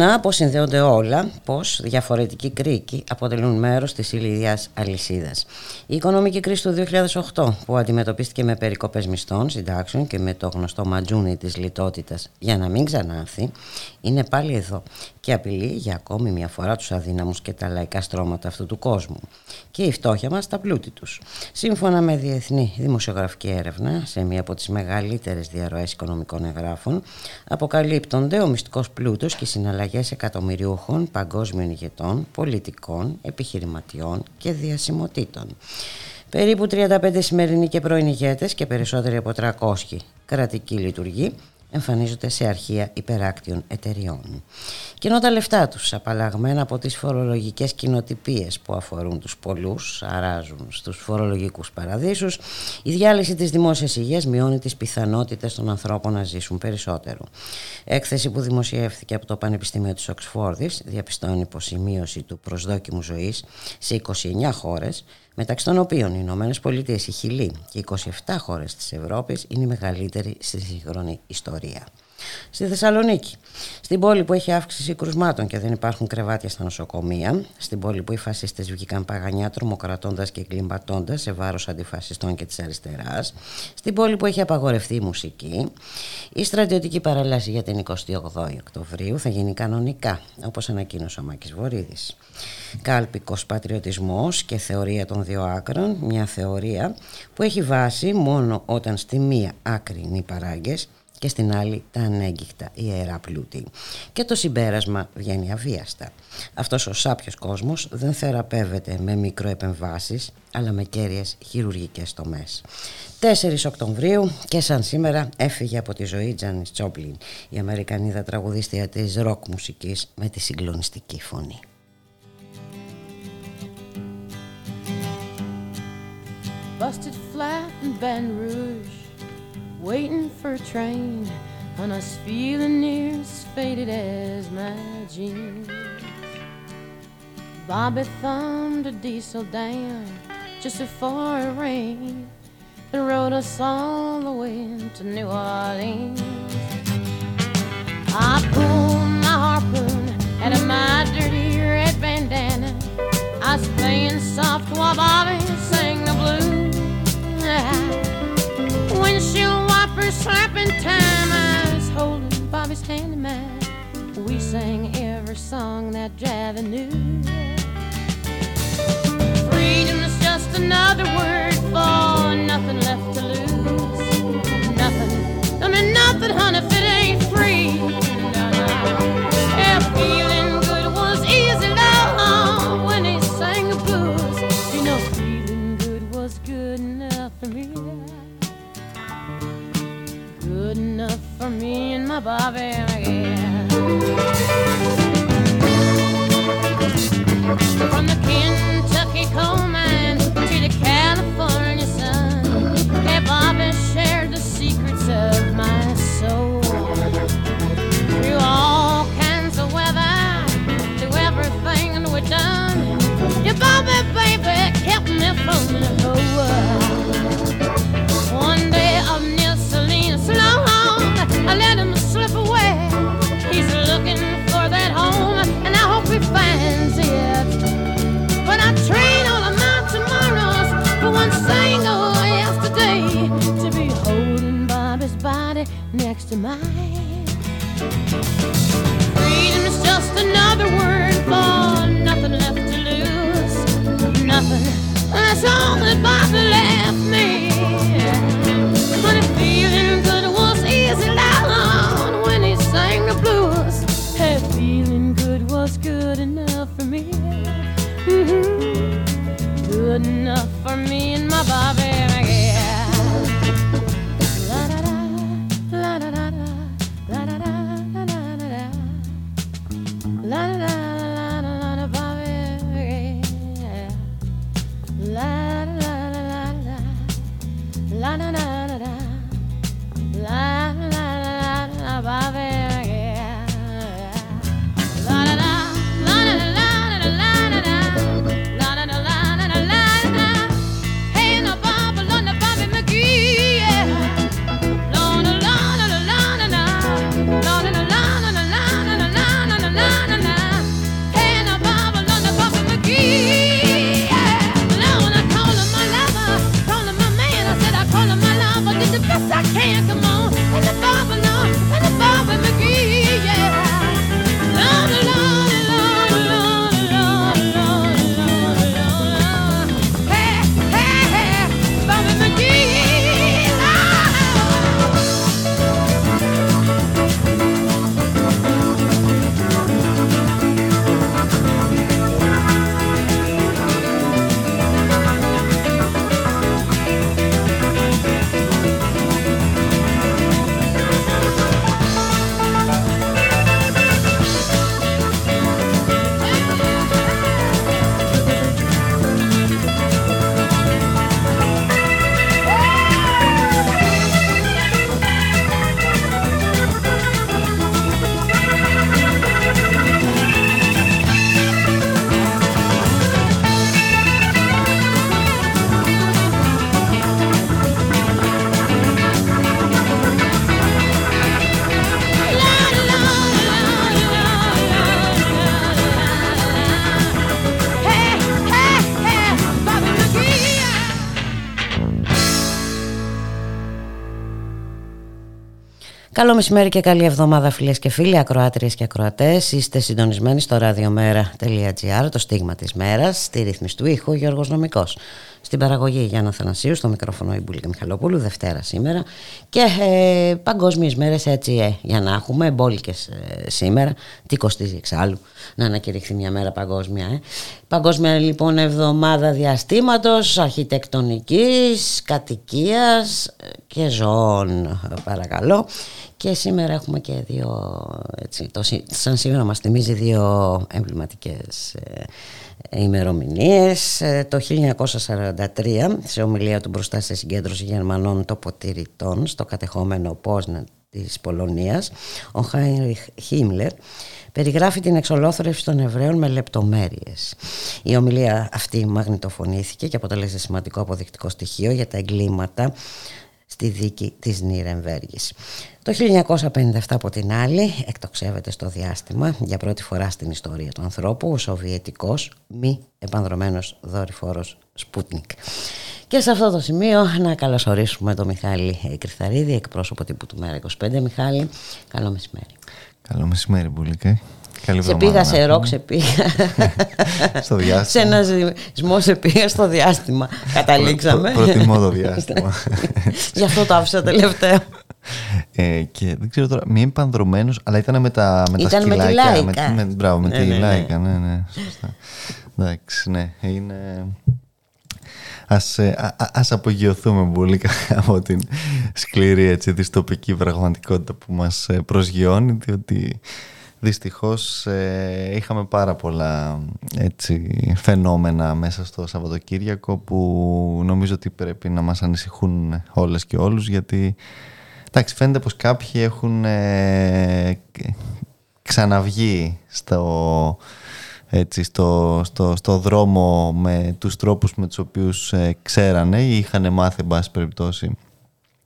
Να πώς συνδέονται όλα, πώς διαφορετικοί κρίκοι αποτελούν μέρος της ηλιδιάς αλυσίδας. Η οικονομική κρίση του 2008 που αντιμετωπίστηκε με περικοπές μισθών, συντάξεων και με το γνωστό ματζούνι της λιτότητας για να μην ξανάρθει, είναι πάλι εδώ και απειλεί για ακόμη μια φορά τους αδύναμους και τα λαϊκά στρώματα αυτού του κόσμου. Και η φτώχεια μας τα πλούτη τους. Σύμφωνα με διεθνή δημοσιογραφική έρευνα, σε μία από τις μεγαλύτερες διαρροές οικονομικών εγγράφων, αποκαλύπτονται ο μυστικός πλούτος και οι συναλλαγές εκατομμυριούχων, παγκόσμιων ηγετών, πολιτικών, επιχειρηματιών και διασημοτήτων. Περίπου 35 σημερινοί και πρώην ηγέτες και περισσότεροι από 300 κρατικοί λειτουργοί εμφανίζονται σε αρχεία υπεράκτιων εταιριών. Και ενώ τα λεφτά τους απαλλαγμένα από τις φορολογικές κοινοτυπίες που αφορούν τους πολλούς, αράζουν στους φορολογικούς παραδείσους, η διάλυση της δημόσιας υγείας μειώνει τις πιθανότητες των ανθρώπων να ζήσουν περισσότερο. Έκθεση που δημοσιεύθηκε από το Πανεπιστήμιο της Οξφόρδης διαπιστώνει πως η μείωση του προσδόκιμου ζωής σε 29 χώρες μεταξύ των οποίων οι Ηνωμένες Πολιτείες, η Χιλή και οι 27 χώρες της Ευρώπης είναι οι μεγαλύτεροι στη σύγχρονη ιστορία. Στη Θεσσαλονίκη, στην πόλη που έχει αύξηση κρουσμάτων και δεν υπάρχουν κρεβάτια στα νοσοκομεία, στην πόλη που οι φασίστες βγήκαν παγανιά τρομοκρατώντας και εγκληματώντας σε βάρος αντιφασιστών και της αριστεράς, στην πόλη που έχει απαγορευτεί η μουσική, η στρατιωτική παρέλαση για την 28η Οκτωβρίου θα γίνει κανονικά, όπως ανακοίνωσε ο Μάκης Βορύδης. Κάλπικος πατριωτισμός και θεωρία των δύο άκρων, μια θεωρία που έχει βάση μόνο όταν στη μία άκρη είναι οι παράγκες και στην άλλη τα ανέγκυχτα ιερά πλούτη. Και το συμπέρασμα βγαίνει αβίαστα. Αυτός ο σάπιος κόσμος δεν θεραπεύεται με μικροεπεμβάσεις αλλά με κέρυες χειρουργικές τομές. 4 Οκτωβρίου και σαν σήμερα έφυγε από τη ζωή Τζάνις Τσόπλιν, η Αμερικανίδα τραγουδίστρια της ροκ μουσικής με τη συγκλονιστική φωνή. busted flat in Baton Rouge, waiting for a train, I was feeling near as faded as my jeans. Bobby thumbed a diesel down just before it rained and rode us all the way to New Orleans. I pulled my harpoon out of my dirty red bandana. I was playing soft while Bobby sang the blues. Windshield wipers slapping time. I was holding Bobby's hand in mine. We sang every song that Javi knew. Freedom is just another word for nothing left to lose. Nothing. I mean, nothing, honey, if it ain't for me and my Bobby, yeah. Καλό μεσημέρι και καλή εβδομάδα φίλες και φίλοι, ακροάτριες και ακροατές. Είστε συντονισμένοι στο radiomera.gr, το στίγμα της μέρας, στη ρύθμιση του ήχου Γιώργος Νομικός. Στην παραγωγή Γιάννα Θανασίου, στο μικρόφωνο η Μπουλίκα Μιχαλοπούλου, Δευτέρα σήμερα. Και ε, παγκόσμιες μέρες έτσι ε, για να έχουμε, εμπόλικες ε, σήμερα. Τι κοστίζει εξάλλου να ανακηρυχθεί μια μέρα παγκόσμια. Ε. Παγκόσμια λοιπόν εβδομάδα διαστήματος, αρχιτεκτονικής, κατοικίας ε, και ζώων παρακαλώ. Και σήμερα έχουμε και δύο, έτσι, το, σαν σήμερα μας θυμίζει δύο εμβληματικές ε, ημερομηνίες. Ε, το 1943, σε ομιλία του μπροστά σε συγκέντρωση Γερμανών τοποτηρητών στο κατεχόμενο Πόσνα της Πολωνίας, ο Χάινριχ Χίμλερ περιγράφει την εξολόθρευση των Εβραίων με λεπτομέρειες. Η ομιλία αυτή μαγνητοφωνήθηκε και αποτελέσει σημαντικό αποδεικτικό στοιχείο για τα εγκλήματα στη δίκη της Νιρεμβέργης. Το 1957 από την άλλη εκτοξεύεται στο διάστημα για πρώτη φορά στην ιστορία του ανθρώπου ο σοβιετικός μη επανδρομένος δορυφόρος Σπούτνικ. Και σε αυτό το σημείο να καλωσορίσουμε τον Μιχάλη Κρυθαρίδη, εκπρόσωπο τύπου του Μέρα 25. Μιχάλη, καλό μεσημέρι. Καλό μεσημέρι, Μπουλίκα. Καλή σε πήγα σε ροκ, σε πήγα. στο διάστημα. σε ένα ζυγμό σε πήγα στο διάστημα. Καταλήξαμε. προτιμώ το διάστημα. Γι' αυτό το άφησα τελευταίο. Ε, και δεν ξέρω τώρα, μη επανδρομένο, αλλά ήταν με τα, με ήταν τα σκυλάκια. Με τη Με, μπράβο, με ναι, τη ναι, λάικα. Ναι, ναι, σωστά. Εντάξει, ναι, είναι... Ας, ε, ας απογειωθούμε πολύ από την σκληρή έτσι, δυστοπική πραγματικότητα που μας ε, προσγειώνει διότι Δυστυχώς ε, είχαμε πάρα πολλά έτσι, φαινόμενα μέσα στο Σαββατοκύριακο που νομίζω ότι πρέπει να μας ανησυχούν όλες και όλους γιατί εντάξει, φαίνεται πως κάποιοι έχουν ε, ξαναβγεί στο, έτσι, στο, στο, στο δρόμο με τους τρόπους με τους οποίους ε, ξέρανε ή είχαν μάθει εν πάση περιπτώσει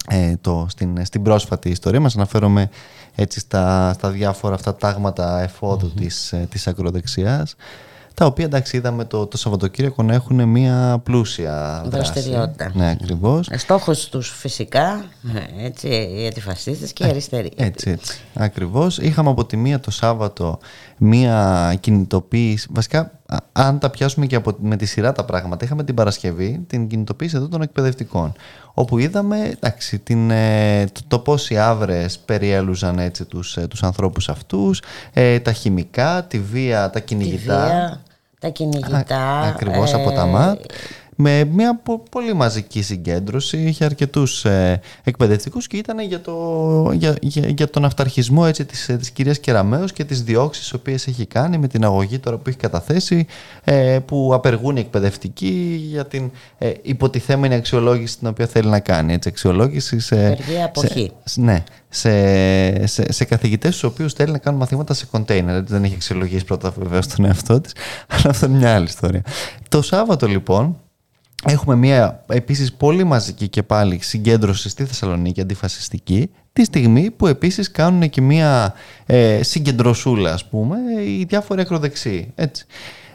ε, το, στην, στην πρόσφατη ιστορία μας αναφέρομαι έτσι στα, στα διάφορα αυτά τάγματα εφόδου mm-hmm. της, ε, της ακροδεξιάς τα οποία εντάξει είδαμε το, το Σαββατοκύριακο να έχουν μια πλούσια δραστηριότητα. Ναι, ακριβώς. Ε, στόχος τους φυσικά, ε, έτσι, οι αντιφασίστες και οι αριστεροί. Έτσι, έτσι, ακριβώς. Είχαμε από τη μία το Σάββατο μία κινητοποίηση, βασικά αν τα πιάσουμε και από, με τη σειρά τα πράγματα, είχαμε την Παρασκευή την κινητοποίηση εδώ των εκπαιδευτικών όπου είδαμε εντάξει, την, ε, το, το πώς οι άβρες περιέλουζαν έτσι τους, ε, τους ανθρώπους αυτούς, ε, τα χημικά, τη βία, τα κυνηγητά. Τη βία, τα κυνηγητά. ακριβώς από τα ΜΑΤ με μια πολύ μαζική συγκέντρωση. Είχε αρκετούς ε, εκπαιδευτικούς και ήταν για, το, για, για, για τον αυταρχισμό έτσι, της, της κυρίας Κεραμέως και τις διώξεις οι οποίες έχει κάνει με την αγωγή τώρα που έχει καταθέσει ε, που απεργούν οι εκπαιδευτικοί για την ε, υποτιθέμενη αξιολόγηση την οποία θέλει να κάνει. Έτσι, αξιολόγηση σε, σε, ναι, σε, σε, σε καθηγητές τους οποίους θέλει να κάνουν μαθήματα σε κοντέινερ. Δεν έχει αξιολογήσει πρώτα βεβαίω τον εαυτό της, αλλά αυτό είναι μια άλλη ιστορία. Το Σάββατο λοιπόν Έχουμε μια επίσης πολύ μαζική και πάλι συγκέντρωση στη Θεσσαλονίκη αντιφασιστική τη στιγμή που επίσης κάνουν και μια ε, συγκεντρωσούλα ας πούμε οι διάφοροι ακροδεξιοί. Έτσι.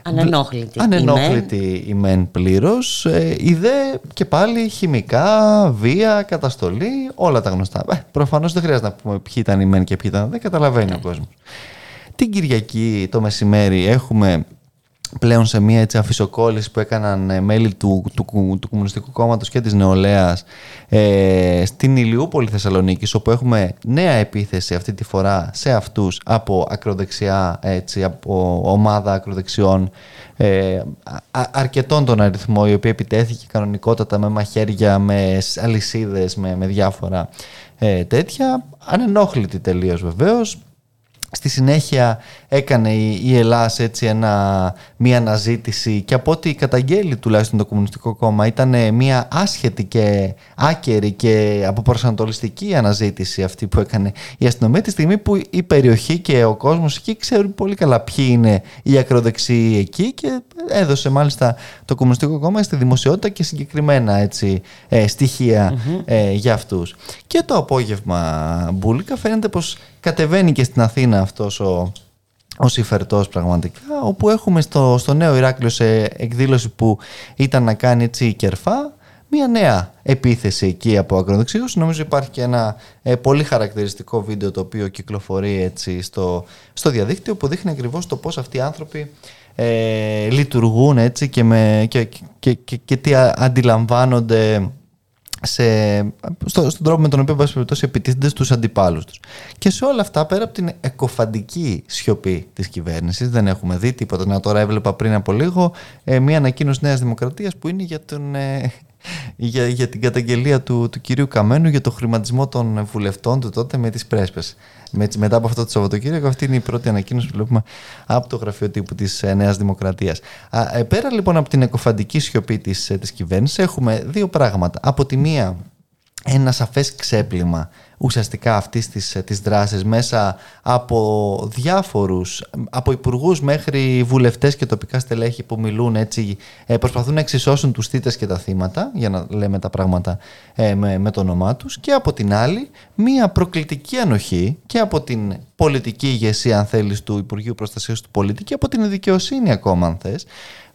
Ανενόχλητη. Ανενόχλητη η μεν πλήρως. Ε, η δε και πάλι χημικά, βία, καταστολή, όλα τα γνωστά. Ε, Προφανώς δεν χρειάζεται να πούμε ποιοι ήταν οι μεν και ποιοι ήταν. Δεν καταλαβαίνει ο κόσμος. Την Κυριακή το μεσημέρι έχουμε πλέον σε μια έτσι αφισοκόλληση που έκαναν ε, μέλη του, του, του Κομμουνιστικού Κόμματος και της Νεολαίας ε, στην Ηλιούπολη Θεσσαλονίκης όπου έχουμε νέα επίθεση αυτή τη φορά σε αυτούς από ακροδεξιά έτσι, από ομάδα ακροδεξιών ε, αρκετών τον αριθμό η οποία επιτέθηκε κανονικότατα με μαχαίρια, με αλυσίδες, με, με διάφορα ε, τέτοια ανενόχλητη τελείως βεβαίως Στη συνέχεια έκανε η, η Ελλάς έτσι ένα, μια αναζήτηση και από ό,τι καταγγέλει τουλάχιστον το Κομμουνιστικό Κόμμα ήταν μια άσχετη και άκερη και αποπροσανατολιστική αναζήτηση αυτή που έκανε η αστυνομία τη στιγμή που η περιοχή και ο κόσμος εκεί ξέρουν πολύ καλά ποιοι είναι οι ακροδεξιοί εκεί και έδωσε μάλιστα το Κομμουνιστικό Κόμμα στη δημοσιότητα και συγκεκριμένα έτσι, ε, στοιχεια ε, για αυτούς. Και το απόγευμα Μπούλικα φαίνεται πως κατεβαίνει και στην Αθήνα αυτός ο, ο συμφερτός πραγματικά όπου έχουμε στο, στο νέο Ηράκλειο σε εκδήλωση που ήταν να κάνει έτσι κερφά μια νέα επίθεση εκεί από ακροδεξιούς. Νομίζω υπάρχει και ένα ε, πολύ χαρακτηριστικό βίντεο το οποίο κυκλοφορεί έτσι στο, στο διαδίκτυο που δείχνει ακριβώς το πώς αυτοί οι άνθρωποι ε, λειτουργούν έτσι και, με, και, και, και, και τι α- αντιλαμβάνονται σε, στο, στον τρόπο με τον οποίο πάση περιπτώσει επιτίθενται στους αντιπάλους τους. Και σε όλα αυτά πέρα από την εκοφαντική σιωπή της κυβέρνησης δεν έχουμε δει τίποτα. Να τώρα έβλεπα πριν από λίγο ε, μια ανακοίνωση Νέας Δημοκρατίας που είναι για, τον, ε, για, για την καταγγελία του, του κυρίου Καμένου για το χρηματισμό των βουλευτών του τότε με τις πρέσπες. Με, μετά από αυτό το Σαββατοκύριακο, αυτή είναι η πρώτη ανακοίνωση που βλέπουμε από το γραφείο τύπου της ε, Νέας Δημοκρατίας. Πέρα λοιπόν από την εκοφαντική σιωπή της της κυβέρνησης, έχουμε δύο πράγματα. Από τη μία, ένα σαφές ξέπλυμα ουσιαστικά αυτής της, της δράσης μέσα από διάφορους, από υπουργούς μέχρι βουλευτές και τοπικά στελέχη που μιλούν έτσι, ε, προσπαθούν να εξισώσουν τους θύτες και τα θύματα, για να λέμε τα πράγματα ε, με, με το όνομά τους, και από την άλλη μία προκλητική ανοχή και από την πολιτική ηγεσία, αν θέλεις, του Υπουργείου Προστασίας του Πολίτη και από την δικαιοσύνη ακόμα, αν θες,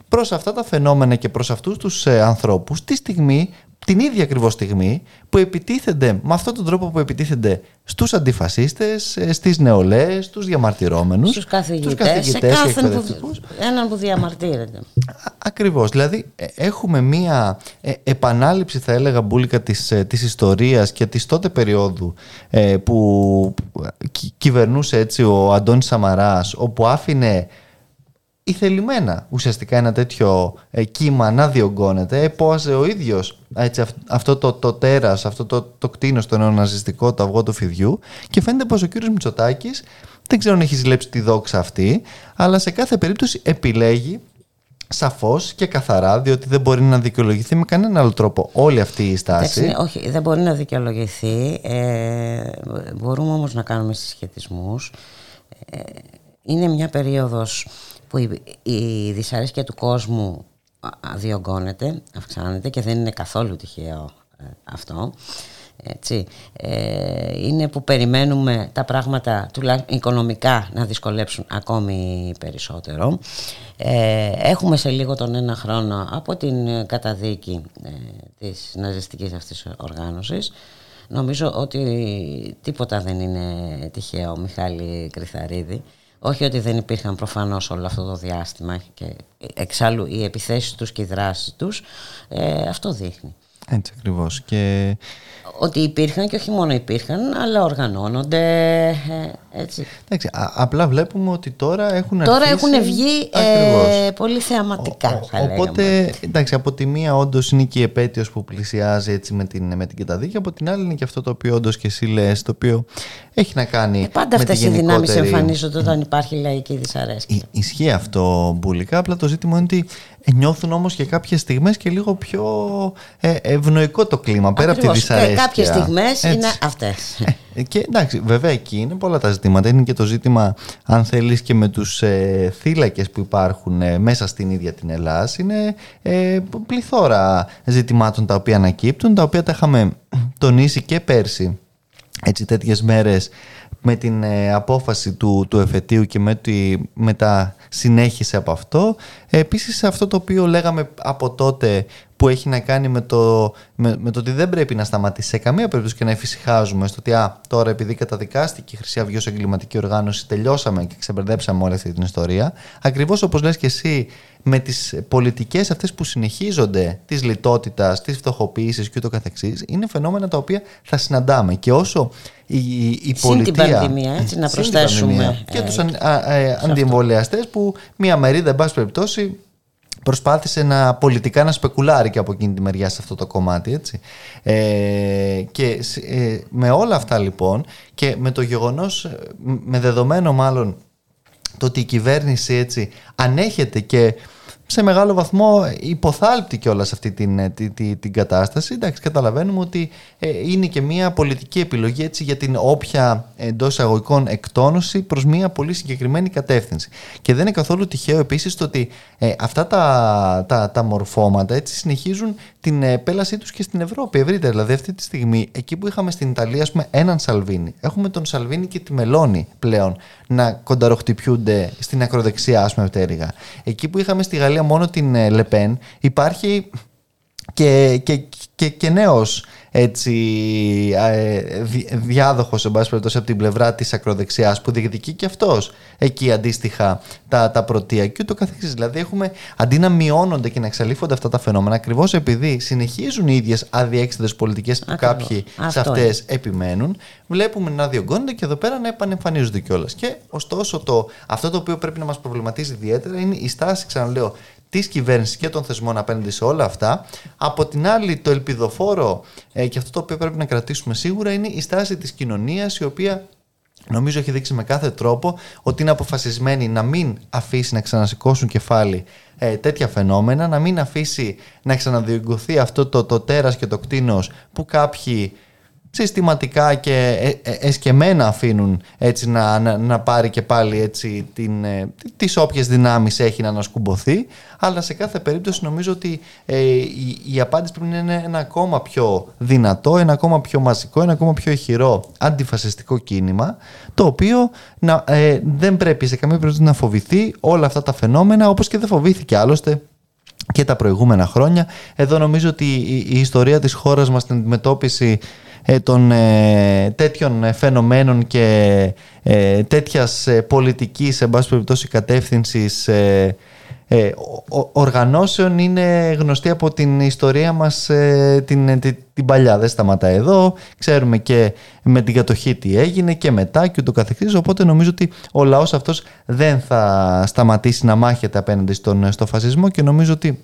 προς αυτά τα φαινόμενα και προς αυτούς τους ε, ανθρώπους τη στιγμή την ίδια ακριβώς στιγμή που επιτίθενται με αυτόν τον τρόπο που επιτίθενται στους αντιφασίστες, ε, στις νεολαίες, στους διαμαρτυρόμενους, Στους καθηγητές, σε και κάθε που, εκπαιδευτικούς. έναν που διαμαρτύρεται. Α- Ακριβώς. Δηλαδή ε, έχουμε μία ε, επανάληψη θα έλεγα μπουλικα της, ε, της ιστορίας και της τότε περίοδου ε, που κυ- κυβερνούσε έτσι ο Αντώνης Σαμαράς όπου άφηνε ηθελημένα ουσιαστικά ένα τέτοιο ε, κύμα να διωγγώνεται επόαζε ο ίδιος έτσι, αυ- αυτό το, το τέρας, αυτό το, το κτίνος το νεοναζιστικό, το αυγό του φιδιού και φαίνεται πως ο κύριος Μητσοτάκης δεν ξέρω αν έχει ζηλέψει τη δόξα αυτή αλλά σε κάθε περίπτωση επιλέγει σαφώς και καθαρά διότι δεν μπορεί να δικαιολογηθεί με κανένα άλλο τρόπο όλη αυτή η στάση Εντάξει, όχι, δεν μπορεί να δικαιολογηθεί. Ε, μπορούμε όμως να κάνουμε συσχετισμούς. Ε, είναι μια περίοδος που η, η δυσαρέσκεια του κόσμου α- α- διωγγώνεται, αυξάνεται και δεν είναι καθόλου τυχαίο ε, αυτό. Έτσι. Ε, είναι που περιμένουμε τα πράγματα τουλάχιστον οικονομικά να δυσκολέψουν ακόμη περισσότερο. Ε, έχουμε σε λίγο τον ένα χρόνο από την ε, καταδίκη ε, της ναζιστικής αυτής οργάνωσης. Νομίζω ότι τίποτα δεν είναι τυχαίο, Μιχάλη Κρυθαρίδη. Όχι ότι δεν υπήρχαν προφανώς όλο αυτό το διάστημα και εξάλλου οι επιθέσεις τους και οι δράσεις τους ε, αυτό δείχνει. έτσι ακριβώς και Ότι υπήρχαν και όχι μόνο υπήρχαν, αλλά οργανώνονται ε, έτσι. εντάξει, α- απλά βλέπουμε ότι τώρα έχουν Τώρα αρχίσει- έχουν βγει Ακριβώς. ε, πολύ θεαματικά, Ο- θα λέγαμε. Οπότε, εντάξει, από τη μία όντως είναι και η επέτειος που πλησιάζει έτσι με την, με την καταδίκη, από την άλλη είναι και αυτό το οποίο όντως και εσύ λες, το οποίο έχει να κάνει Ε, πάντα με αυτές τη οι δυνάμεις γενικότερη- εμφανίζονται όταν υπάρχει λαϊκή δυσαρέσκεια. Ι- Ισχύει αυτό μπουλικά, απλά το ζήτημα είναι ότι ε, νιώθουν όμως και κάποιες στιγμές και λίγο πιο ε, ευνοϊκό το κλίμα, πέρα από τη Ακριβώς. Ε, δυσαρέσκεια. κάποιες στιγμές Έτσι. είναι αυτές. Ε, Και εντάξει, βέβαια εκεί είναι πολλά τα ζητήματα. Είναι και το ζήτημα, αν θέλεις, και με τους ε, θύλακες που υπάρχουν ε, μέσα στην ίδια την Ελλάδα. Είναι ε, πληθώρα ζητημάτων τα οποία ανακύπτουν, τα οποία τα είχαμε τονίσει και πέρσι. Έτσι τέτοιες μέρες με την ε, απόφαση του, του εφετείου και με τη, μετά συνέχισε από αυτό. Ε, επίσης αυτό το οποίο λέγαμε από τότε που έχει να κάνει με το, με, με το ότι δεν πρέπει να σταματήσει σε καμία περίπτωση και να εφησυχάζουμε στο ότι α, τώρα επειδή καταδικάστηκε η Χρυσή Αυγή ως εγκληματική οργάνωση τελειώσαμε και ξεμπερδέψαμε όλη αυτή την ιστορία. Ακριβώς όπως λες και εσύ με τις πολιτικές αυτές που συνεχίζονται της λιτότητας, της φτωχοποίησης και ούτω καθεξής είναι φαινόμενα τα οποία θα συναντάμε και όσο η, η, η Συν την πολιτεία πανδημία, έτσι, να Συν την προσθέσουμε, πανδημία. και ε, τους αν, α, ε, αντιεμβολιαστές που μία μερίδα εν πάση περιπτώσει προσπάθησε να πολιτικά να σπεκουλάρει και από εκείνη τη μεριά σε αυτό το κομμάτι έτσι. Ε, και σ- ε, με όλα αυτά λοιπόν και με το γεγονός ε, με δεδομένο μάλλον το ότι η κυβέρνηση έτσι ανέχεται και σε μεγάλο βαθμό υποθάλπτει και όλα αυτή την, ε, τη- τη- την κατάσταση. Εντάξει, καταλαβαίνουμε ότι ε, είναι και μια πολιτική επιλογή έτσι, για την όποια εντός εισαγωγικών εκτόνωση προς μια πολύ συγκεκριμένη κατεύθυνση. Και δεν είναι καθόλου τυχαίο επίσης το ότι ε, αυτά τα, τα, τα μορφώματα έτσι, συνεχίζουν την επέλασή τους και στην Ευρώπη ευρύτερα. Δηλαδή, αυτή τη στιγμή, εκεί που είχαμε στην Ιταλία ας πούμε, έναν Σαλβίνη, έχουμε τον Σαλβίνη και τη Μελώνη πλέον να κονταροχτυπιούνται στην ακροδεξιά, ας πούμε, πτέρυγα. Εκεί που είχαμε στη Γαλλία μόνο την ε, Λεπέν, υπάρχει και, και, και, και νέος έτσι, ε, διάδοχος εν πάση περιπτώσει από την πλευρά της ακροδεξιάς που διεκδικεί και αυτός εκεί αντίστοιχα τα, τα πρωτεία και ούτω καθεξής. Δηλαδή έχουμε αντί να μειώνονται και να εξαλείφονται αυτά τα φαινόμενα ακριβώς επειδή συνεχίζουν οι ίδιες αδιέξιδες πολιτικές που Ακριβώς. κάποιοι Αυτό σε αυτές επιμένουν βλέπουμε να διωγγώνονται και εδώ πέρα να επανεμφανίζονται κιόλας. Και ωστόσο το, αυτό το οποίο πρέπει να μας προβληματίζει ιδιαίτερα είναι η στάση, ξαναλέω, της κυβέρνησης και των θεσμών απέναντι σε όλα αυτά. Από την άλλη, το ελπιδοφόρο ε, και αυτό το οποίο πρέπει να κρατήσουμε σίγουρα είναι η στάση της κοινωνίας η οποία νομίζω έχει δείξει με κάθε τρόπο ότι είναι αποφασισμένη να μην αφήσει να ξανασηκώσουν κεφάλι ε, τέτοια φαινόμενα, να μην αφήσει να ξαναδιωγγωθεί αυτό το, το τέρας και το κτίνος που κάποιοι συστηματικά και ε, ε, εσκεμμένα αφήνουν έτσι να, να, να πάρει και πάλι έτσι την, ε, τις όποιες δυνάμεις έχει να ανασκουμποθεί αλλά σε κάθε περίπτωση νομίζω ότι ε, η, η απάντηση πρέπει να είναι ένα ακόμα πιο δυνατό, ένα ακόμα πιο μαζικό, ένα ακόμα πιο ηχηρό αντιφασιστικό κίνημα το οποίο να, ε, δεν πρέπει σε καμία περίπτωση να φοβηθεί όλα αυτά τα φαινόμενα όπως και δεν φοβήθηκε άλλωστε και τα προηγούμενα χρόνια. Εδώ νομίζω ότι η, η ιστορία της χώρας μας στην αντιμετώπιση ε, των ε, τέτοιων ε, φαινομένων και ε, τέτοιας ε, πολιτικής σε πάση περιπτώσει κατεύθυνσης ε, ε, ο- ο- οργανώσεων είναι γνωστή από την ιστορία μας ε, την, την, την παλιά. Δεν σταματάει εδώ. Ξέρουμε και με την κατοχή τι έγινε και μετά και ούτω καθεξής. Οπότε νομίζω ότι ο λαός αυτός δεν θα σταματήσει να μάχεται απέναντι στον, στο φασισμό και νομίζω ότι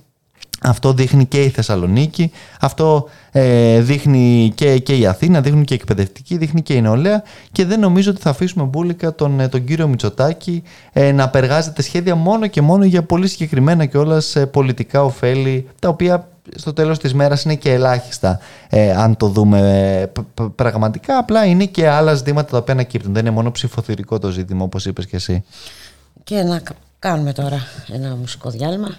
αυτό δείχνει και η Θεσσαλονίκη, αυτό ε, δείχνει και, και η Αθήνα, δείχνουν και η εκπαιδευτική, δείχνει και η νεολαία και δεν νομίζω ότι θα αφήσουμε μπουλικα τον, ε, τον κύριο Μητσοτάκη ε, να περγάζεται σχέδια μόνο και μόνο για πολύ συγκεκριμένα και όλα πολιτικά ωφέλη, τα οποία στο τέλος της μέρας είναι και ελάχιστα ε, αν το δούμε ε, π- π- πραγματικά, απλά είναι και άλλα ζητήματα τα οποία ανακύπτουν, δεν είναι μόνο ψηφοθυρικό το ζήτημα όπως είπες και εσύ. Και να κα- κάνουμε τώρα ένα μουσικό διάλειμμα.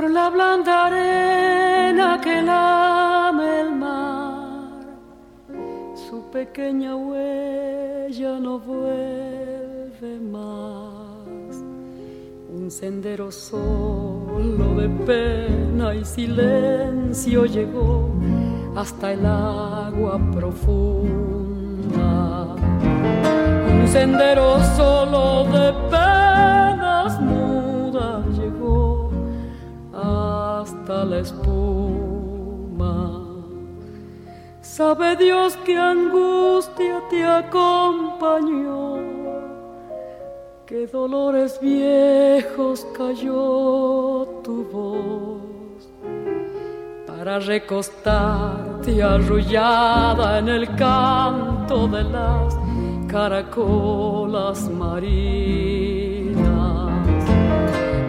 Por la blanda arena que lame el mar, su pequeña huella no vuelve más. Un sendero solo de pena y silencio llegó hasta el agua profunda. Un sendero solo de penas la espuma. Sabe Dios qué angustia te acompañó, qué dolores viejos cayó tu voz para recostarte arrullada en el canto de las caracolas marinas.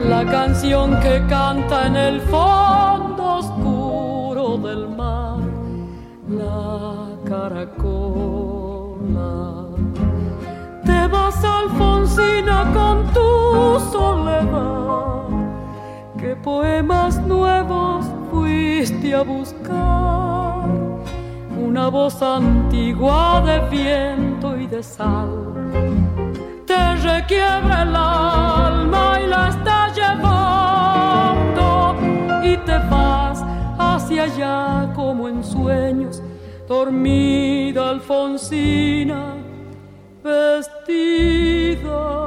La canción que canta en el fondo oscuro del mar, la caracola. Te vas, Alfonsina, con tu soledad. ¿Qué poemas nuevos fuiste a buscar? Una voz antigua de viento y de sal te requiebra el alma y la estás hacia allá como en sueños, dormida Alfonsina, vestida.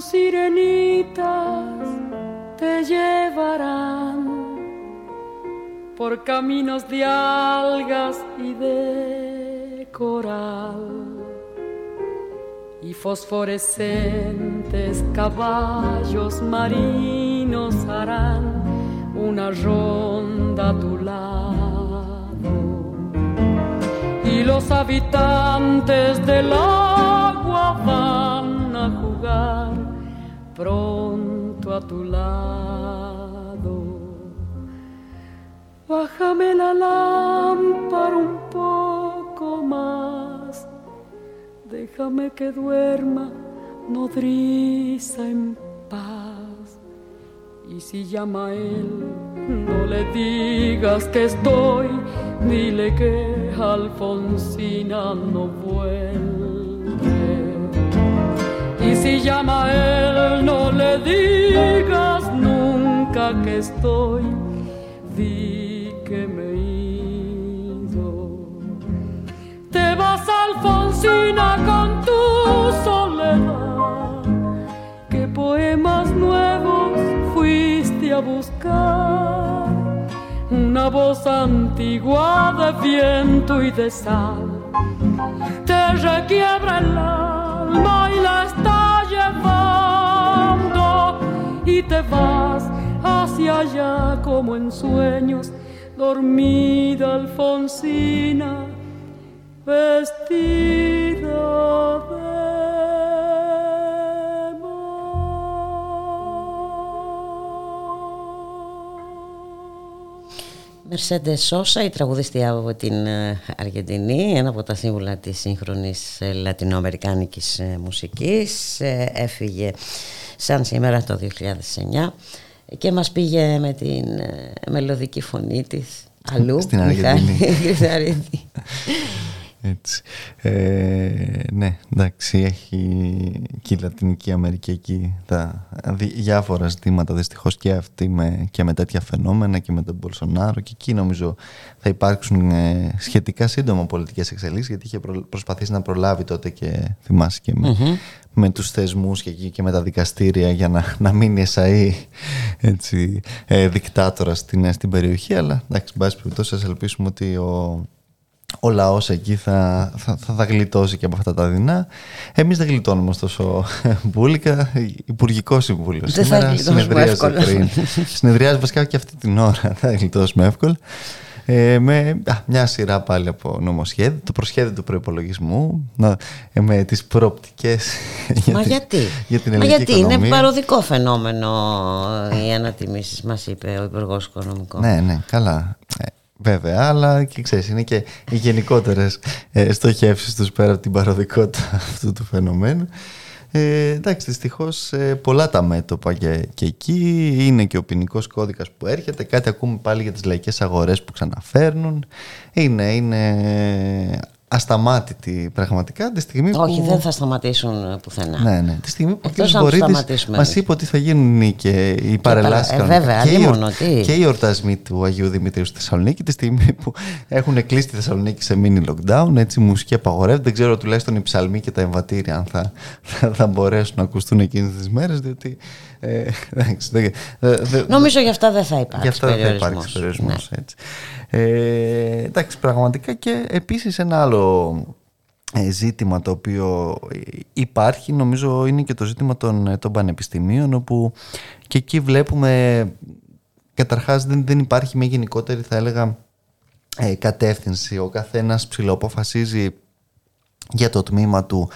Sirenitas te llevarán por caminos de algas y de coral y fosforescentes caballos marinos harán una ronda a tu lado. Y los habitantes del agua van a jugar pronto a tu lado. Bájame la lámpara un poco más, déjame que duerma nodriza en paz. Y si llama a él, no le digas que estoy, dile que Alfonsina no vuelve. Si llama él, no le digas nunca que estoy, di que me ido. Te vas, Alfonsina, con tu soledad. ¿Qué poemas nuevos fuiste a buscar? Una voz antigua de viento y de sal te requiebra el alma y la y te vas hacia allá como en sueños, dormida Alfonsina, vestida de Mercedes Σόσα, η τραγουδίστρια από την ε, Αργεντινή, ένα από τα σύμβουλα της σύγχρονης ε, λατινοαμερικάνικης ε, μουσικής, έφυγε σαν σήμερα το 2009 και μας πήγε με την μελωδική φωνή της αλλού, Στην Αργεντινή. Μιχάλη Γρυθαρίδη. Έτσι. Ε, ναι, εντάξει, έχει και η Λατινική Αμερική εκεί τα δι- διάφορα ζητήματα δυστυχώς και αυτή με, και με τέτοια φαινόμενα και με τον Μπολσονάρο και εκεί νομίζω θα υπάρξουν ε, σχετικά σύντομα πολιτικές εξελίξεις γιατί είχε προ- προσπαθήσει να προλάβει τότε και θυμάσαι και με, με τους θεσμούς και, εκεί και με τα δικαστήρια για να, να μείνει εσαΐ έτσι, ε, δικτάτορα στην, στην περιοχή αλλά εντάξει, εν πάση περιπτώσει ας ελπίσουμε ότι ο, ο λαός εκεί θα, θα, θα, θα γλιτώσει και από αυτά τα δεινά. Εμείς δεν γλιτώνουμε ωστόσο μπουλικα. Υπουργικός Συμβούλιος. Δεν θα γλιτώσουμε συνεδρίασε εύκολα. πριν. Συνεδριάζει βασικά και αυτή την ώρα. Θα γλιτώσουμε εύκολα. Ε, με α, μια σειρά πάλι από νομοσχέδια, το προσχέδιο του προπολογισμού, με τις προοπτικές Μα την- γιατί, για την Μα ελληνική γιατί; Είναι οικονομία. παροδικό φαινόμενο οι ανατιμήσεις μας είπε ο Υπουργός Οικονομικών. Ναι, ναι, καλά. Ε, βέβαια, αλλά και ξέρεις, είναι και οι γενικότερες ε, στοχεύσεις τους πέρα από την παροδικότητα αυτού του φαινομένου. Ε, εντάξει, δυστυχώς πολλά τα μέτωπα και, και εκεί είναι και ο ποινικός κώδικας που έρχεται. Κάτι ακούμε πάλι για τις λαϊκές αγορές που ξαναφέρνουν. Είναι, είναι ασταμάτητη πραγματικά τη στιγμή που. Όχι, δεν θα σταματήσουν πουθενά. Ναι, ναι. Τη στιγμή που ο κ. Εκτός αν Βορύδης σταματήσουμε μας εμείς. είπε ότι θα γίνουν και οι παρελάσεις παρα- ε, κανονικά. βέβαια, και, οι αλλήμον εορ- ότι. και οι εορτασμοί του Αγίου Δημητρίου στη Θεσσαλονίκη τη στιγμή που έχουν κλείσει τη Θεσσαλονίκη σε mini lockdown, έτσι η μουσική απαγορεύεται. Δεν ξέρω τουλάχιστον οι ψαλμοί και τα εμβατήρια αν θα, θα, θα μπορέσουν να ακουστούν εκείνες τις μέρες, διότι... Ε, εντάξει, δεν- δεν- δεν- Νομίζω γι' αυτά δεν θα υπάρξει Γι' αυτό δεν θα περιορισμός. υπάρξει περιορισμός, έτσι. Ε, εντάξει, πραγματικά και επίσης ένα άλλο ε, ζήτημα το οποίο υπάρχει νομίζω είναι και το ζήτημα των, ε, των πανεπιστημίων όπου και εκεί βλέπουμε καταρχάς δεν, δεν υπάρχει μια γενικότερη θα έλεγα ε, κατεύθυνση ο καθένας ψηλοαποφασίζει για το τμήμα του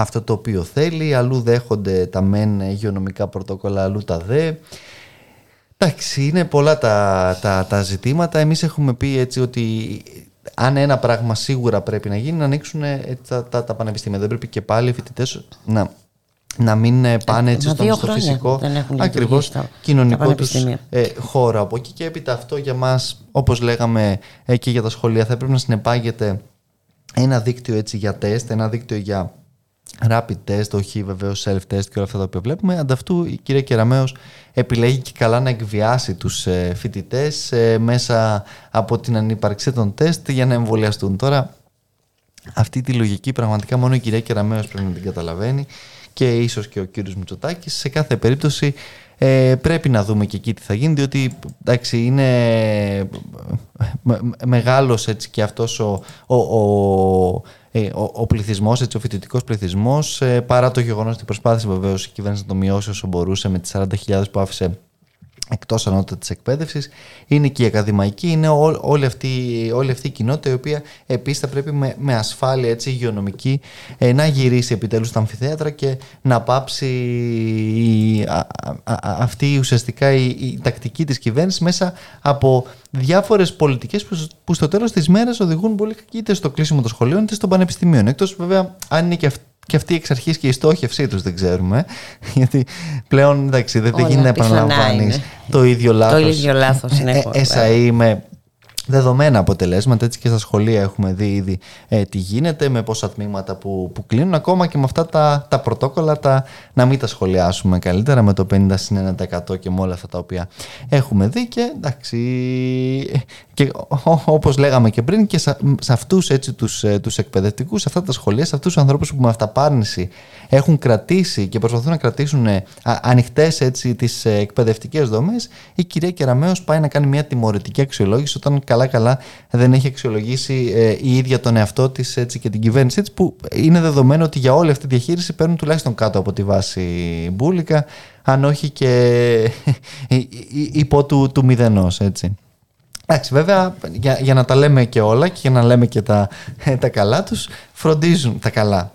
αυτό το οποίο θέλει αλλού δέχονται τα μεν υγειονομικά πρωτόκολλα αλλού τα δε Εντάξει, είναι πολλά τα, τα, τα ζητήματα. Εμείς έχουμε πει έτσι ότι αν ένα πράγμα σίγουρα πρέπει να γίνει, να ανοίξουν ε, τα, τα, τα πανεπιστήμια. Δεν πρέπει και πάλι οι φοιτητές να, να μην ε, πάνε έτσι μα στον, δύο στο χρόνια φυσικό δεν έχουν ακριβώς λειτουργήσει τα- τα κοινωνικό τους πανεπιστήμια. ε, χώρο. Από εκεί και έπειτα αυτό για μας, όπως λέγαμε ε, και για τα σχολεία, θα πρέπει να συνεπάγεται ένα δίκτυο έτσι για τεστ, ένα δίκτυο για rapid test, όχι βεβαίως self-test και όλα αυτά τα οποία βλέπουμε. Ανταυτού η κυρία Κεραμέως επιλέγει και καλά να εκβιάσει τους ε, φοιτητές ε, μέσα από την ανύπαρξή των τεστ για να εμβολιαστούν. Τώρα αυτή τη λογική πραγματικά μόνο η κυρία Κεραμέως πρέπει να την καταλαβαίνει και ίσως και ο κύριος Μητσοτάκης. Σε κάθε περίπτωση Ε, πρέπει να δούμε και εκεί τι θα γίνει, διότι εντάξει, είναι με, μεγάλος έτσι και αυτός ο, ο, ο, ε, ο, ο πληθυσμός, ο φοιτητικός πληθυσμός, ε, παρά το γεγονός ότι προσπάθησε βεβαίως η κυβέρνηση να το μειώσει όσο μπορούσε με τις 40.000 που άφησε Εκτός ανώτατη εκπαίδευσης, είναι και η ακαδημαϊκή, είναι ό, όλη, αυτή, όλη αυτή η κοινότητα η οποία επίσης θα πρέπει με, με ασφάλεια έτσι, υγειονομική ε, να γυρίσει επιτέλους στα αμφιθέατρα και να πάψει η, αυτή ουσιαστικά η, η, τακτική της κυβέρνησης μέσα από διάφορες πολιτικές που, που στο τέλος της μέρας οδηγούν πολύ είτε στο κλείσιμο των σχολείων είτε των πανεπιστημίων. Εκτός βέβαια αν είναι και αυτή και αυτή εξ αρχής και η στόχευσή τους δεν ξέρουμε. Γιατί πλέον εντάξει, δεν γίνεται να επαναλαμβάνεις το ίδιο λάθος. Το ίδιο λάθος, συνεχώς. Ε, με δεδομένα αποτελέσματα. Έτσι και στα σχολεία έχουμε δει ήδη ε, τι γίνεται, με πόσα τμήματα που, που κλείνουν. Ακόμα και με αυτά τα, τα πρωτόκολλα τα, να μην τα σχολιάσουμε καλύτερα με το 50 1% και με όλα αυτά τα οποία έχουμε δει. Και εντάξει, και όπως λέγαμε και πριν και σε, σε αυτούς έτσι τους, ε, τους εκπαιδευτικούς, σε αυτά τα σχολεία, σε αυτούς τους ανθρώπους που με αυταπάρνηση έχουν κρατήσει και προσπαθούν να κρατήσουν ε, ανοιχτές έτσι τις ε, εκπαιδευτικές δομές, η κυρία Κεραμέως πάει να κάνει μια τιμωρητική αξιολόγηση όταν καλά-καλά δεν έχει αξιολογήσει η ίδια τον εαυτό της έτσι, και την κυβέρνησή της που είναι δεδομένο ότι για όλη αυτή τη διαχείριση παίρνουν τουλάχιστον κάτω από τη βάση μπουλικα, αν όχι και υπό του, του μηδενός έτσι. Εντάξει, βέβαια, για, για να τα λέμε και όλα και για να λέμε και τα, τα καλά τους, φροντίζουν τα καλά,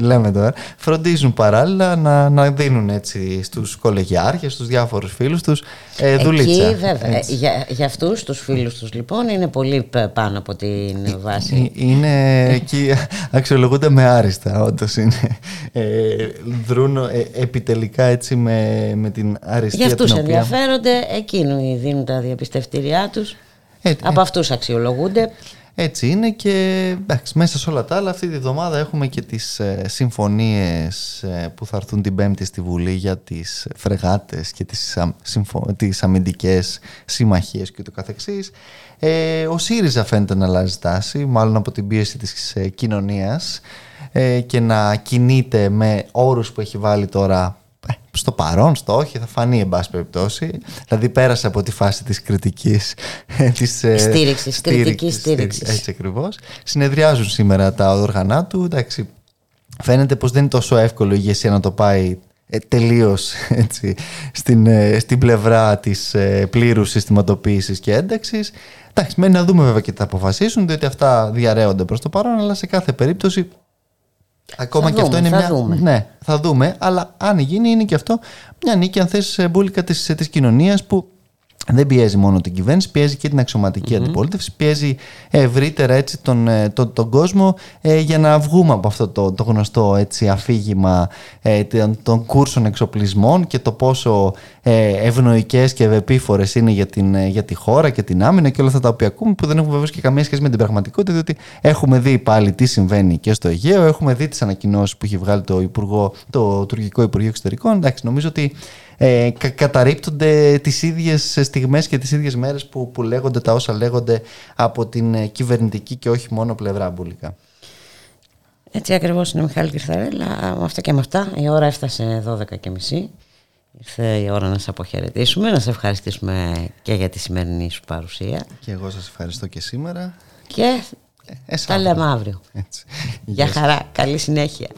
λέμε τώρα, φροντίζουν παράλληλα να, να δίνουν έτσι στους κολεγιάρχες, στους διάφορους φίλους τους ε, δουλίτσα. Εκεί βέβαια, για, για αυτούς τους φίλους τους λοιπόν είναι πολύ πάνω από την ε, βάση. Ε, είναι εκεί, αξιολογούνται με άριστα, όντως είναι. Ε, δρούν ε, επιτελικά έτσι με, με την αριστεία Για αυτούς την οποία... ενδιαφέρονται, εκείνοι δίνουν τα διαπιστευτήριά τους, από αυτούς αξιολογούνται. Έτσι είναι και εντάξει, μέσα σε όλα τα άλλα αυτή τη βδομάδα έχουμε και τις ε, συμφωνίες ε, που θα έρθουν την Πέμπτη στη Βουλή για τις φρεγάτες και τις, συμφω... τις αμυντικές συμμαχίες και το καθεξής. Ε, ο ΣΥΡΙΖΑ φαίνεται να αλλάζει τάση, μάλλον από την πίεση της ε, κοινωνίας ε, και να κινείται με όρους που έχει βάλει τώρα στο παρόν, στο όχι, θα φανεί εν πάση περιπτώσει. Δηλαδή πέρασε από τη φάση της κριτικής ε, της ε, στήριξης, κριτικής στήριξης. Έτσι ακριβώς. Συνεδριάζουν σήμερα τα όργανα του. Εντάξει, φαίνεται πως δεν είναι τόσο εύκολο η ηγεσία να το πάει ε, τελείως έτσι, στην, ε, στην πλευρά της ε, πλήρους συστηματοποίησης και ένταξης. Εντάξει, μένει να δούμε βέβαια και θα αποφασίσουν, διότι αυτά διαρρέονται προς το παρόν, αλλά σε κάθε περίπτωση Ακόμα θα και δούμε, αυτό είναι θα μια. Δούμε. Ναι, θα δούμε. Αλλά αν γίνει, είναι και αυτό μια νίκη, αν θες, μπουλικα της, της κοινωνίας που δεν πιέζει μόνο την κυβέρνηση, πιέζει και την αξιωματική αντιπολίτευση, πιέζει ευρύτερα έτσι, τον, ε, τον, τον κόσμο ε, για να βγούμε από αυτό το, το γνωστό έτσι, αφήγημα ε, των, των κούρσων εξοπλισμών και το πόσο ε, ευνοϊκές και ευεπίφορες είναι για, την, ε, για τη χώρα και την άμυνα και όλα αυτά τα οποία ακούμε που δεν έχουν βεβαίως και καμία σχέση με την πραγματικότητα διότι έχουμε δει πάλι τι συμβαίνει και στο Αιγαίο, έχουμε δει τις ανακοινώσεις που έχει βγάλει το, Υπουργό, το Τουρκικό Υπουργείο Εξωτερικών. Εντάξει, νομίζω ότι ε, κα, καταρρύπτονται τις ίδιες στιγμές και τις ίδιες μέρες που, που λέγονται τα όσα λέγονται από την ε, κυβερνητική και όχι μόνο πλευρά μπουλικά. Έτσι ακριβώς είναι Μιχάλη Κυρθαρέλα. Με αυτά και με αυτά η ώρα έφτασε 12 και μισή. Ήρθε η ώρα να σε αποχαιρετήσουμε, να σε ευχαριστήσουμε και για τη σημερινή σου παρουσία. Και εγώ σας ευχαριστώ και σήμερα. Και ε, τα λέμε αύριο. Έτσι. Γεια χαρά, καλή συνέχεια.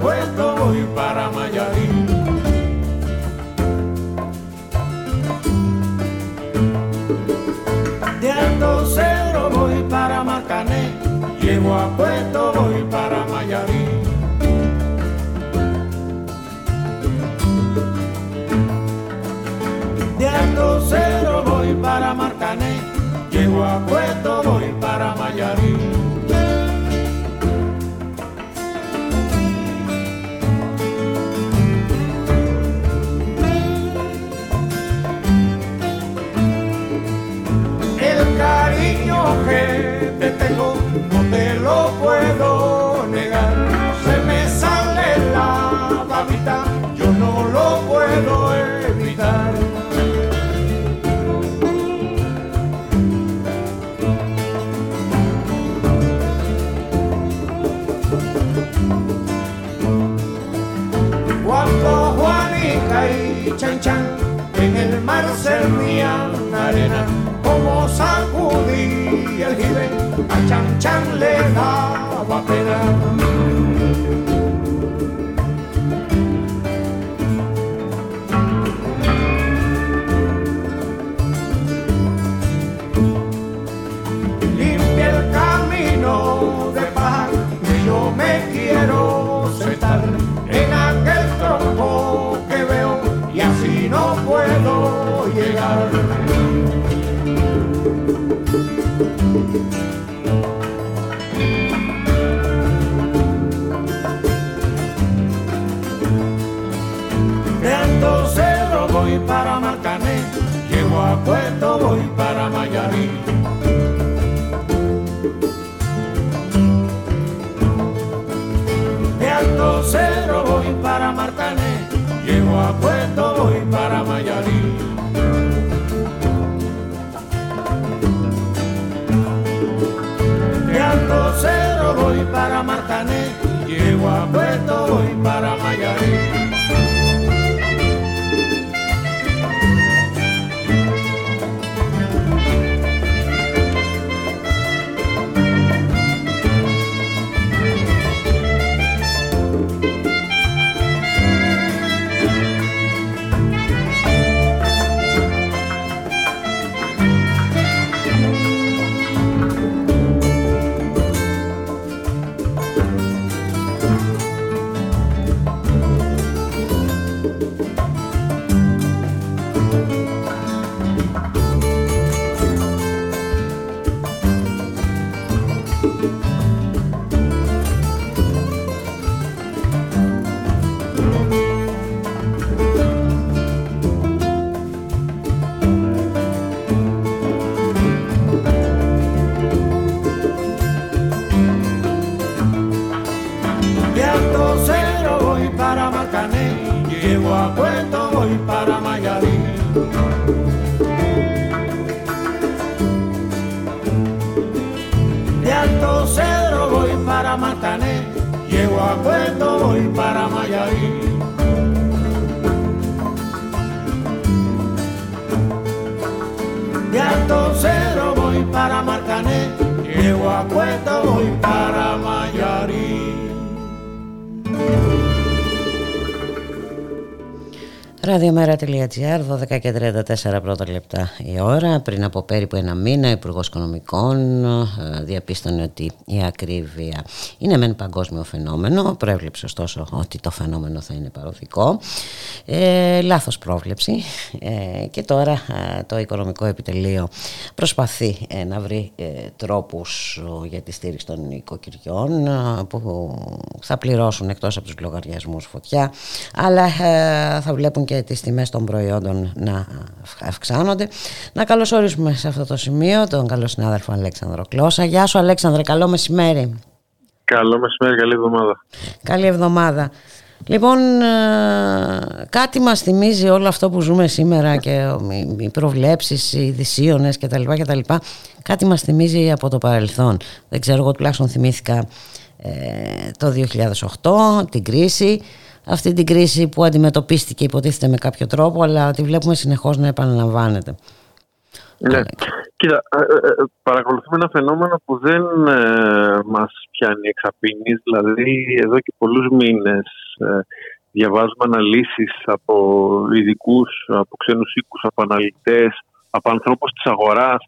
Puerto voy para Mayarín. De Alto Cedro voy para Marcané, llego a Puerto voy para Mayarín. De Alto voy para Marcané, llego a Puerto voy para Mayarín. lo puedo negar. Se me sale la babita, yo no lo puedo evitar. Cuando Juanica y Chan Chan en el mar servían arena, como sacudí el jibe a chan chan le daba pena. Voy para Marcané, llego a Puerto, voy para Mayarí. Ραδιομέρα.gr, 12 και 34 πρώτα λεπτά η ώρα. Πριν από περίπου ένα μήνα, ο Υπουργό Οικονομικών ε, διαπίστωνε ότι η ακρίβεια είναι μεν παγκόσμιο φαινόμενο. Προέβλεψε ωστόσο ότι το φαινόμενο θα είναι παροδικό. Ε, λάθος πρόβλεψη. Ε, και τώρα ε, το Οικονομικό Επιτελείο προσπαθεί ε, να βρει ε, τρόπους ε, για τη στήριξη των οικοκυριών ε, που θα πληρώσουν εκτός από τους λογαριασμούς φωτιά αλλά ε, θα βλέπουν και τις τιμές των προϊόντων να αυξάνονται. Να καλωσορίσουμε σε αυτό το σημείο τον καλό συνάδελφο Αλέξανδρο Κλώσσα. Γεια σου Αλέξανδρε, καλό μεσημέρι. Καλό μεσημέρι, καλή εβδομάδα. Καλή εβδομάδα. Λοιπόν, ε, κάτι μας θυμίζει όλο αυτό που ζούμε σήμερα και οι προβλέψεις, οι δυσίωνες κτλ. κτλ. Κάτι μας θυμίζει από το παρελθόν. Δεν ξέρω, εγώ τουλάχιστον θυμήθηκα ε, το 2008, την κρίση, αυτή την κρίση που αντιμετωπίστηκε υποτίθεται με κάποιο τρόπο, αλλά τη βλέπουμε συνεχώς να επαναλαμβάνεται. Ναι. Κοίτα, ε, ε, παρακολουθούμε ένα φαινόμενο που δεν ε, μας πιάνει εξαπίνης, δηλαδή εδώ και πολλούς μήνες ε, διαβάζουμε αναλύσεις από ειδικούς, από ξένους οίκους, από αναλυτές, από ανθρώπους της αγοράς,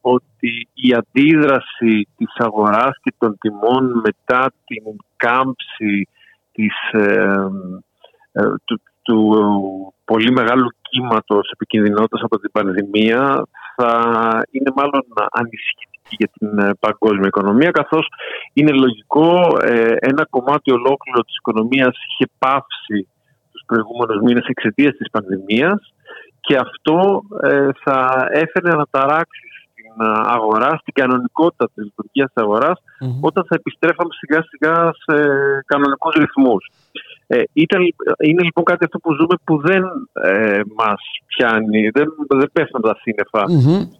ότι η αντίδραση της αγοράς και των τιμών μετά την κάμψη της, του, του πολύ μεγάλου κύματος επικινδυνότητας από την πανδημία θα είναι μάλλον ανησυχητική για την ε, παγκόσμια οικονομία καθώς είναι λογικό ε, ένα κομμάτι ολόκληρο της οικονομίας είχε πάυσει τους προηγούμενους μήνες εξαιτίας της πανδημίας και αυτό ε, θα έφερε να ταράξει στην αγοράς, στην κανονικότητα της λειτουργίας της αγορας όταν θα επιστρέφαμε σιγά σιγά σε κανονικούς ρυθμούς. Ε, ήταν, είναι λοιπόν κάτι αυτό που ζούμε που δεν ε, μας πιάνει, δεν, δεν πέφτουν τα σύννεφα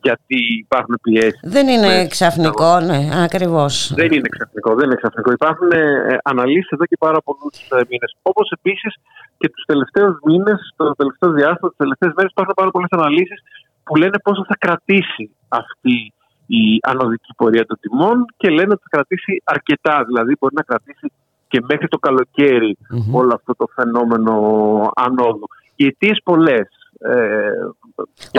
γιατί υπάρχουν πιέσεις. Δεν είναι ξαφνικό, ναι, ακριβώς. Δεν είναι ξαφνικό, δεν είναι ξαφνικό. Υπάρχουν ε, αναλύσεις εδώ και πάρα πολλούς ε, μήνες. Όπως επίσης και τους τελευταίους μήνες, το τελευταίο διάστημα, τις τελευταίες μέρες υπάρχουν πάρα πολλές αναλύσεις που λένε πόσο θα κρατήσει αυτή η ανωδική πορεία των τιμών και λένε ότι θα κρατήσει αρκετά. Δηλαδή μπορεί να κρατήσει και μέχρι το καλοκαιρι όλο αυτό το φαινόμενο ανόδου. Οι αιτίες πολλές. Ε,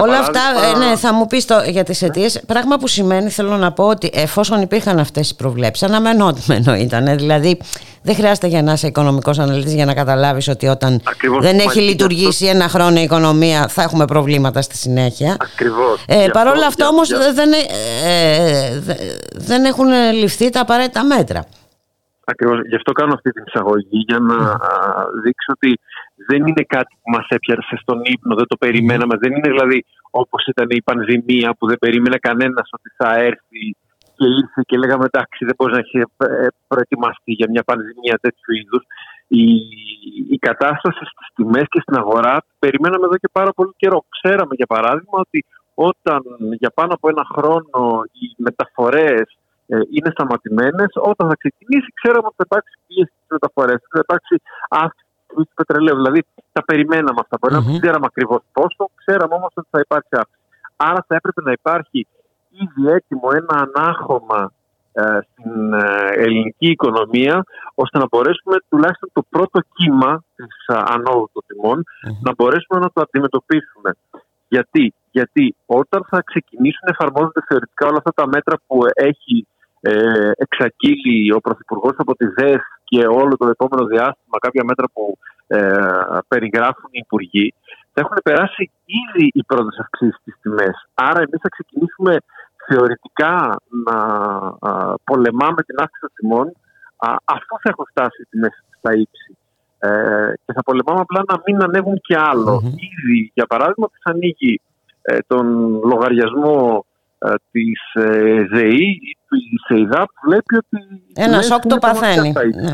Όλα αυτά, ε, ναι, θα μου πεις το, για τις αιτίες. Πράγμα που σημαίνει, θέλω να πω, ότι εφόσον υπήρχαν αυτές οι προβλέψεις, αναμενόμενο ήταν. Δηλαδή, δεν χρειάζεται για να είσαι οικονομικός αναλυτής για να καταλάβεις ότι όταν δεν έχει λειτουργήσει ένα χρόνο η οικονομία θα έχουμε προβλήματα στη συνέχεια. Ακριβώς. Ε, Παρ' όλα αυτά όμως δεν, ε, δεν έχουν ληφθεί τα απαραίτητα μέτρα. Ακριβώς. Γι' αυτό κάνω αυτή την εισαγωγή για να δείξω ότι δεν είναι κάτι που μας έπιασε στον ύπνο, δεν το περιμέναμε. Δεν είναι δηλαδή όπως ήταν η πανδημία που δεν περίμενε κανένας ότι θα έρθει και ήρθε και λέγαμε εντάξει δεν μπορείς να έχεις ε, προετοιμαστεί για μια πανδημία τέτοιου είδους. Η, η κατάσταση στις τιμές και στην αγορά περιμέναμε εδώ και πάρα πολύ καιρό. Ξέραμε για παράδειγμα ότι όταν για πάνω από ένα χρόνο οι μεταφορές ε, είναι σταματημένες. Όταν θα ξεκινήσει, ξέραμε ότι θα υπάρξει πίεση στις μεταφορές, θα υπάρξει αύξηση του πετρελαίου. Δηλαδή, τα περιμέναμε αυτά. Μπορεί να μην ξέραμε ακριβώς πόσο, ξέραμε όμως ότι θα υπάρξει αύξηση. Άρα, θα έπρεπε να υπάρχει ήδη έτοιμο ένα ανάχωμα ε, στην ε, ελληνική οικονομία, ώστε να μπορέσουμε τουλάχιστον το πρώτο κύμα της ε, ανόδου των τιμων να μπορέσουμε να το αντιμετωπίσουμε. Γιατί, Γιατί όταν θα ξεκινήσουν να εφαρμόζονται θεωρητικά όλα αυτά τα μέτρα που έχει ε, εξαγγείλει ο Πρωθυπουργός από τη ΔΕΣ και όλο το επόμενο διάστημα κάποια μέτρα που ε, περιγράφουν οι Υπουργοί, θα έχουν περάσει ήδη οι πρώτες αυξήσεις στις τιμές. Άρα, εμείς θα ξεκινήσουμε θεωρητικά να πολεμάμε την αύξηση των τιμών αφού θα έχουν φτάσει οι τιμές στα ύψη. Ε, και θα πολεμάμε απλά να μην ανέβουν και αλλο Ήδη, για παράδειγμα, που ανοίγει ε, τον λογαριασμό ε, της ε, ΔΕΗ ή της ΕΙΔΑ που βλέπει ότι... Ένας σοκ το παθαίνει. Ναι.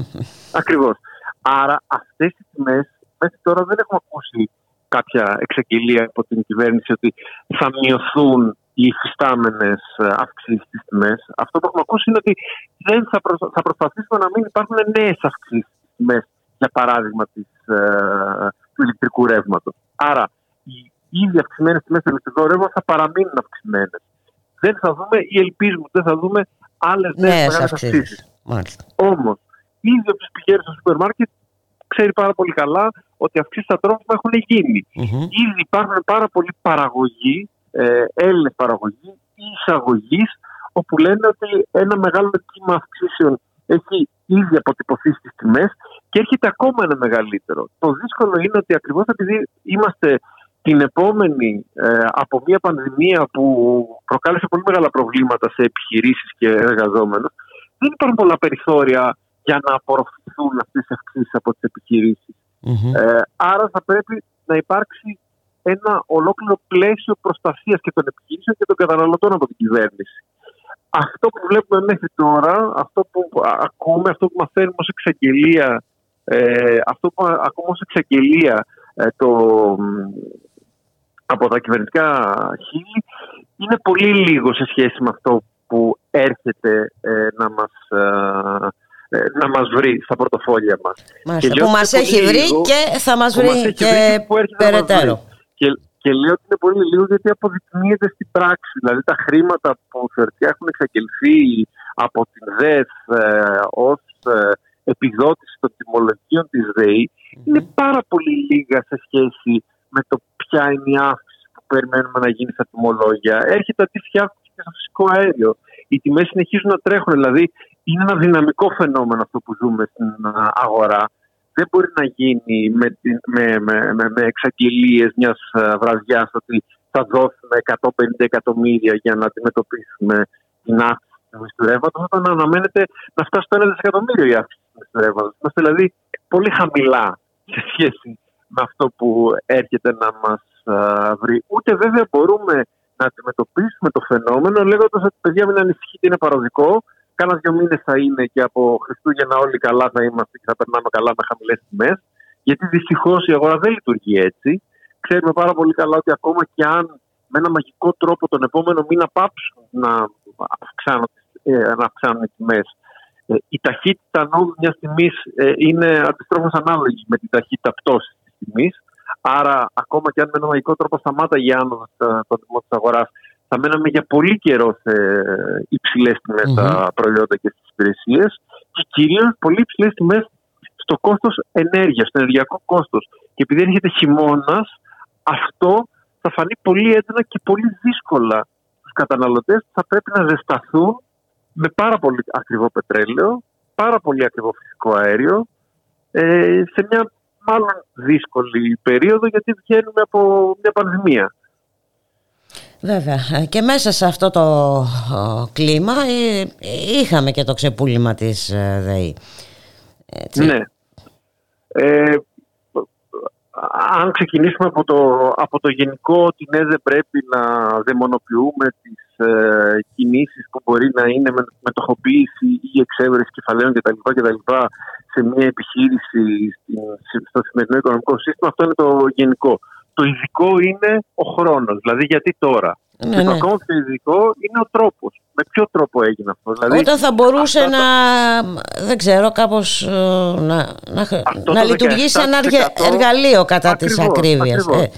Ακριβώς. Άρα αυτές οι τιμές μέχρι τώρα δεν έχουμε ακούσει κάποια εξαγγελία από την κυβέρνηση ότι θα μειωθούν οι υφιστάμενες ε, αυξήσεις στις τιμές. Αυτό που έχουμε ακούσει είναι ότι δεν θα, θα προσπαθήσουμε να μην υπάρχουν νέες αυξήσεις στις τιμές, για παράδειγμα της, του ηλεκτρικού ρεύματος. Άρα οι ήδη αυξημένες τιμές του ηλεκτρικού ρεύματος θα παραμείνουν αυξημένες δεν θα δούμε ή ελπίζουμε ότι δεν θα δούμε άλλες νέες αυξήσεις. Όμως, ήδη όποιο πηγαίνει στο σούπερ μάρκετ ξέρει πάρα πολύ καλά ότι αυξήσεις στα τρόφιμα έχουν γίνει. Ήδη υπάρχουν πάρα πολλοί παραγωγοί, ε, Έλληνες παραγωγοί ή εισαγωγή, όπου λένε ότι ένα μεγάλο κύμα αυξήσεων έχει ήδη αποτυπωθεί στις τιμές και έρχεται ακόμα ένα μεγαλύτερο. Το δύσκολο είναι ότι ακριβώς επειδή είμαστε την επόμενη ε, από μια πανδημία που προκάλεσε πολύ μεγάλα προβλήματα σε επιχειρήσεις και εργαζόμενους δεν υπάρχουν πολλά περιθώρια για να απορροφηθούν αυτές τις αυξήσεις από τις επιχειρησεις Ε, άρα θα πρέπει να υπάρξει ένα ολόκληρο πλαίσιο προστασίας και των επιχειρήσεων και των καταναλωτών από την κυβέρνηση. Αυτό που βλέπουμε μέχρι τώρα, αυτό που ακούμε, αυτό που μαθαίνουμε ως εξαγγελία, ε, αυτό που ακούμε ως εξαγγελία ε, το, από τα κυβερνητικά χείλη είναι πολύ λίγο σε σχέση με αυτό που έρχεται ε, να μας ε, ε, να μας βρει στα πορτοφόλια μας. Μάλιστα, και που μας έχει βρει και θα μας βρει και περαιτέρω. Και, και λέω ότι είναι πολύ λίγο γιατί αποδεικνύεται στην πράξη. Δηλαδή τα χρήματα που θεωρητικά έχουν εξαγγελθεί από την ΔΕΘ ε, ως ε, επιδότηση των τιμολογίων της ΔΕΗ είναι πάρα πολύ λίγα σε σχέση με το ποια είναι η αύξηση που περιμένουμε να γίνει στα τιμολόγια. Έρχεται αντίστοιχη αύξηση και στο φυσικό αέριο. Οι τιμές συνεχίζουν να τρέχουν. Δηλαδή, είναι ένα δυναμικό φαινόμενο αυτό που ζούμε στην αγορά. Δεν μπορεί να γίνει με, με, με, με, με εξαγγελίες μιας βραδιάς ότι θα δώσουμε 150 εκατομμύρια για να αντιμετωπίσουμε την αύξηση του μισθού όταν αναμένεται να φτάσει στο 1 δισεκατομμύριο η αύξηση του μισθού Είμαστε δηλαδή πολύ χαμηλά σε σχέση με αυτό που έρχεται να μας βρει. Ούτε βέβαια μπορούμε να αντιμετωπίσουμε το φαινόμενο λέγοντας ότι παιδιά μην ανησυχείτε είναι παροδικό. Κάνα δύο μήνες θα είναι και από Χριστούγεννα όλοι καλά θα είμαστε και θα περνάμε καλά με χαμηλές τιμές. Γιατί δυστυχώς η αγορά δεν λειτουργεί έτσι. Ξέρουμε πάρα πολύ καλά ότι ακόμα και αν με ένα μαγικό τρόπο τον επόμενο μήνα πάψουν να αυξάνουν, ε, να αυξάνουν οι τιμές ε, η ταχύτητα ανόδου μιας τιμής ε, είναι αντιστρόφως ανάλογη με την ταχύτητα πτώσης Άρα, ακόμα και αν με ένα μαγικό τρόπο σταμάταγε η άνοδο στο τιμό της αγοράς, θα μέναμε για πολύ καιρό σε υψηλές τιμές στα προϊόντα και στις υπηρεσίες και κυρίως πολύ υψηλές τιμές στο κόστος ενέργειας, στο ενεργειακό κόστος. Και επειδή έρχεται χειμώνας, αυτό θα φανεί πολύ έντονα και πολύ δύσκολα στους καταναλωτές. Που θα πρέπει να ζεσταθούν με πάρα πολύ ακριβό πετρέλαιο, πάρα πολύ ακριβό φυσικό αέριο, ε, σε μια μάλλον δύσκολη περίοδο γιατί βγαίνουμε από μια πανδημία. Βέβαια. Ε, και μέσα σε αυτό το κλίμα ε, είχαμε και το ξεπούλημα της ε, ΔΕΗ. Έτσι. Ναι. Ε, αν ξεκινήσουμε από το, από το γενικό ότι ναι δεν πρέπει να δαιμονοποιούμε τις ε, κινήσεις που μπορεί να είναι με, μετοχοποίηση ή εξέβρεση κεφαλαίων κτλ. κτλ σε μια επιχείρηση στο σημερινό οικονομικό σύστημα, αυτό είναι το γενικό. Το ειδικό είναι ο χρόνος, δηλαδή γιατί τώρα. Ναι, και το ναι. ακόμα πιο ειδικό είναι ο τρόπος. Με ποιο τρόπο έγινε αυτό. Δηλαδή, Όταν θα μπορούσε να, δεν ξέρω, κάπως ε, να, να, να λειτουργήσει σαν εργαλείο κατά της της ακρίβειας. Ε.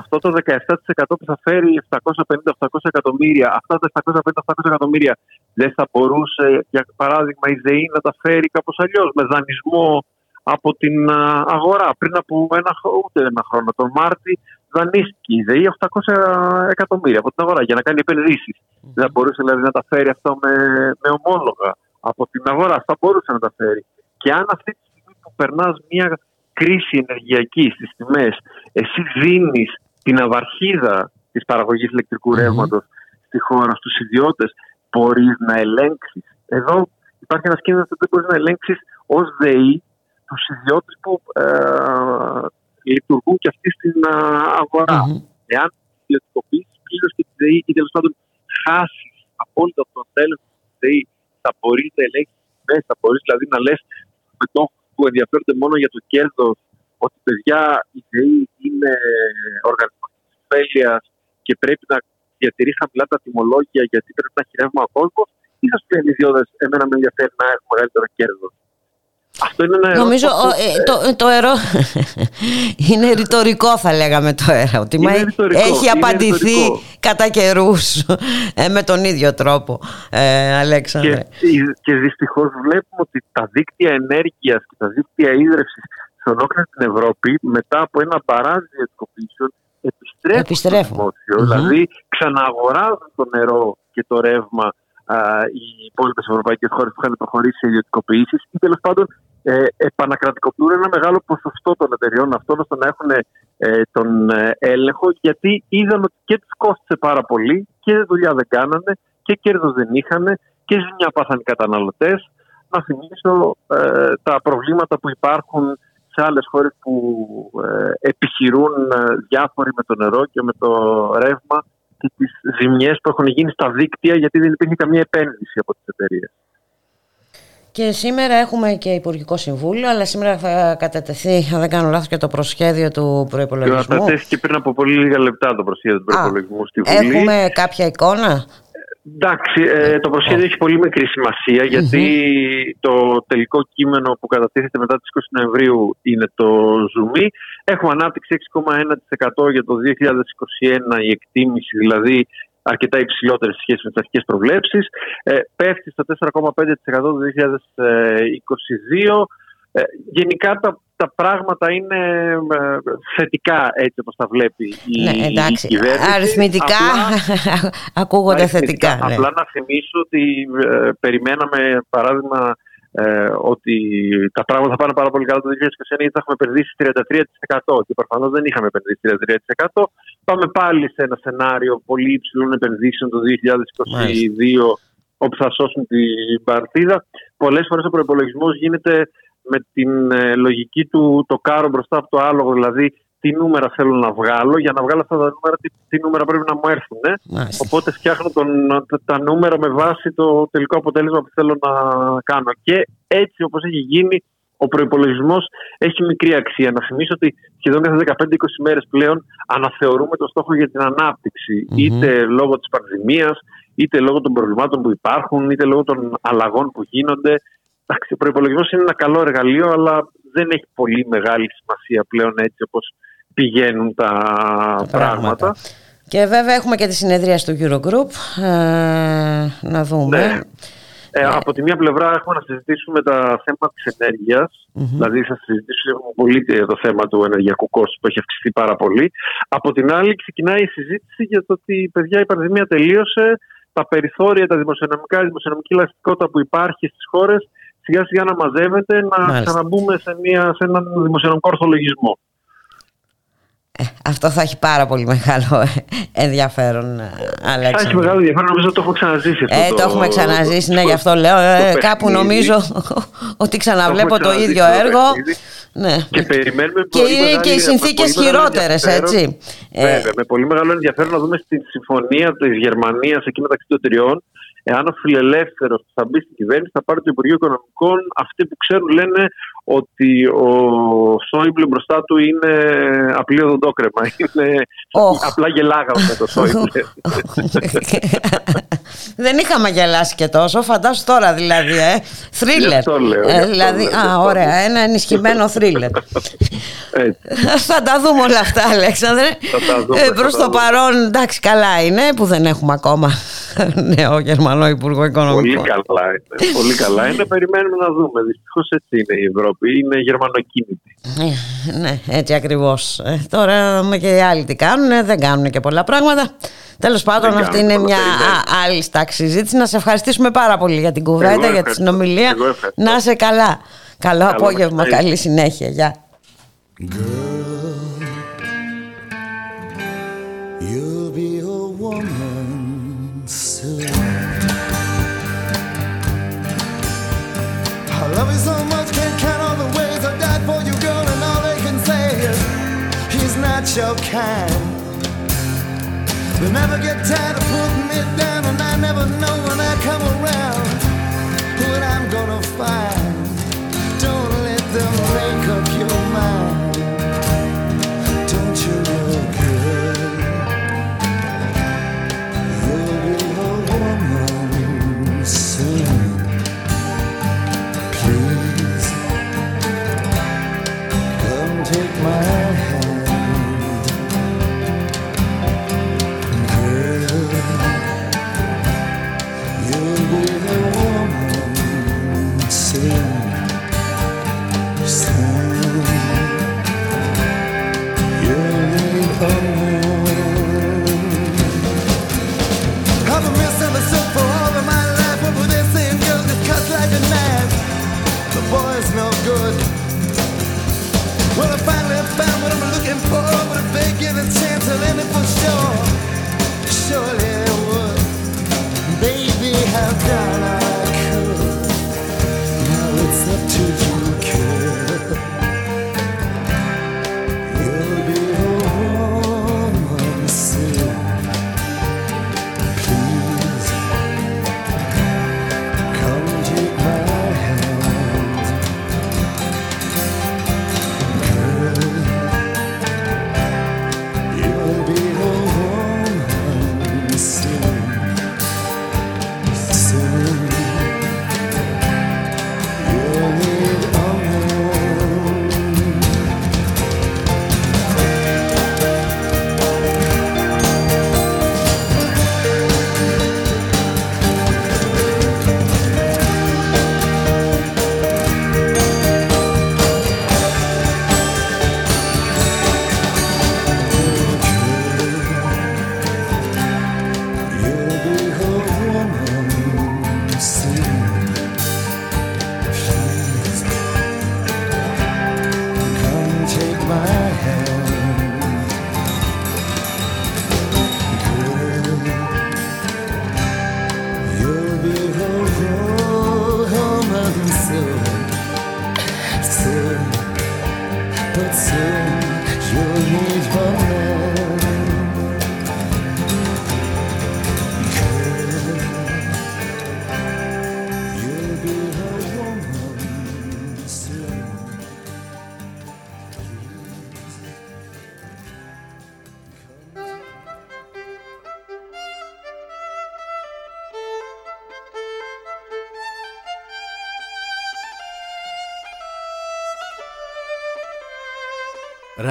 Αυτό το 17% που θα φέρει 750-800 εκατομμύρια, αυτά τα 750-800 εκατομμύρια δεν θα μπορούσε, για παράδειγμα, η ΔΕΗ να τα φέρει κάπως αλλιώς, με δανεισμό από την αγορά. Πριν από ένα, ούτε ένα χρόνο, τον Μάρτι, δανείστηκε η ΔΕΗ 800 εκατομμύρια από την αγορά για να κάνει επενδύσεις. Δεν θα μπορούσε δηλαδή να τα φέρει αυτό με, με ομόλογα από την αγορά. Θα μπορούσε να τα φέρει. Και αν αυτή τη στιγμή που περνάς μια κρίση ενεργειακής στις τιμές, εσύ δίνεις την αυαρχίδα της παραγωγής ηλεκτρικού ρεύματος στη χώρα, στους ιδιώτες, μπορείς να ελέγξεις. Εδώ υπάρχει ένας κίνδυνος που δεν μπορείς να ελέγξεις ως ΔΕΗ τους ιδιώτες που ε, λειτουργούν και αυτοί στην αγορά. Mm-hmm. Εάν ιδιωτικοποιήσεις πλήρως και τη ΔΕΗ ή τέλος πάντων χάσεις απόλυτα από τον έλεγχο της ΔΕΗ, θα μπορείς να ελέγξεις τις θα μπορείς δηλαδή να λες μετόχου που ενδιαφέρονται μόνο για το κέρδος ότι παιδιά η ΔΕΗ είναι οργανισμός τη και πρέπει να διατηρεί χαμηλά τα τιμολόγια γιατί πρέπει να έχει ρεύμα ο κόσμος, ή θα σου πει ιδιώτε, εμένα με ενδιαφέρει να έχω μεγαλύτερο κέρδος. Αυτό είναι ένα Νομίζω που... ε, το, το ερώ είναι ρητορικό θα λέγαμε το ερώτημα. Έχει απαντηθεί κατά καιρούς ε, με τον ίδιο τρόπο, ε, Αλέξανδρε. Και, και δυστυχώς βλέπουμε ότι τα δίκτυα ενέργειας και τα δίκτυα ίδρυυσης σε ολόκληρη την Ευρώπη μετά από ένα παράδειγμα ιδιωτικοποιήσεων επιστρέφουν, επιστρέφουν. στο δημόσιο. Mm-hmm. Δηλαδή ξαναγοράζουν το νερό και το ρεύμα α, οι υπόλοιπες ευρωπαϊκές χώρες που είχαν προχωρήσει σε ιδιωτικοποιήσεις ή τέλος πάντων ε, επανακρατικοποιούν ένα μεγάλο ποσοστό των εταιριών αυτών ώστε να έχουν ε, τον ε, έλεγχο γιατί είδαν ότι και τους κόστησε πάρα πολύ και δουλειά δεν κάνανε και κέρδος δεν είχαν και ζημιά πάθαν οι καταναλωτές. Να θυμίσω ε, τα προβλήματα που υπάρχουν σε άλλες χώρες που ε, επιχειρούν διάφοροι με το νερό και με το ρεύμα και τις ζημιές που έχουν γίνει στα δίκτυα γιατί δεν υπήρχε καμία επένδυση από τις εταιρείες. Και σήμερα έχουμε και Υπουργικό Συμβούλιο, αλλά σήμερα θα κατατεθεί, αν δεν κάνω λάθος, και το προσχέδιο του προπολογισμού. Θα κατατέθηκε πριν από πολύ λίγα λεπτά το προσχέδιο του προπολογισμού στη Βουλή. Έχουμε κάποια εικόνα; Εντάξει, ε, το προσχέδιο έχει πολύ μικρή σημασία γιατί το τελικό κείμενο που κατατίθεται μετά τις 20 Νοεμβρίου είναι το Zoom. Έχουμε ανάπτυξη 6,1% για το 2021 η εκτίμηση, δηλαδή αρκετά υψηλότερη σε σχέση με τις αρχικές προβλέψεις. Ε, πέφτει στο 4,5% το 2022. Ε, γενικά τα, τα πράγματα είναι ε, θετικά έτσι όπως τα βλέπει η, ναι, εντάξει. κυβέρνηση. Αριθμητικά απλά, ακούγονται θετικά. Ναι. Απλά να θυμίσω ότι ε, περιμέναμε παράδειγμα ε, ότι τα πράγματα θα πάνε πάρα πολύ καλά το 2021 γιατί θα έχουμε επενδύσει 33% και προφανώς δεν είχαμε επενδύσει 33%. Πάμε πάλι σε ένα σενάριο πολύ υψηλών επενδύσεων το 2022 όπου θα σώσουν την παρτίδα. Πολλές φορές ο προπολογισμό γίνεται με την ε, λογική του το κάρο μπροστά από το άλογο, δηλαδή τι νούμερα θέλω να βγάλω. Για να βγάλω αυτά τα νούμερα, τι, τι νούμερα πρέπει να μου έρθουν. Ε; Οπότε φτιάχνω τον, τα, νούμερα με βάση το τελικό αποτέλεσμα που θέλω να κάνω. Και έτσι όπως έχει γίνει, ο προπολογισμό έχει μικρή αξία. Να θυμίσω ότι σχεδόν κάθε 15-20 μέρες πλέον αναθεωρούμε το στόχο για την αναπτυξη Είτε λόγω της πανδημίας, είτε λόγω των προβλημάτων που υπάρχουν, είτε λόγω των αλλαγών που γίνονται. Εντάξει, ο προπολογισμό είναι ένα καλό εργαλείο, αλλά δεν έχει πολύ μεγάλη σημασία πλέον έτσι όπως πηγαίνουν τα, πράγματα. Και βέβαια έχουμε και τη συνεδρία του Eurogroup. Ε, να δούμε. Ναι. Ε, από τη μία πλευρά έχουμε να συζητήσουμε τα θέματα της ενέργειας, δηλαδή θα συζητήσουμε πολύ το θέμα του ενεργειακού κόστου που έχει αυξηθεί πάρα πολύ. Από την άλλη ξεκινάει η συζήτηση για το ότι παιδιά η πανδημία τελείωσε, τα περιθώρια, τα δημοσιονομικά, η δημοσιονομική ελαστικότητα που υπάρχει στις χώρες σιγά σιγά να μαζεύεται, να Μάλιστα. ξαναμπούμε σε, μια, σε έναν δημοσιονομικό ορθολογισμό. Ε, αυτό θα έχει πάρα πολύ μεγάλο ε, ενδιαφέρον, ε, Θα Αλέξανδρο. έχει μεγάλο ενδιαφέρον, νομίζω ότι το έχω ξαναζήσει αυτό. Ε, το, έχουμε ξαναζήσει, ναι, γι' αυτό λέω. ε, το κάπου παιχνίδι. νομίζω ότι ξαναβλέπω Το το έχουμε ίδιο ξαναζήσει το έργο. παιχνίδι. Ναι. Και περιμένουμε Και πολύ είναι μεγάλη- και οι με συνθήκες πολύ μεγάλο χειρότερες, ενδιαφέρον. έτσι. Ε, Βέβαια, με πολύ μεγάλο ενδιαφέρον να δούμε στη συμφωνία της Γερμανίας εκεί μεταξύ των τριών, εάν ο φιλελεύθερος που θα μπει στην κυβέρνηση θα πάρει το Υπουργείο Οικονομικών. Αυτοί που ξέρουν λένε ότι ο Σόιμπλε μπροστά του είναι απλή οδοντόκρεμα. Είναι Οχ. απλά γελάγαμε με το Σόιμπλε. Δεν είχαμε γελάσει και τόσο, φαντάσου τώρα δηλαδή, ε. Γι' Θρίλερ. αυτό λέω, γι' Ε, αυτό δηλαδή, λέω, γι' α, αυτό ωραία, ένα ενισχυμένο θρίλερ. Έτσι. θα τα δούμε όλα αυτά, Αλέξανδρε. Θα τα δούμε, ε, θα προς τα το δούμε. παρόν, εντάξει, καλά είναι που δεν έχουμε ακόμα νέο Γερμανό Υπουργό Πολύ Οικονομικών. καλά είναι. Πολύ καλά είναι. Περιμένουμε να δούμε. Δυστυχώς έτσι είναι η Ευρώπη. Είναι γερμανοκίνητη. Ε, ναι, έτσι ακριβώς. Ε, τώρα με και οι άλλοι τι κάνουν, ε, δεν κάνουν και πολλά πράγματα. Τέλος πάντων, Δεν αυτή κάνουν είναι πολλά, μια περιμένουν. α, άλλη στάξη συζήτηση. Να σε ευχαριστήσουμε πάρα πολύ για την κουβέντα, για τη ευχαριστώ. συνομιλία. Εγώ ευχαριστώ. Να είσαι καλά. Καλό απόγευμα, μεσημέρι. καλή συνέχεια. Γεια. You'll not your kind. They never get tired of putting me down, and I never know when I come around what I'm gonna find. Don't let them make up your mind. Don't you know, girl? You'll woman soon. Please come take my Well, I finally found what I'm looking for. But if they give a chance, I'll it for sure. Surely they would. Baby, I've done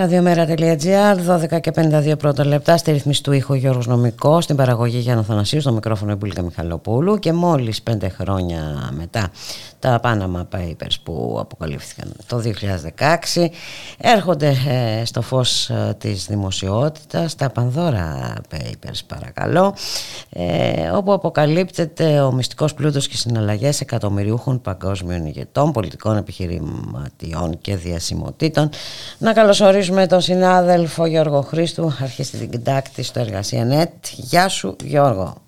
Ραδιομέρα.gr, 12 και 52 πρώτα λεπτά στη ρυθμίση του ήχου Γιώργος Νομικό, στην παραγωγή Γιάννα Θανασίου, στο μικρόφωνο Εμπούλικα Μιχαλοπούλου και μόλις πέντε χρόνια μετά τα Panama Papers που αποκαλύφθηκαν το 2016 έρχονται ε, στο φως ε, της δημοσιότητας τα Πανδώρα Papers παρακαλώ ε, όπου αποκαλύπτεται ο μυστικός πλούτος και συναλλαγές εκατομμυριούχων παγκόσμιων ηγετών, πολιτικών επιχειρηματιών και διασημοτήτων. Να καλωσορίσουμε τον συνάδελφο Γιώργο Χρήστου, αρχίστη την τάκτη στο Εργασία Νετ. Γεια σου Γιώργο.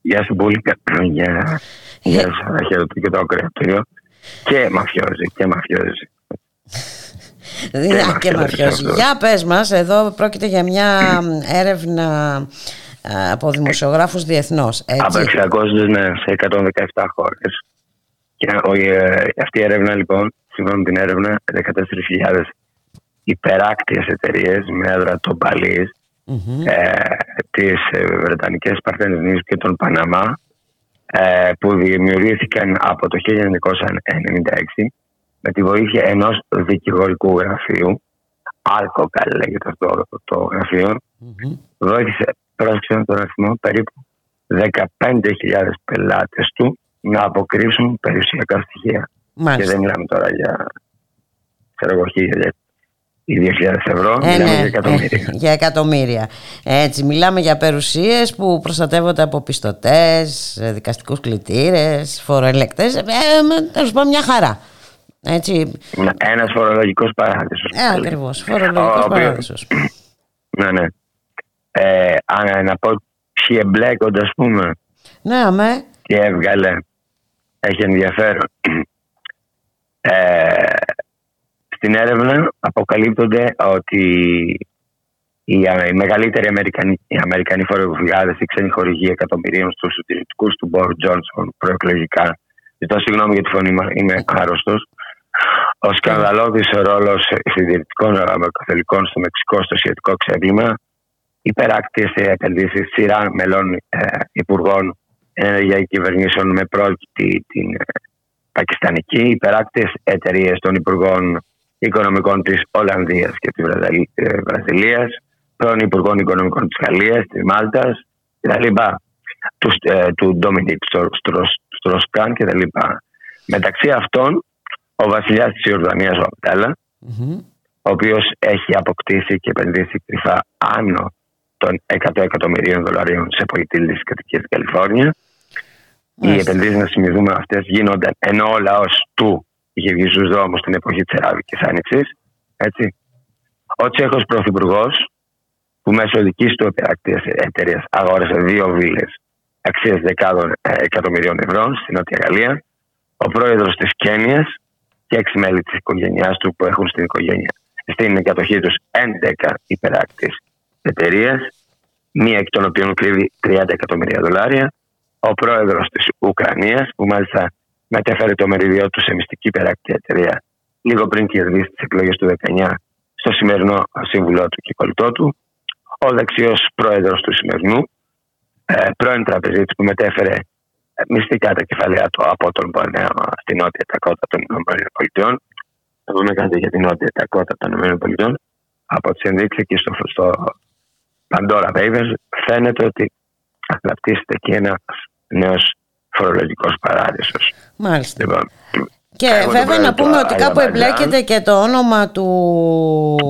Γεια σου πολύ. Γεια. Γεια σου. Χαίρετε και το ακροατήριο. Και μαφιόζη. Και μαφιόζη. Και, και μαφιόζη. Για πες μας, εδώ πρόκειται για μια έρευνα α, από δημοσιογράφους διεθνώς. Από Έτσι. 600 ναι, σε 117 χώρες. Και ο, ε, αυτή η έρευνα λοιπόν, σύμφωνα με την έρευνα, 14.000 υπεράκτιες εταιρείες με έδρα των Παλής, Μμμ. ε, τις ε, Βρετανικές Παρθένες νήσους και τον Παναμά ε, που δημιουργήθηκαν από το 1996 με τη βοήθεια ενός δικηγορικού γραφείου Alcocal λέγεται αυτό το γραφείο Μμμ. βοήθησε πρόσεξε τον αριθμό περίπου 15.000 πελάτες του να αποκρύψουν περιουσιακά στοιχεία και Μάλιστα. δεν μιλάμε τώρα για ξέρω εγώ χίλια ή 2.000 ευρώ Ε, μιλάμε ναι, για εκατομμύρια ε, για εκατομμύρια. Έτσι, μιλάμε για περιουσίες που προστατεύονται από πιστωτές, ε, δικαστικούς κλητήρες, φοροελεκτές. Ε, ε, τέλος πάντων μια χαρά. Έτσι, Ένα φορολογικός παράδεισος. ε, ακριβώς, φορολογικός παράδεισος. Ναι, ναι. Ε, αν, να πω ποιοι εμπλέκονται, ας πούμε, Ναι, αμέ. τι έβγαλε. Έχει ενδιαφέρον. Ε, στην έρευνα αποκαλύπτονται ότι οι, οι μεγαλύτεροι Αμερικανοί, οι Αμερικανοί φορολογάδε ή ξένοι χορηγοί εκατομμυρίων στους συντηρητικούς του Μπορ Τζόνσον προεκλογικά. Ζητώ συγγνώμη για τη φωνή μου, είμαι άρρωστος. Ο σκανδαλώδης ρόλος συντηρητικών καθολικών στο Μεξικό στο σχετικό ξέπλυμα, υπεράκτιες επενδύσεις σειρά μελών ε, υπουργών ενεργειακών κυβερνήσεων με πρόκειται την ε, πακιστανική, υπεράκτιες εταιρείες των υπουργών οικονομικών της Ολλανδίας και της Βραζιλίας, πρώην υπουργών οικονομικών της Γαλλίας, της Μάλτας κτλ. Του, ε, του Ντόμινικ Στροσκάν κτλ. Μεταξύ αυτών, ο βασιλιάς της Ιορδανίας, ο Αμπτάλα, Μμμ. ο οποίος έχει αποκτήσει και επενδύσει κρυφά άνω των 100 εκατομμυρίων δολαρίων σε πολιτείε της κατοικία τη Καλιφόρνιας. Οι Μάλιστα. επενδύσεις, να θυμηθούμε, αυτές γίνονταν ενώ ο λαός του είχε βγει στους δρόμους στην εποχή της Αράβικη Άνοιξης. Έτσι. Ο Τσέχος Πρωθυπουργός, που μέσω δικής του υπεράκτεια εταιρείας αγόρασε δύο βίλες αξίας δεκάδων ε, εκατομμυρίων ευρώ στην Νότια Γαλλία. Ο πρόεδρος της Κένιας και έξι μέλη της οικογένειάς του που έχουν στην οικογένεια στην κατοχή τους 11 υπεράκτιε εταιρείε, μία εκ των οποίων κρύβει 30 εκατομμύρια δολάρια. Ο πρόεδρος της Ουκρανίας, που μάλιστα μετέφερε το μεριδιό του σε μυστική υπεράκτια εταιρεία λίγο πριν κερδίσει τις εκλογές του 19 στο σημερινό σύμβουλό του και κολλητό του. Ο δεξιός πρόεδρος του σημερινού, ε, πρώην τραπεζίτης που μετέφερε ε, μυστικά τα κεφαλαία του από τον Πορνέο στη νότια τακότα των ΗΠΑ. Θα πούμε κάτι για την νότια τακότα των ΗΠΑ. Από τις ενδείξεις εκεί στο, στο Pandora Papers φαίνεται ότι αναπτύσσεται και ένας νέος φορολογικός παράδεισος. Μάλιστα. Λοιπόν, Και Εγώ τον βέβαια πρόεδρο να του πούμε ότι κάπου Αζερμπαϊτζάν. εμπλέκεται και το όνομα του,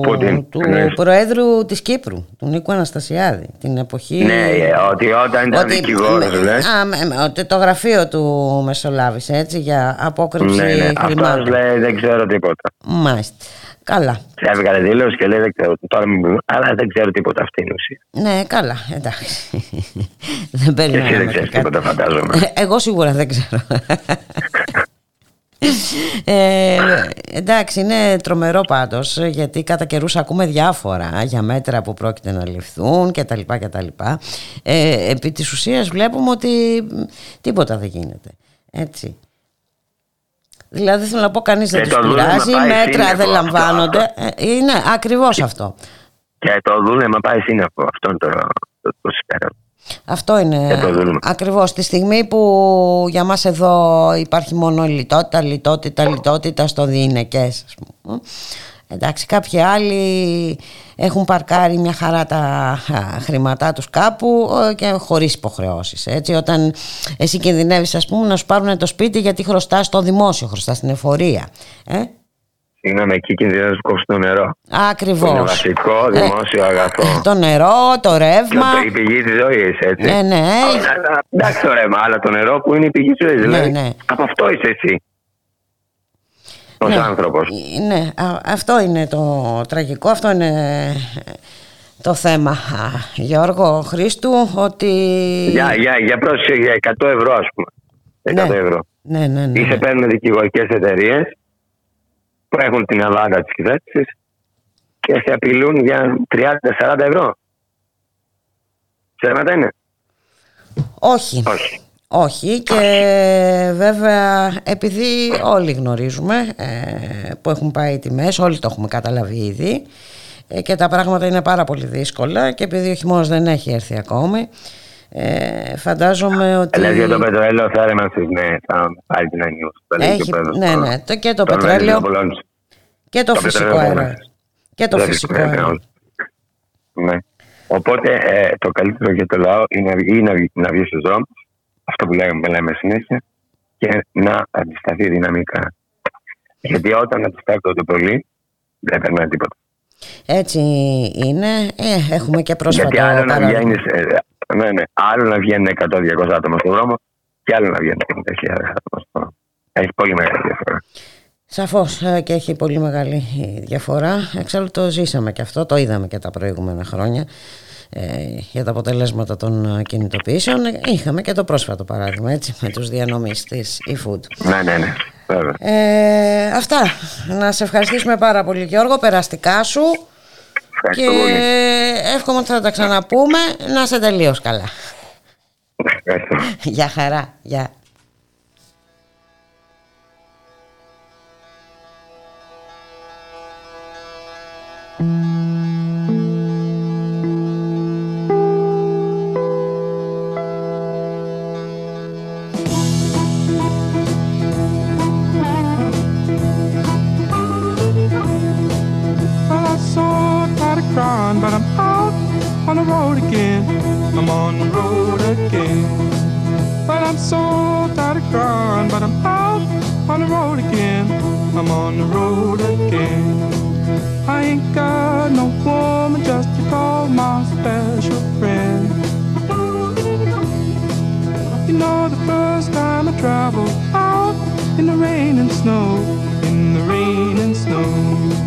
Πούτιν, του εννοείς. Προέδρου της Κύπρου, του Νίκου Αναστασιάδη, την εποχή... ναι, ε, ότι όταν ήταν δικηγόρος, λες. α, με- με- ότι το γραφείο του μεσολάβησε έτσι για απόκρυψη Ναι, ναι, αυτός χρημάτων. λέει δεν ξέρω τίποτα. Μάλιστα. Καλά. Έβγαλε δήλωση και λέει δεν ξέρω, τώρα μην πούμε, αλλά δεν ξέρω τίποτα αυτή είναι η ουσία. Ναι, καλά, εντάξει. δεν Και εσύ περιμέναμε δεν ξέρεις κάτι. τίποτα, φαντάζομαι. Ε, Εγώ σίγουρα δεν ξέρω. Ε, εντάξει, είναι τρομερό πάντως γιατί κατά καιρούς ακούμε διάφορα για μέτρα που πρόκειται να ληφθούν και τα λοιπά και τα λοιπά. Ε, επί της ουσίας βλέπουμε ότι τίποτα δεν γίνεται. Έτσι. Δηλαδή θέλω να πω κανείς δεν Και τους το δούλευμα πειράζει, πάει μέτρα σύννεφο δεν αυτό, λαμβάνονται. Ε, είναι ακριβώς αυτό. Και το δούλεμα πάει σύννεφο. Αυτό είναι το, το, το συμφέρον. Αυτό είναι Και το δούλευμα. ακριβώς τη στιγμή που για μας εδώ υπάρχει μόνο η λιτότητα, λιτότητα, λιτότητα στο διηνεκές ας πούμε. Εντάξει, κάποιοι άλλοι έχουν παρκάρει μια χαρά τα α, χρήματά τους κάπου ε, και χωρίς υποχρεώσεις. Έτσι, όταν εσύ κινδυνεύεις ας πούμε να σου πάρουν το σπίτι γιατί χρωστάς στο δημόσιο, χρωστάς στην εφορία. Ε; Συγγνώμη, εκεί κινδυνεύει να κόψει το νερό. Που είναι Ακριβώς. βασικό δημόσιο αγαθό. Το νερό, το ρεύμα. Η πηγή της ζωής, έτσι. Ναι, ναι. Αλλά, Εντάξει το ρεύμα, αλλά το νερό που είναι η πηγή της ζωής. Δηλαδή, ναι. από αυτό είσαι εσύ. Ω Ναι. άνθρωπος. Ναι, α- αυτό είναι το τραγικό, αυτό είναι το θέμα. Α, Γιώργο Χρήστου, ότι... Για, για, για πρόσεξε, για 100 ευρώ, ας πούμε. 100 Ναι. ευρώ. Ναι, ναι, ναι. Ή σε παίρνουν δικηγορικές εταιρείες που έχουν την Ελλάδα της κυβέρνησης και σε απειλούν για 30-40 ευρώ. Ψέματα είναι. Όχι. Όχι. Όχι και βέβαια επειδή όλοι γνωρίζουμε ε, που έχουν πάει οι τιμές, όλοι το έχουμε καταλαβεί ήδη ε, και τα πράγματα είναι πάρα πολύ δύσκολα και επειδή ο χειμώνας δεν έχει έρθει ακόμη ε, φαντάζομαι ότι... Δηλαδή για το πετρέλαιο θα έρεμαν ναι, θα πάρει την ανιούση. Έχει, ναι, ναι, το, και το πετρέλαιο και το, Το φυσικό πετρέλαιο αέριο. δεν Και το Δεν φυσικό είναι, αέριο. Ναι. Οπότε ε, το καλύτερο για το λαό είναι, ή να, βγει- να βγει στους δρόμους, αυτό που λέμε, λέμε συνέχεια, και να αντισταθεί δυναμικά. Γιατί όταν αντιστέκονται πολύ, δεν περνάει τίποτα. Έτσι είναι. Ε, έχουμε και πρόσφατο Γιατί άλλο να, παράδειγμα. βγαίνεις, ε, ναι, ναι, άλλο να βγαίνουν 100-200 άτομα στον δρόμο και άλλο να βγαίνουν 50.000 άτομα στον δρόμο. Έχει πολύ μεγάλη διαφορά. Σαφώς ε, και έχει πολύ μεγάλη ε, διαφορά. Εξάλλου το ζήσαμε και αυτό, το είδαμε και τα προηγούμενα χρόνια ε, για τα αποτελέσματα των ε, κινητοποιήσεων. Ε, Είχαμε και το πρόσφατο παράδειγμα έτσι, με τους διανομείς της eFood. Ναι, ναι, ναι. Βέβαια. Ε, αυτά. Να σε ευχαριστήσουμε πάρα πολύ Γιώργο, περαστικά σου και Ευχαριστώ πολύ. εύχομαι ότι θα τα ξαναπούμε. Να είσαι τελείως καλά. Ευχαριστώ. Γεια χαρά. Γεια. Well, but I'm out on the road again. I'm on the road again. But I'm so tired of crying, but I'm out on the road again. I'm on the road again. I ain't got no woman just to call my special friend. You know, the first time I traveled out in the rain and snow, in the rain and snow.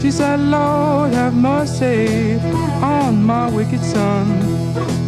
She said, Lord, have mercy on my wicked son.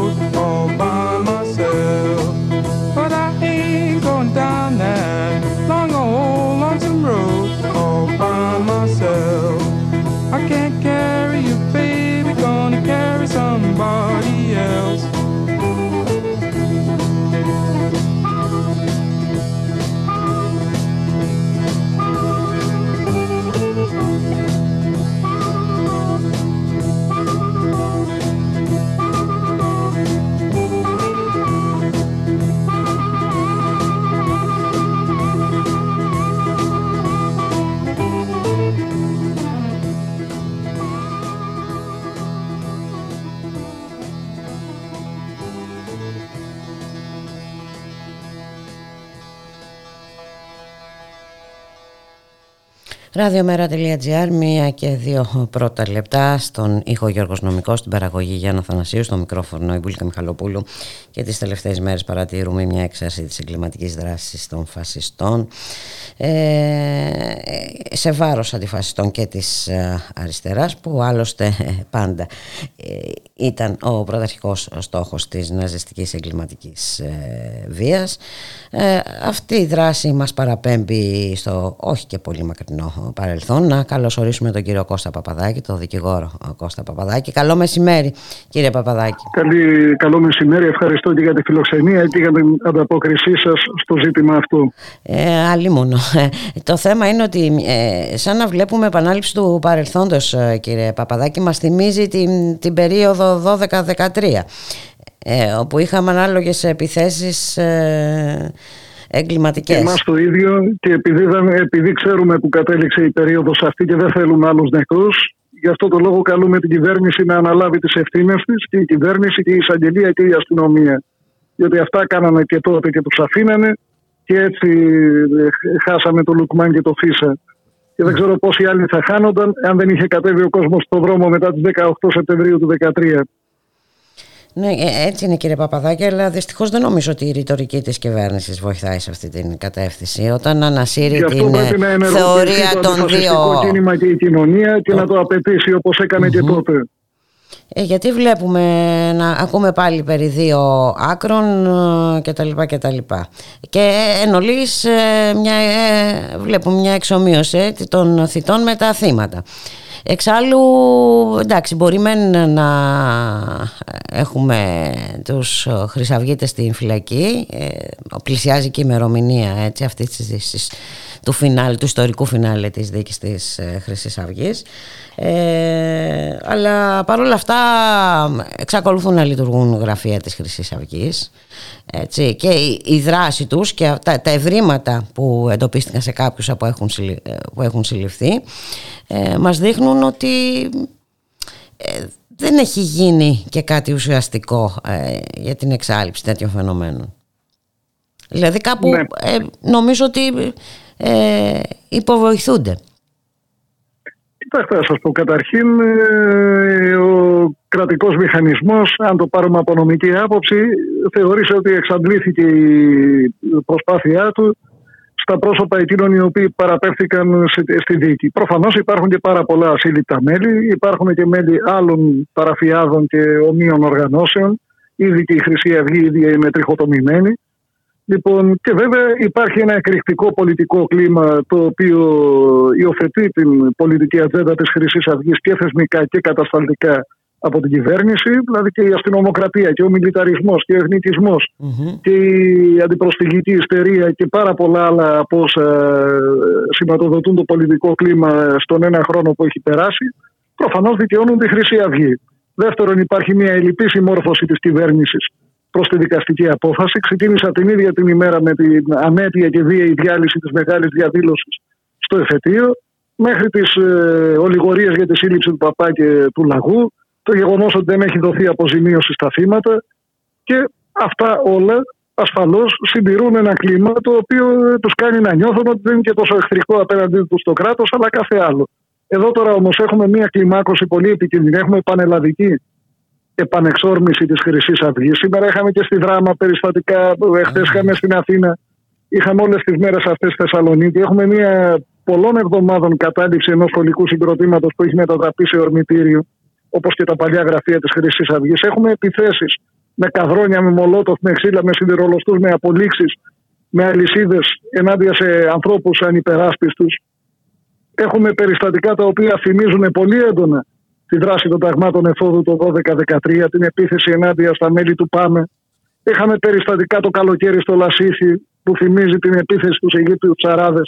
down that long old lonesome road all by myself. I can't Ραδιομέρα.gr, μία και δύο πρώτα λεπτά. Στον ήχο Γιώργος Νομικός, στην παραγωγή Γιάννα Θανασίου, στο μικρόφωνο η Μπουλίκα Μιχαλοπούλου. Και τις τελευταίες μέρες παρατηρούμε μια έξαρση της εγκληματικής δράσης των φασιστών. Ε, σε βάρος αντιφασιστών και της ε, αριστεράς που άλλωστε ε, πάντα ε, ήταν ο πρωταρχικός στόχος της ναζιστικής εγκληματικής ε, βίας. αυτή η δράση μας παραπέμπει στο όχι και πολύ μακρινό παρελθόν. Να καλωσορίσουμε τον κύριο Κώστα Παπαδάκη, τον δικηγόρο Κώστα Παπαδάκη. Καλό μεσημέρι, κύριε Παπαδάκη. Καλή, καλό μεσημέρι. Ευχαριστώ και για τη φιλοξενία και για την ανταπόκρισή σας στο ζήτημα αυτό. Ε, άλλη μόνο. Το θέμα είναι ότι ε, σαν να βλέπουμε επανάληψη του παρελθόντος, ε, κύριε Παπαδάκη, μας θυμίζει την, την περίοδο 12-13 ε, όπου είχαμε ανάλογες επιθέσεις ε, εγκληματικές. Και εμάς το ίδιο και επειδή, δεν, επειδή ξέρουμε που κατέληξε η περίοδος αυτή και δεν θέλουμε άλλους νεκρούς, γι' αυτό το λόγο καλούμε την κυβέρνηση να αναλάβει τις ευθύνες της και η κυβέρνηση και η εισαγγελία και η αστυνομία. Γιατί αυτά κάνανε και τότε και τους αφήνανε και έτσι ε, χάσαμε το Λουκμάν και το Φίσα. Και δεν ξέρω πόσοι άλλοι θα χάνονταν αν δεν είχε κατέβει ο κόσμος στον δρόμο μετά τις 18 Σεπτεμβρίου του 2013. Ναι, ε, έτσι είναι κύριε Παπαδάκη, αλλά δυστυχώς δεν νομίζω ότι η ρητορική της κυβέρνησης βοηθάει σε αυτή την κατεύθυνση. Όταν ανασύρει την ε, θεωρία των δύο... Το κίνημα και η κοινωνία και να το απαιτήσει όπως και τότε. Ε, γιατί βλέπουμε να ακούμε πάλι περί δύο άκρων ε, και τα λοιπά και τα λοιπά. Και εν ολής, μια, βλέπουμε μια εξομοίωση των θητών με τα θύματα. Εξάλλου, εντάξει, μπορεί να έχουμε τους χρυσαυγίτες στην φυλακή, ε, πλησιάζει και η ημερομηνία έτσι, αυτής της δύσης, του, φινάλ, του ιστορικού φινάλε της δίκης της ε, Χρυσής Αυγής. Ε, αλλά παρόλα αυτά εξακολουθούν να λειτουργούν γραφεία της Χρυσής Αυγής έτσι, και η, δράση τους και τα, τα ευρήματα που εντοπίστηκαν σε κάποιους που έχουν, που έχουν συλληφθεί ε, μας δείχνουν ότι ε, δεν έχει γίνει και κάτι ουσιαστικό ε, για την εξάλληψη τέτοιων φαινομένων. Δηλαδή κάπου Ναι. ε, νομίζω ότι ε, υποβοηθούνται. Κοιτάξτε, να σας πω καταρχήν, ε, ο κρατικός μηχανισμός, αν το πάρουμε από νομική άποψη, θεωρήσε ότι εξαντλήθηκε η προσπάθειά του στα πρόσωπα εκείνων οι οποίοι παραπέμφθηκαν στη, στη δίκη. Προφανώς υπάρχουν και πάρα πολλά ασύλληπτα μέλη, υπάρχουν και μέλη άλλων παραφιάδων και ομοίων οργανώσεων, ήδη και η Χρυσή Αυγή ήδη είναι τριχοτομημένη. Λοιπόν, και βέβαια υπάρχει ένα εκρηκτικό πολιτικό κλίμα το οποίο υιοθετεί την πολιτική ατζέντα της Χρυσής Αυγής και θεσμικά και κατασταλτικά από την κυβέρνηση, δηλαδή και η αστυνομοκρατία και ο μιλιταρισμός και ο εθνικισμός και η αντιπροσφυγική ιστερία και πάρα πολλά άλλα από όσα ε, σηματοδοτούν το πολιτικό κλίμα στον ένα χρόνο που έχει περάσει, προφανώς δικαιώνουν τη Χρυσή Αυγή. Δεύτερον, υπάρχει μια ελλειπή συμμόρφωση της κυβέρνησης προς τη δικαστική απόφαση. Ξεκίνησα την ίδια την ημέρα με την ανέτεια και βίαιη διάλυση της μεγάλης διαδήλωσης στο εφετείο, μέχρι τις ε, ολιγορίες για τη σύλληψη του παπά και του λαγού, το γεγονός ότι δεν έχει δοθεί αποζημίωση στα θύματα και αυτά όλα ασφαλώς συντηρούν ένα κλίμα το οποίο ε, τους κάνει να νιώθουν ότι δεν είναι και τόσο εχθρικό απέναντι τους στο κράτος αλλά κάθε άλλο. Εδώ τώρα όμως έχουμε μια κλιμάκωση πολύ επικίνδυνη. Έχουμε πανελλαδική επανεξόρμηση της χρυσής Αυγής. Σήμερα είχαμε και στη δράμα περιστατικά, εχθές είχαμε στην Αθήνα, είχαμε όλες τις μέρες αυτές στη Θεσσαλονίκη. Έχουμε μια πολλών εβδομάδων κατάληψη ενός σχολικού συγκροτήματος που έχει μετατραπεί σε ορμητήριο, όπως και τα παλιά γραφεία της χρυσής Αυγής. Έχουμε επιθέσεις με καδρόνια, με μολότοφ, με ξύλα, με σιδηρολοστούς, με απολύξεις, με αλυσίδες ενάντια σε ανθρώπους ανυπεράσπιστους. Έχουμε περιστατικά τα οποία θυμίζουν πολύ έντονα τη δράση των ταγμάτων εφόδου το 12-13, την επίθεση ενάντια στα μέλη του ΠΑΜΕ. Είχαμε περιστατικά το καλοκαίρι στο Λασίθι που θυμίζει την επίθεση του Αιγύπτιους Τσαράδε.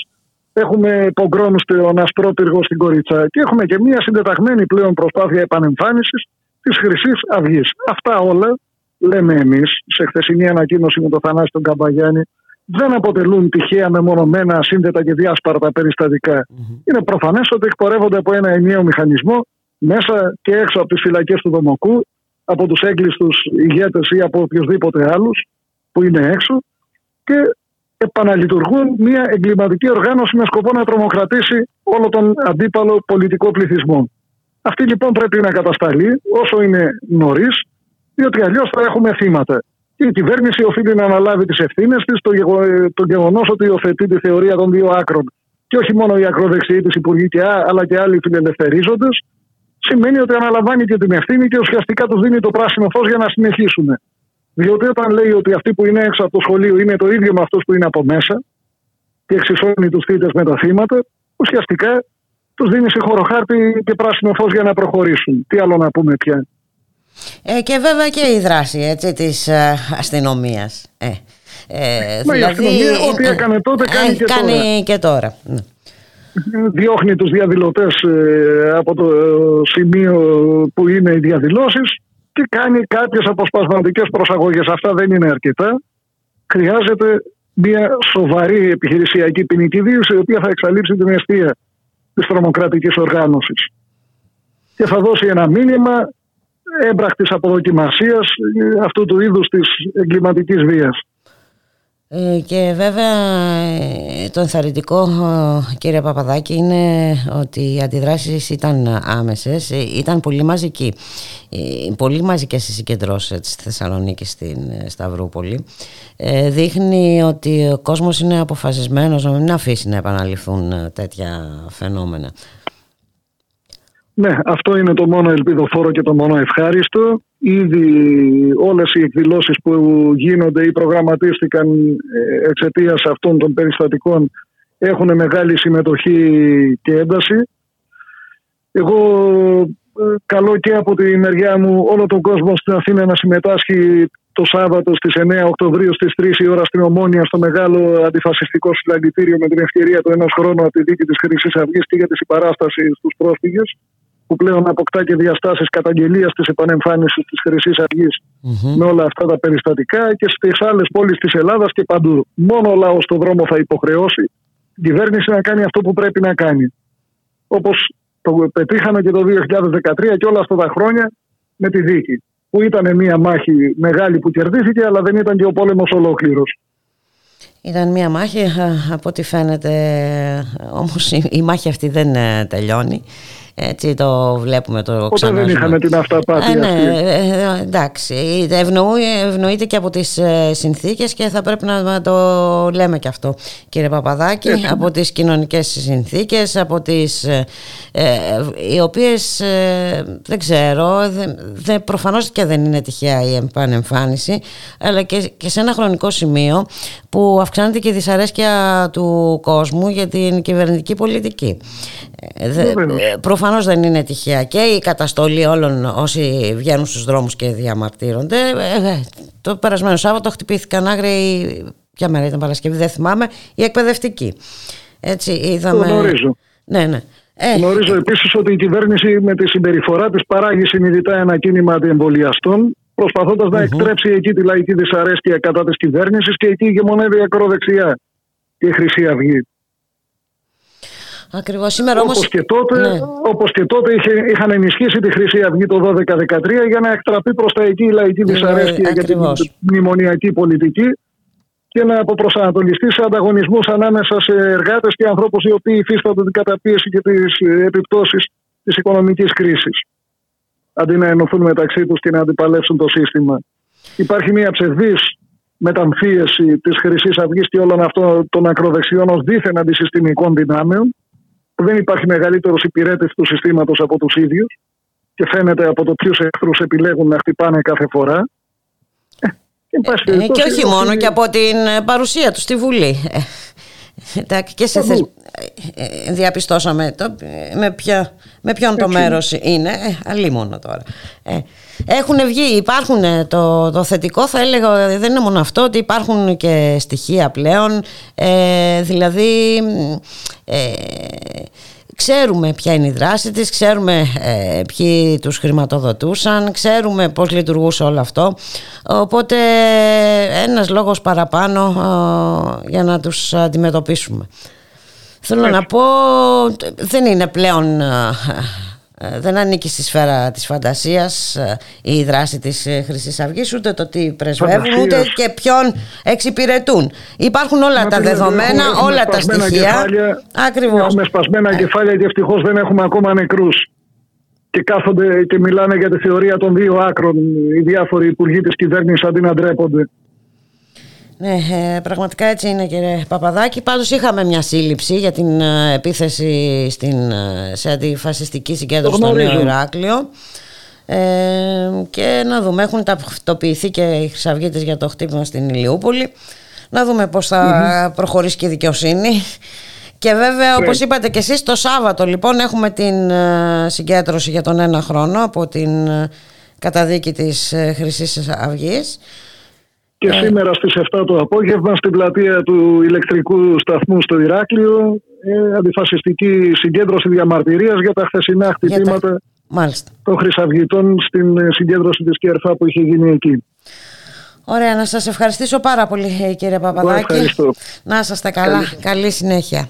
Έχουμε πογκρόμ στον Ασπρόπυργο στην Κοριτσά και έχουμε και μια συντεταγμένη πλέον προσπάθεια επανεμφάνισης της Χρυσής Αυγής. Αυτά όλα, λέμε εμείς, σε χθεσινή ανακοίνωση με τον Θανάση τον Καμπαγιάννη, δεν αποτελούν τυχαία μεμονωμένα ασύνδετα και διάσπαρτα περιστατικά. Είναι προφανές ότι εκπορεύονται από ένα ενιαίο μηχανισμό μέσα και έξω από τις φυλακές του Δομοκού, από τους έγκλειστους ηγέτες ή από οποιοδήποτε άλλους που είναι έξω και επαναλειτουργούν μια εγκληματική οργάνωση με σκοπό να τρομοκρατήσει όλο τον αντίπαλο πολιτικό πληθυσμό. Αυτή λοιπόν πρέπει να κατασταλεί όσο είναι νωρίς, διότι αλλιώς θα έχουμε θύματα. Και η κυβέρνηση οφείλει να αναλάβει τις ευθύνες της, το, γεγο, το γεγονός ότι υιοθετεί τη θεωρία των δύο άκρων. Και όχι μόνο η ακροδεξιή τη Υπουργή και α- αλλά και άλλοι φιλελευθερίζοντες, σημαίνει ότι αναλαμβάνει και την ευθύνη και ουσιαστικά τους δίνει το πράσινο φως για να συνεχίσουν. Διότι όταν λέει ότι αυτοί που είναι έξω από το σχολείο είναι το ίδιο με αυτούς που είναι από μέσα και εξισώνει τους θήτε με τα θύματα, ουσιαστικά τους δίνει συγχωροχάρτη και πράσινο φως για να προχωρήσουν. Τι άλλο να πούμε πια. Ε, και βέβαια και η δράση έτσι, της ε, αστυνομίας. Ε, ε, Μα η αστυνομία ό,τι έκανε τότε κάνει ε, και κάνει τώρα. και τώρα. Ναι. διώχνει τους διαδηλωτές ε, από το σημείο που είναι οι διαδηλώσεις και κάνει κάποιες αποσπασματικές προσαγωγές. Αυτά δεν είναι αρκετά. Χρειάζεται μια σοβαρή επιχειρησιακή ποινική δίωση η οποία θα εξαλείψει την αιστεία της τρομοκρατικής οργάνωσης. Και θα δώσει ένα μήνυμα έμπρακτης αποδοκιμασίας ε, αυτού του είδους της εγκληματικής βίας. Ε, και βέβαια ε, το ενθαρρυντικό ε, κύριε Παπαδάκη είναι ότι οι αντιδράσεις ήταν άμεσες, ε, ήταν πολύ μαζικοί. Ε, Πολύ μαζικές οι συγκεντρώσεις της Θεσσαλονίκης στην ε, Σταυρούπολη. Ε, Δείχνει ότι ο κόσμος είναι αποφασισμένος να μην αφήσει να επαναληφθούν ε, τέτοια φαινόμενα. Ναι, αυτό είναι το μόνο ελπιδοφόρο και το μόνο ευχάριστο. Ήδη όλες οι εκδηλώσεις που γίνονται ή προγραμματίστηκαν ε, εξαιτίας αυτών των περιστατικών έχουν μεγάλη συμμετοχή και ένταση. Εγώ ε, καλώ και από τη μεριά μου όλο τον κόσμο στην Αθήνα να συμμετάσχει το Σάββατο στις 9 Οκτωβρίου στις 3 η ώρα στην Ομόνια στο μεγάλο αντιφασιστικό συλλαλητήριο με την ευκαιρία του ενός χρόνου από τη δίκη της Χρυσής Αυγής και για τη συμπαράσταση στους πρόσφυγες που πλέον αποκτά και διαστάσεις καταγγελίας της επανεμφάνισης της Χρυσής Αυγής με όλα αυτά τα περιστατικά και στις άλλες πόλεις της Ελλάδας και παντού. Μόνο ο λαός στον δρόμο θα υποχρεώσει την κυβέρνηση να κάνει αυτό που πρέπει να κάνει. Όπως το πετύχαμε και το 2013 και όλα αυτά τα χρόνια με τη δίκη. Που ήταν μια μάχη μεγάλη που κερδίθηκε, αλλά δεν ήταν και ο πόλεμος ολόκληρος. Ήταν μια μάχη, α, από ό,τι φαίνεται, όμως η, η μάχη αυτή δεν ε, τελειώνει. Έτσι το βλέπουμε, το Ποτέ ξαναζούμε. δεν είχαμε την αυταπάτη Ε, ναι, αυτή. ε, ε, εντάξει, ευνοεί, ευνοείται και από τις ε, συνθήκες και θα πρέπει να, να το λέμε και αυτό κύριε Παπαδάκη, Έτσι. από τις κοινωνικές συνθήκες, από τις ε, ε, οι οποίες ε, δεν ξέρω, δεν, δεν, προφανώς και δεν είναι τυχαία η επανεμφάνιση, αλλά και, και σε ένα χρονικό σημείο που αυξάνεται και η δυσαρέσκεια του κόσμου για την κυβερνητική πολιτική. Ε, δε- Βεβαίως. ε, προφανώς δεν είναι τυχαία και η καταστολή όλων όσοι βγαίνουν στους δρόμους και διαμαρτύρονται. Ε, ε, το περασμένο Σάββατο χτυπήθηκαν άγριοι, ποια μέρα ήταν Παρασκευή, δεν θυμάμαι, οι εκπαιδευτικοί. Έτσι είδαμε... Το γνωρίζω. Ναι, ναι. Ε, Γνωρίζω επίσης ότι η κυβέρνηση με τη συμπεριφορά της παράγει συνειδητά ένα κίνημα αντιεμβολιαστών, προσπαθώντας να εκτρέψει εκεί τη λαϊκή δυσαρέσκεια κατά της κυβέρνησης και εκεί ηγεμονεύει η ακροδεξιά και η Χρυσή Αυγή. Ακριβώς σήμερα όμως... Όπως και τότε, Ναι. όπως και τότε είχε, είχαν ενισχύσει τη Χρυσή Αυγή το 12-13 για να εκτραπεί προς τα εκεί η λαϊκή Ναι, δυσαρέσκεια για την ακριβώς. μνημονιακή πολιτική και να αποπροσανατολιστεί σε ανταγωνισμούς ανάμεσα σε εργάτες και ανθρώπους οι οποίοι υφίστανται την καταπίεση και τις ε, επιπτώσεις της οικονομικής κρίσης αντί να ενωθούν μεταξύ τους και να αντιπαλεύσουν το σύστημα. Υπάρχει μια ψευδής μεταμφίεση της χρυσής Αυγής και όλων αυτών των ακροδεξιών ως δίθεν αντισυστημικών δυνάμεων που δεν υπάρχει μεγαλύτερος υπηρέτης του συστήματος από τους ίδιους και φαίνεται από το ποιους εχθρούς επιλέγουν να χτυπάνε κάθε φορά. Ε, εν πάση Ε, και περιπτώσει, όχι οφείλει- μόνο και από την ε, παρουσία τους στη Βουλή. Ε, εντάξει, και σε Παντού. θεσ... ε, ε, διαπιστώσαμε το, ε, με, ποια, με ποιον το Έτσι. μέρος είναι, ε, αλίμονο τώρα. Ε, έχουν βγει, υπάρχουν ε, το, το θετικό θα έλεγα ε, δεν είναι μόνο αυτό ότι υπάρχουν και στοιχεία πλέον ε, δηλαδή ε, Ξέρουμε ποια είναι η δράση της, ξέρουμε ε, ποιοι τους χρηματοδοτούσαν, ξέρουμε πώς λειτουργούσε όλο αυτό. Οπότε ένας λόγος παραπάνω ε, για να τους αντιμετωπίσουμε. Θέλω να πω, δεν είναι πλέον ε, ε, δεν ανήκει στη σφαίρα της φαντασίας ε, η δράση της ε, Χρυσής Αυγής ούτε το τι πρεσβεύουν Φαντασίας. ούτε και ποιον εξυπηρετούν. Υπάρχουν όλα Μα τα παιδιά, δεδομένα, έχουμε- έχουμε όλα τα σπασμένα στοιχεία. κεφάλια. Ακριβώς. Έχουμε σπασμένα κεφάλια και ευτυχώς δεν έχουμε ακόμα νεκρούς. Και κάθονται και μιλάνε για τη θεωρία των δύο άκρων οι διάφοροι υπουργοί της κυβέρνησης αντί να ντρέπονται. Ναι, ε, πραγματικά έτσι είναι κύριε Παπαδάκη. Πάντως είχαμε μια σύλληψη για την ε, επίθεση στην, ε, σε αντιφασιστική συγκέντρωση Το στο Νέο γνωρίζω. Ηράκλειο. Ε, και να δούμε, έχουν ταυτοποιηθεί και οι Χρυσαυγίτες για το χτύπημα στην Ηλιούπολη. Να δούμε πώς θα προχωρήσει και η δικαιοσύνη. Και βέβαια, όπως είπατε και εσείς, το Σάββατο λοιπόν έχουμε την ε, συγκέντρωση για τον ένα χρόνο από την ε, καταδίκη της ε, Χρυσής Αυγής. Και Ε. σήμερα στις 7 το απόγευμα στην πλατεία του ηλεκτρικού σταθμού στο Ηράκλειο ε, αντιφασιστική συγκέντρωση διαμαρτυρίας για τα χθεσινά Για τα- χτυπήματα Μάλιστα. των Χρυσαυγητών στην ε, συγκέντρωση της ΚΕΡΦΑ που είχε γίνει εκεί. Ωραία, να σας ευχαριστήσω πάρα πολύ ε, κύριε Παπαδάκη. ευχαριστώ. Να είσαστε καλά. Καλή συνέχεια.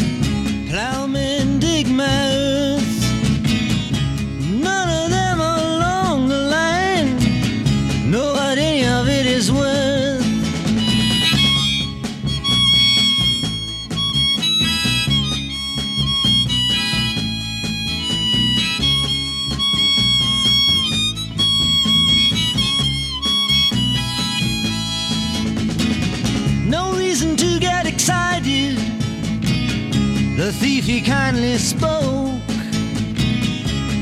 The thief he kindly spoke.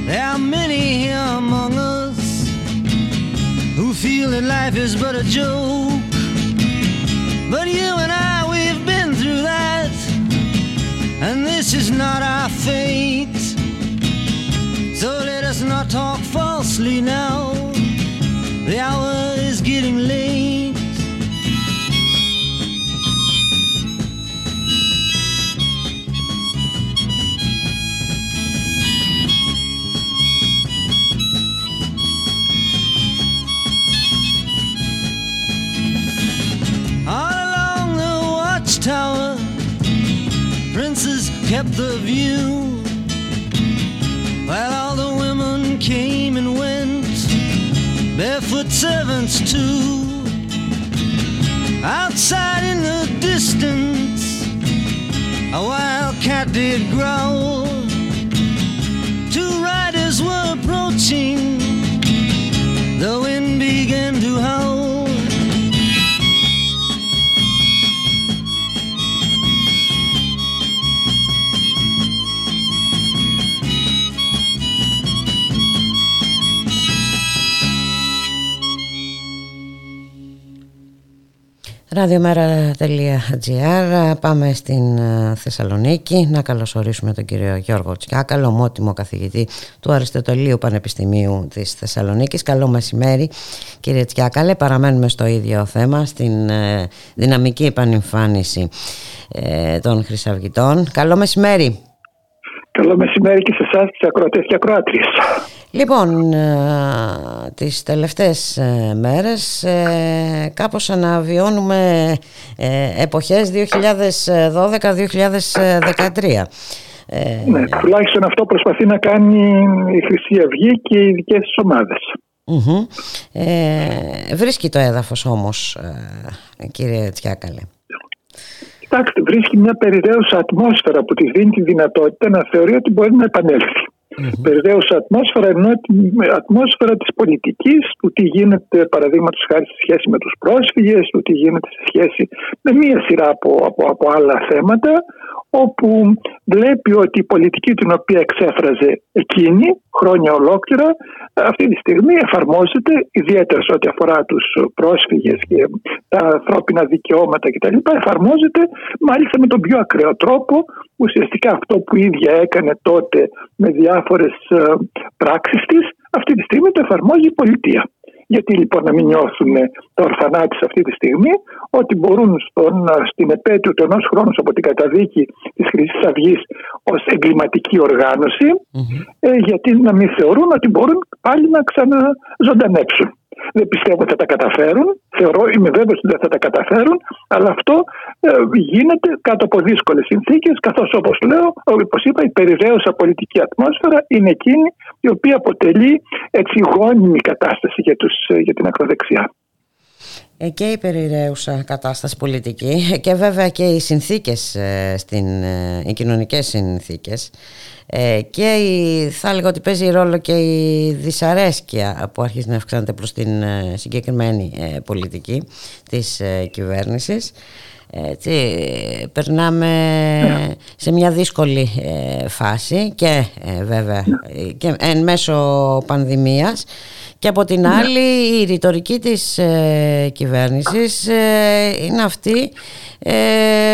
There are many here among us who feel that life is but a joke. But you and I, we've been through that, and this is not our fate. So let us not talk falsely now. The hour the view. While all the women came and went, barefoot servants too. Outside in the distance, a wild cat did growl. Ραδιομέρα.gr Πάμε στην ε, Θεσσαλονίκη να καλωσορίσουμε τον κύριο Γιώργο Τσιάκαλο, ομότιμο καθηγητή του Αριστοτελείου Πανεπιστημίου της Θεσσαλονίκης. Καλό μεσημέρι κύριε Τσιάκαλε, παραμένουμε στο ίδιο θέμα, στην ε, δυναμική επανεμφάνιση ε, των Χρυσαυγητών. Καλό μεσημέρι. Καλό μεσημέρι και σε εσάς, τι ακροατές και ακροάτριες. Λοιπόν, ε, τις τελευταίες ε, μέρες ε, κάπως αναβιώνουμε ε, εποχές 2012-2013. Ε, Ναι, τουλάχιστον αυτό προσπαθεί να κάνει η Χρυσή Αυγή και οι δικές της ομάδες. μμμ. Ε, βρίσκει το έδαφος όμως, ε, κύριε Τσιάκαλε. Κοιτάξτε, βρίσκει μια περιραίουσα ατμόσφαιρα που της δίνει τη δυνατότητα να θεωρεί ότι μπορεί να επανέλθει. Περιραίουσα ατμόσφαιρα ενώ την ατμόσφαιρα της πολιτικής, του τι γίνεται παραδείγματος χάρη σε σχέση με τους πρόσφυγες, του τι γίνεται σε σχέση με μία σειρά από, από, από άλλα θέματα, όπου βλέπει ότι η πολιτική την οποία εξέφραζε εκείνη, χρόνια ολόκληρα αυτή τη στιγμή εφαρμόζεται ιδιαίτερα σε ό,τι αφορά τους πρόσφυγες και τα ανθρώπινα δικαιώματα κτλ. Εφαρμόζεται μάλιστα με τον πιο ακραίο τρόπο ουσιαστικά αυτό που η ίδια έκανε τότε με διάφορες ε, πράξεις της αυτή τη στιγμή το εφαρμόζει η πολιτεία. Γιατί λοιπόν να μην νιώθουν τα ορφανά της αυτή τη στιγμή ότι μπορούν στον, στην επέτειο του ενός χρόνου από την καταδίκη της Χρυσής Αυγής ως εγκληματική ε, γιατί να μην θεωρούν ότι μπορούν πάλι να ξαναζωντανέψουν. Δεν πιστεύω ότι θα τα καταφέρουν. Θεωρώ, είμαι βέβαιος ότι δεν θα τα καταφέρουν. Αλλά αυτό ε, γίνεται κάτω από δύσκολες συνθήκες, καθώς όπως λέω, όπως είπα, η περιραίωσα πολιτική ατμόσφαιρα είναι εκείνη η οποία αποτελεί έτσι γόνιμη κατάσταση για, τους, ε, για την ακροδεξιά. Ε, και η περιραίουσα κατάσταση πολιτική και βέβαια και οι συνθήκες, ε, στην, οι κοινωνικές συνθήκες και η, θα έλεγα ότι παίζει ρόλο και η δυσαρέσκεια που αρχίζει να αυξάνεται προς την συγκεκριμένη πολιτική της κυβέρνησης έτσι, περνάμε σε μια δύσκολη φάση και βέβαια και εν μέσω πανδημίας και από την άλλη η ρητορική της ε, κυβέρνησης ε, είναι αυτή ε,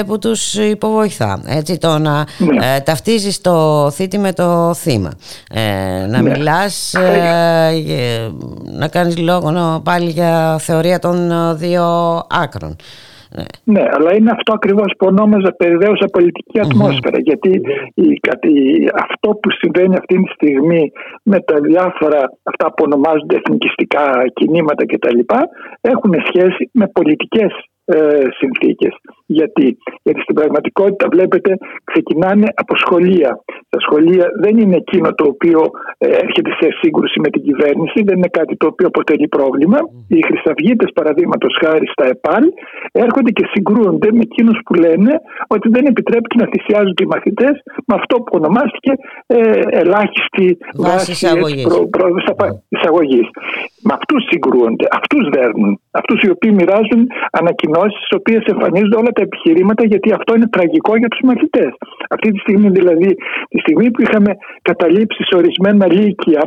που τους υποβοηθά. Έτσι, το να ε, ταυτίζεις το θήτη με το θύμα. να Ναι. μιλάς, να κάνεις λόγο πάλι για θεωρία των δύο άκρων. Ναι, αλλά είναι αυτό ακριβώς που ονόμαζα περιραίωσα πολιτική ατμόσφαιρα. Γιατί η, η- αυτό που συμβαίνει αυτή τη στιγμή με τα διάφορα αυτά που ονομάζονται εθνικιστικά κινήματα κτλ. έχουν σχέση με πολιτικές ε, συνθήκες. Γιατί; Γιατί στην πραγματικότητα βλέπετε ξεκινάνε από σχολεία. Τα σχολεία δεν είναι εκείνο το οποίο ε, έρχεται σε σύγκρουση με την κυβέρνηση, δεν είναι κάτι το οποίο αποτελεί πρόβλημα. Οι χρυσαυγίτες παραδείγματος χάρη στα ΕΠΑΛ έρχονται και συγκρούονται με εκείνους που λένε ότι δεν επιτρέπεται να θυσιάζονται οι μαθητές με αυτό που ονομάστηκε ε, ελάχιστη Βάση βάση εισαγωγής. έτσι, προ- προ- στα- εισαγωγής. Με αυτούς συγκρούονται, αυτούς δέρνουν. Αυτούς οι οποίοι μοιράζουν ανακοινώσεις στις οποίες εμφανίζονται όλα τα επιχειρήματα γιατί αυτό είναι τραγικό για τους μαθητές. Αυτή τη στιγμή δηλαδή, τη στιγμή που είχαμε καταλήψει σε ορισμένα λύκεια,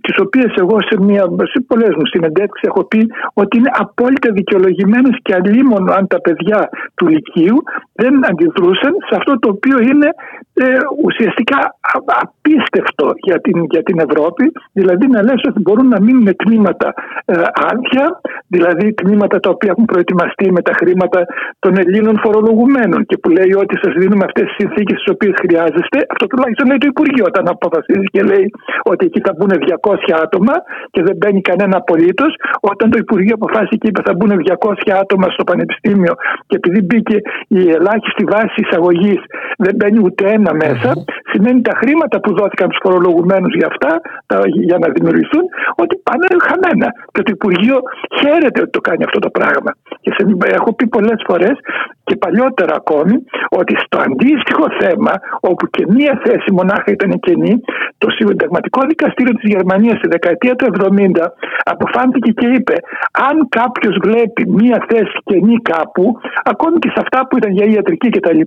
τις οποίες εγώ σε, μια, σε πολλές μου συνεντεύξεις έχω πει ότι είναι απόλυτα δικαιολογημένες και αλίμονο αν τα παιδιά του λυκείου δεν αντιδρούσαν σε αυτό το οποίο είναι ε, ουσιαστικά α- απίστευτο για την, για την Ευρώπη, δηλαδή να λες ότι μπορούν να μείνουν τμήματα ε, άδεια, δηλαδή τμήματα τα οποία έχουν προετοιμαστεί με τα χρήματα των Ελλήνων φορολογουμένων και που λέει ότι σας δίνουμε αυτές τις συνθήκες τις οποίες χρειάζεστε. Αυτό τουλάχιστον λέει το Υπουργείο όταν αποφασίζει και λέει ότι εκεί θα μπουν 200 άτομα και δεν μπαίνει κανένα απολύτως. Όταν το Υπουργείο αποφάσισε και είπε θα μπουν 200 άτομα στο Πανεπιστήμιο και επειδή μπήκε η ελάχιστη βάση εισαγωγής δεν μπαίνει ούτε ένα μέσα, σημαίνει τα χρήματα που δόθηκαν στους φορολογουμένους για αυτά, τα, για να δημιουργηθούν, ότι πάνε χαμένα. Και το Υπουργείο χαίρεται ότι το κάνει αυτό το πράγμα. Και σε, έχω πει πολλές φορές και παλιότερα ακόμη ότι στο αντίστοιχο θέμα, όπου και μία θέση μονάχα ήταν κενή, το Συνταγματικό Δικαστήριο της Γερμανίας στη δεκαετία του 70 αποφάνθηκε και είπε αν κάποιος βλέπει μία θέση κενή κάπου, ακόμη και σε αυτά που ήταν για ιατρική κτλ.,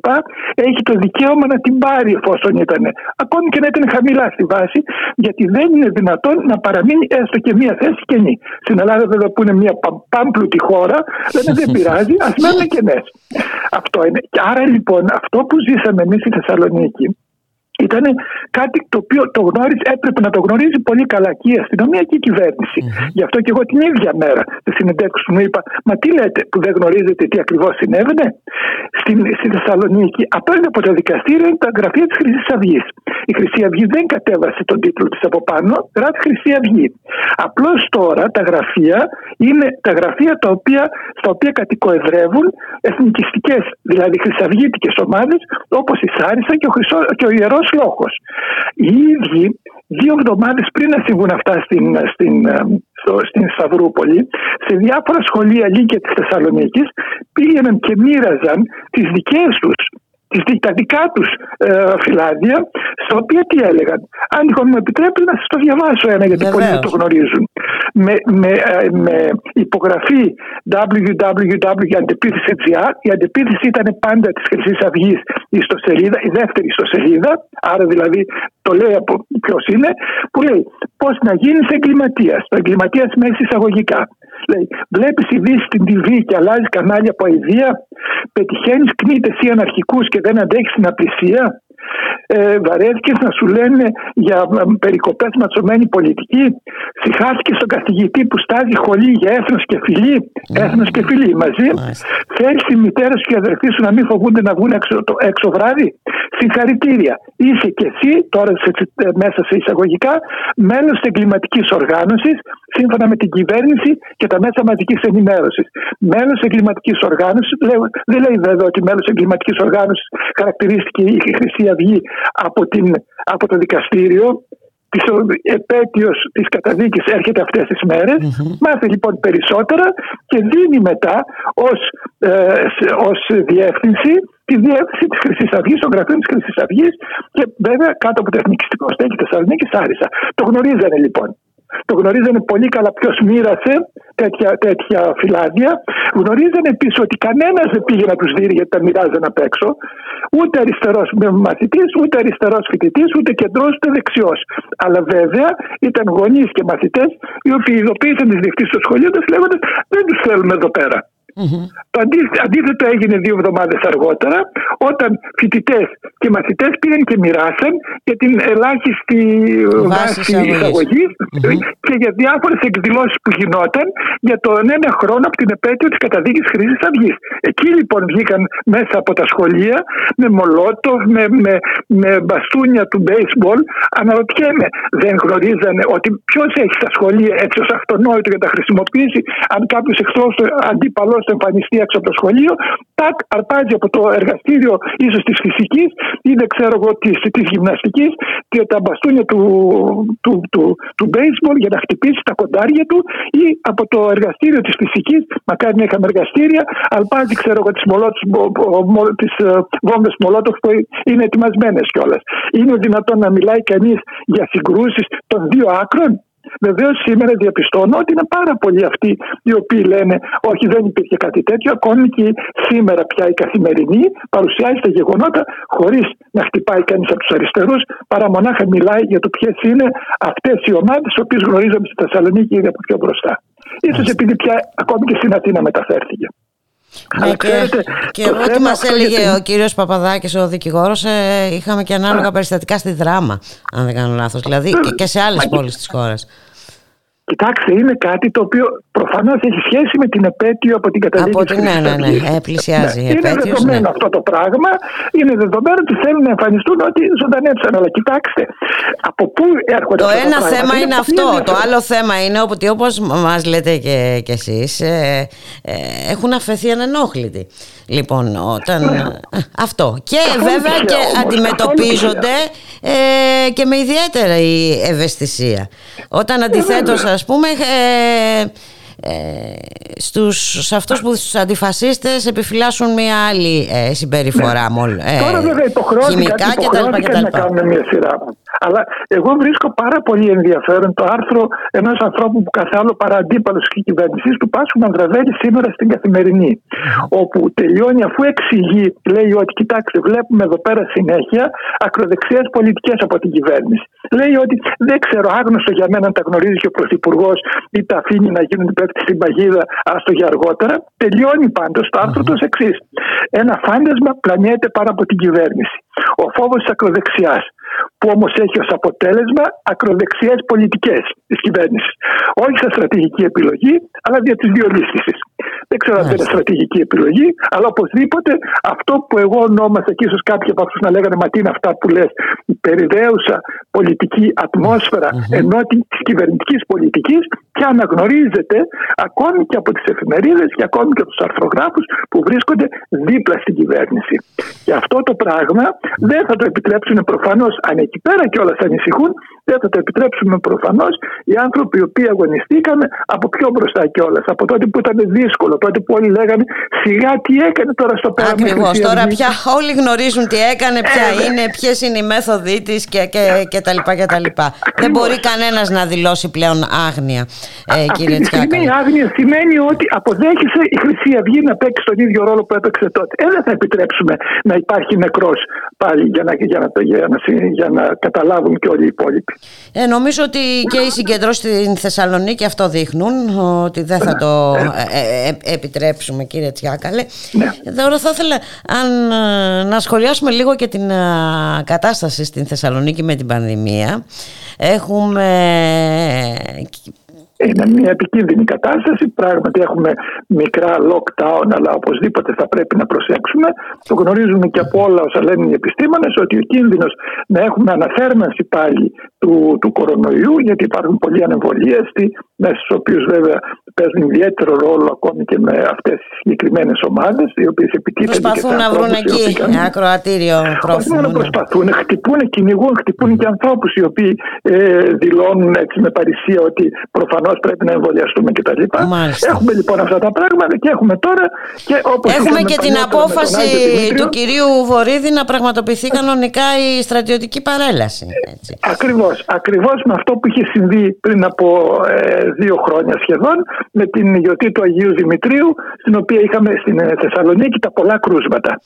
έχει το δικαίωμα να την πάρει εφόσον ήταν, ακόμη και να ήταν χαμηλά στη βάση, γιατί δεν είναι δυνατόν να παραμείνει έστω και μία θέση κενή. Στην Ελλάδα, βέβαια, που είναι μία πα- πάμπλουτη χώρα, λένε δεν πειράζει, ας μένουν κενές. Αυτό είναι. Και άρα λοιπόν, αυτό που ζήσαμε εμείς στη Θεσσαλονίκη, ήταν κάτι το οποίο το γνώριζε, έπρεπε να το γνωρίζει πολύ καλά και η αστυνομία και η κυβερνηση Γι' αυτό και εγώ την ίδια μέρα στη συνεντεύξη μου είπα, Μα τι λέτε που δεν γνωρίζετε τι ακριβώς συνέβαινε; Στην, στη Θεσσαλονίκη, απέναντι από τα δικαστήρια είναι τα γραφεία της Χρυσής Αυγής. Η Χρυσή Αυγή δεν κατέβασε τον τίτλο της από πάνω, γράφει Χρυσή Αυγή. Απλώς τώρα τα γραφεία είναι τα γραφεία τα οποία, στα οποία κατοικοεδρεύουν εθνικιστικές, δηλαδή χρυσαυγήτικες ομάδες όπως η Σάρισα και ο, Χρυσό, και ο Ιερός Λόγο. Οι ίδιοι δύο εβδομάδες πριν να συμβούν αυτά στην, στην, ε, στο, στην Σταυρούπολη, σε διάφορα σχολεία λύκεια της Θεσσαλονίκης πήγαιναν και μοίραζαν τις δικές τους τις, τα δικά τους ε, φυλάδια, στα οποία τι έλεγαν. Αν τυχόν μου επιτρέπει να σας το διαβάσω ένα, γιατί πολλοί δεν το γνωρίζουν. Με, με, ε, με υπογραφή www.αντεπίθεση.gr. Η αντεπίθεση ήταν πάντα της Χρυσής Αυγής η ιστοσελίδα, η δεύτερη ιστοσελίδα, άρα δηλαδή το λέει από ποιος είναι, που λέει πώς να γίνεις εγκληματίας. Το εγκληματίας σημαίνει εισαγωγικά. Λέει, βλέπεις ειδήσει στην TV και αλλάζει κανάλια από αηδία, πετυχαίνεις κνήτε ή αναρχικούς και δεν αντέχεις την απλησία ε, βαρέθηκες να σου λένε για ε, περικοπές ματσωμένη πολιτική. Συχάθηκε στον καθηγητή που στάζει χολή για έθνος και φιλή έθνος και φιλή μαζί. Θέλεις τη μητέρα σου και αδερφή σου να μην φοβούνται να βγουν έξω, το, έξω βράδυ. Συγχαρητήρια. Είσαι και εσύ τώρα σε, ε, μέσα σε εισαγωγικά μέλος της εγκληματικής οργάνωσης σύμφωνα με την κυβέρνηση και τα μέσα μαζικής ενημέρωσης. Μέλος της εγκληματικής οργάνωσης δεν λέει βέβαια ότι μέλος της εγκληματικής οργάνωσης χαρακτηρίστηκε η Χρυσή Αυγή από, την, από το δικαστήριο της επέτειος της καταδίκης έρχεται αυτές τις μερες μάθει λοιπόν περισσότερα και δίνει μετά ως, ε, ως διεύθυνση τη διεύθυνση της Χρυσής Αυγής, των γραφείων της Χρυσής Αυγής και βέβαια κάτω από το Εθνικιστικό Στέκι Θεσσαλονίκη Άρισα. Το γνωρίζανε λοιπόν. Το γνωρίζανε πολύ καλά ποιος μοίρασε τέτοια, τέτοια φυλάδια. Γνωρίζανε επίσης ότι κανένας δεν πήγε να τους δει γιατί τα μοιράζανε απ' έξω. Ούτε αριστερός μαθητής, ούτε αριστερός φοιτητής, ούτε κεντρός, ούτε δεξιός. Αλλά βέβαια ήταν γονείς και μαθητές οι οποίοι ειδοποίησαν τις διευθύνσει τους σχολείου λέγοντας Δεν τους θέλουμε εδώ πέρα. Το αντίθετο έγινε δύο εβδομάδες αργότερα, όταν φοιτητές και μαθητές πήγαν και μοιράσαν για την ελάχιστη βάση εισαγωγής και για διάφορες εκδηλώσεις που γινόταν για τον ένα χρόνο από την επέτειο της καταδίκης Χρυσή Αυγής. Εκεί λοιπόν βγήκαν μέσα από τα σχολεία με μολότοφ, με, με, με μπαστούνια του baseball. Αναρωτιέμαι, δεν γνωρίζανε ότι ποιος έχει στα σχολεία έτσι ως αυτονόητο για να τα χρησιμοποιήσει, αν κάποιος εχθρό αντίπαλος του εμφανιστεί έξω από το σχολείο, τάκ, αρπάζει από το εργαστήριο ίσως της φυσικής ή δεν ξέρω εγώ της γυμναστικής και τα μπαστούνια του, του, του, του baseball για να χτυπήσει τα κοντάρια του ή από το εργαστήριο της φυσικής, μακάρι να είχαμε εργαστήρια, αρπάζει ξέρω εγώ τις ε, βόμβες μολότοφ που είναι ετοιμασμένες κιόλας. Είναι δυνατόν να μιλάει κανείς για συγκρούσεις των δύο άκρων; Βεβαίως σήμερα διαπιστώνω ότι είναι πάρα πολλοί αυτοί οι οποίοι λένε Όχι, δεν υπήρχε κάτι τέτοιο. Ακόμη και σήμερα πια η καθημερινή παρουσιάζει τα γεγονότα χωρίς να χτυπάει κανείς από τους αριστερούς, παρά μονάχα μιλάει για το ποιες είναι αυτές οι ομάδες, τις οποίες γνωρίζαμε στη Θεσσαλονίκη ήδη από πιο μπροστά. σω επειδή πια ακόμη και στην Αθήνα μεταφέρθηκε. Ναι, και, και εγώ τι μας έλεγε την... ο κύριος Παπαδάκης ο δικηγόρος ε, είχαμε και ανάλογα περιστατικά στη δράμα αν δεν κάνω λάθος. Δηλαδή και, και σε άλλες πόλεις της χώρας Κοιτάξτε, είναι κάτι το οποίο προφανώς έχει σχέση με την επέτειο από την καταδίκη από την, Ναι, ναι, ναι, ε, πλησιάζει. Ναι. Είναι δεδομένο ναι. αυτό το πράγμα. Είναι δεδομένο ότι θέλουν να εμφανιστούν ότι ζωντανέψαν. Αλλά κοιτάξτε, από πού έρχονται Το ένα θέμα είναι αυτό. Το άλλο θέμα είναι ότι όπως μας λέτε και, και εσείς, ε, ε, έχουν αφαιθεί ανενόχλητοι. Λοιπόν, όταν. Ναι. Αυτό. Και βέβαια και αντιμετωπίζονται ε, και με ιδιαίτερη ευαισθησία. Όταν αντιθέτως, ας πούμε, ε, ε, στους, σε αυτούς που στους αντιφασίστες επιφυλάσσουν μια άλλη ε, συμπεριφορά ναι. ε, Τώρα βέβαια υποχρεώθηκαν, υποχρεώθηκαν να κάνουν μια σειρά αλλά εγώ βρίσκω πάρα πολύ ενδιαφέρον το άρθρο ενός ανθρώπου που καθ' άλλο παρά αντίπαλος τη κυβέρνησης του Πάσχου Μανδραβέλη σήμερα στην Καθημερινή. Όπου τελειώνει αφού εξηγεί, λέει ότι κοιτάξτε, βλέπουμε εδώ πέρα συνέχεια ακροδεξιές πολιτικές από την κυβέρνηση. Λέει ότι δεν ξέρω, άγνωστο για μένα αν τα γνωρίζει και ο Πρωθυπουργός ή τα αφήνει να γίνουν πέφτει στην παγίδα, άστο για αργότερα. Τελειώνει πάντως το άρθρο του εξής. Ένα φάντασμα πλανιέται πάρα από την κυβέρνηση. Ο φόβος της ακροδεξιάς που όμως έχει ως αποτέλεσμα ακροδεξιές πολιτικές της κυβέρνησης. Όχι σαν στρατηγική επιλογή, αλλά δια της διολίσθηση. Δεν ξέρω αν είναι στρατηγική επιλογή, αλλά οπωσδήποτε αυτό που εγώ ονόμασα και ίσως κάποιοι από αυτούς να λέγανε Μα τι είναι αυτά που λες, η περιδέουσα πολιτική ατμόσφαιρα mm-hmm. ενώ της κυβερνητικής πολιτικής και αναγνωρίζεται ακόμη και από τις εφημερίδες και ακόμη και από τους αρθρογράφους που βρίσκονται δίπλα στην κυβέρνηση. Και αυτό το πράγμα δεν θα το επιτρέψουν προφανώς αν εκεί πέρα κιόλα ανησυχούν, Δεν θα το επιτρέψουμε προφανώς οι άνθρωποι οι οποίοι αγωνιστήκαν από πιο μπροστά κιόλα. Από τότε που ήταν δύσκολο, τότε που όλοι λέγανε σιγά τι έκανε τώρα στο πέρα. Ακριβώς. Τώρα πια όλοι γνωρίζουν τι έκανε, ποια Ε, ναι. είναι, ποιες είναι οι μέθοδοι της και, και, και τα λοιπά και τα λοιπά. Δεν μπορεί κανένας να δηλώσει πλέον άγνοια, ε, κύριε Αυτή τη στιγμή η Τσιάκαλα. άγνοια σημαίνει ότι αποδέχεσαι η Χρυσή Αυγή να παίξει τον ίδιο ρόλο που έπαιξε τότε. Ε, δεν θα επιτρέψουμε να υπάρχει νεκρός πάλι για να, για, να, για, να, για να καταλάβουν και όλοι οι υπόλοιποι. Ε, νομίζω ότι και οι συγκεντρώσεις στην Θεσσαλονίκη αυτό δείχνουν ότι δεν θα το ε, ε, ε, επιτρέψουμε κύριε Τσιάκαλε. Τώρα θα ήθελα αν, ε, να σχολιάσουμε λίγο και την ε, κατάσταση στην Θεσσαλονίκη με την πανδημία. Έχουμε Είναι μια επικίνδυνη κατάσταση. Πράγματι έχουμε μικρά lockdown, αλλά οπωσδήποτε θα πρέπει να προσέξουμε. Το γνωρίζουμε και από όλα όσα λένε οι επιστήμονες ότι ο κίνδυνος να έχουμε αναθέρμανση πάλι του, του κορονοϊού, γιατί υπάρχουν πολλοί ανεμβολίαστοι, μέσα στους οποίους βέβαια παίζουν ιδιαίτερο ρόλο ακόμη και με αυτές τις συγκεκριμένες ομάδες, οι οποίες επιτίθενται και προσπαθούν σε να βρουν ανθρώπους οι εκεί οποίοι κάνουν- ακροατήριο όχι πρόθυμο. μόνο ναι. προσπαθούν, χτυπούν, κυνηγούν, χτυπούν και ανθρώπους οι οποίοι ε, δηλώνουν έτσι με παρησία ότι προφανώς πρέπει να εμβολιαστούμε κτλ. Μάλιστα. Έχουμε λοιπόν αυτά τα πράγματα και έχουμε τώρα και όπως Έχουμε και την απόφαση του κυρίου Βορύδη να πραγματοποιηθεί κανονικά η στρατιωτική παρέλαση. Έτσι. Ακριβώς. Ακριβώς με αυτό που είχε συμβεί πριν από ε, δύο χρόνια σχεδόν με την γιορτή του Αγίου Δημητρίου στην οποία είχαμε στην ε, Θεσσαλονίκη τα πολλά κρούσματα.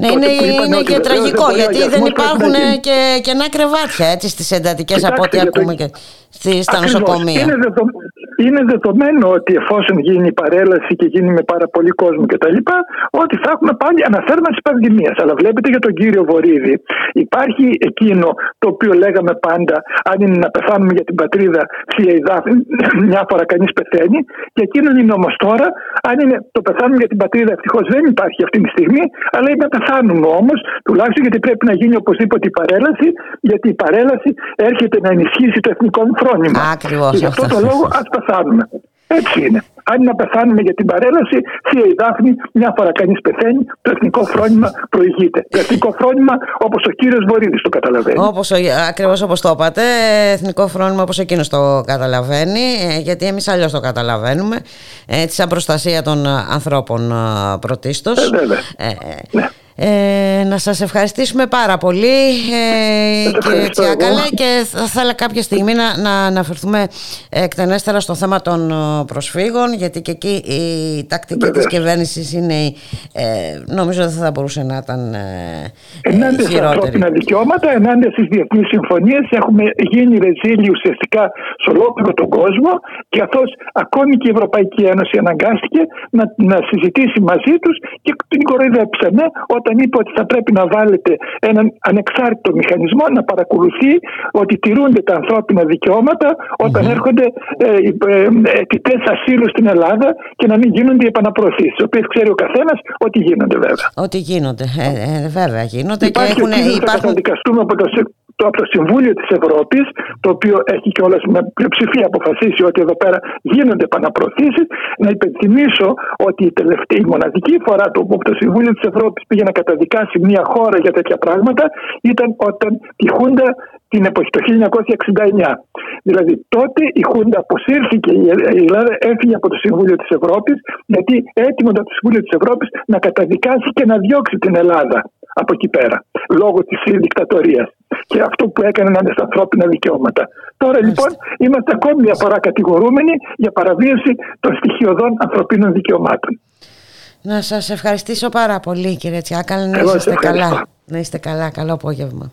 Ναι, Τότε είναι, που είπαν είναι ότι και βεβαίως τραγικό δεν μπορεί ο γιατί δεν αγιασμός πρέπει να υπάρχουν γίνει. και κενά κρεβάτια έτσι, στις εντατικές από ό,τι Κοιτάξτε, για το- ακούμε και στη- στα Ακριβώς. νοσοκομεία. Είναι, δεδο... είναι δεδομένο ότι εφόσον γίνει η παρέλαση και γίνει με πάρα πολύ κόσμο κτλ., ότι θα έχουμε πάλι αναθέρμανση πανδημίας. Αλλά βλέπετε για τον κύριο Βορύδη, υπάρχει εκείνο το οποίο λέγαμε πάντα, αν είναι να πεθάνουμε για την πατρίδα, θεία η Δάφνη, μια φορά κανείς πεθαίνει. Και εκείνο είναι όμω τώρα, αν είναι το πεθάνουμε για την πατρίδα, ευτυχώς δεν υπάρχει αυτή τη στιγμή, αλλά είναι να πεθάνουμε όμως, τουλάχιστον γιατί πρέπει να γίνει οπωσδήποτε η παρέλαση, γιατί η παρέλαση έρχεται να ενισχύσει το εθνικό μου φρόνημα. Ακριβώς Και γι' αυτό αυτό. το λόγο ας πεθάνουμε. Έτσι είναι. Αν είναι να πεθάνουμε για την παρέλαση, θεία η Δάφνη, μια φορά κανείς πεθαίνει, το εθνικό φρόνημα προηγείται. Το εθνικό φρόνημα όπως ο κύριος Βορύδης το καταλαβαίνει. Όπως, ο- ακριβώς όπως το είπατε, εθνικό φρόνημα όπως εκείνος το καταλαβαίνει, ε, γιατί εμείς αλλιώς το καταλαβαίνουμε, έτσι σαν προστασία των ε, ανθρώπων ε, πρωτίστως. Ε, βέβαια. Ε, ε, ε, να σας ευχαριστήσουμε πάρα πολύ ε, κύριε ευχαριστώ εγώ. Τσιάκαλε και θα ήθελα κάποια στιγμή να, να αναφερθούμε εκτενέστερα στο θέμα των ε, προσφύγων γιατί και εκεί η τακτική της κυβέρνησης είναι η- ε, νομίζω δεν θα μπορούσε να ήταν ε, ε, Ενάντια στα χειρότερη. ανθρώπινα δικαιώματα, ενάντια στις διεθνείς συμφωνίες, έχουμε γίνει ρεζίλοι ουσιαστικά σε ολόκληρο τον κόσμο, καθώ ακόμη και η Ευρωπαϊκή Ένωση αναγκάστηκε να, να συζητήσει μαζί τους και την κοροϊδέψανε όταν είπε ότι θα πρέπει να βάλετε έναν ανεξάρτητο μηχανισμό να παρακολουθεί ότι τηρούνται τα ανθρώπινα δικαιώματα όταν έρχονται ε, ε, αιτητές ασύλου στην Ελλάδα και να μην γίνονται οι επαναπροωθήσεις, οι οποίες ξέρει ο καθένας ότι γίνονται βέβαια. Ότι γίνονται, ε, ε, βέβαια γίνονται και Υπάρχει έχουν, ο κίνδυνος να υπάρχουν καταδικαστούμε από το, Συ- το, από το Συμβούλιο της Ευρώπης, το οποίο έχει κιόλα με πλειοψηφία αποφασίσει ότι εδώ πέρα γίνονται επαναπροωθήσεις. Να υπενθυμίσω ότι η τελευταία, η μοναδική φορά το, που το Συμβούλιο της Ευρώπης πήγε να καταδικάσει μια χώρα για τέτοια πράγματα ήταν όταν η Χούντα την εποχή το 1969. Δηλαδή τότε η Χούντα αποσύρθηκε, η η Ελλάδα έφυγε από το Συμβούλιο της Ευρώπης γιατί έτοιμο ήταν το Συμβούλιο της Ευρώπης να καταδικάσει και να διώξει την Ελλάδα από εκεί πέρα, λόγω της δικτατορίας και αυτό που έκανε ενάντια στα ανθρώπινα δικαιώματα. Τώρα λοιπόν είμαστε ακόμη μια φορά κατηγορούμενοι για παραβίαση των στοιχειωδών ανθρωπίνων δικαιωμάτων. Να σας ευχαριστήσω πάρα πολύ κύριε Τσιάκαλ, να Εγώ σας είστε καλά. ευχαριστώ. Να είστε καλά, καλό απόγευμα.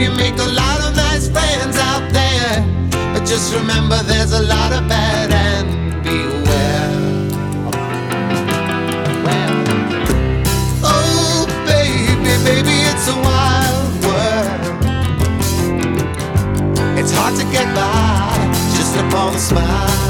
you make a lot of nice friends out there. But just remember there's a lot of bad and beware. Oh, baby, baby, it's a wild world. It's hard to get by just upon a smile.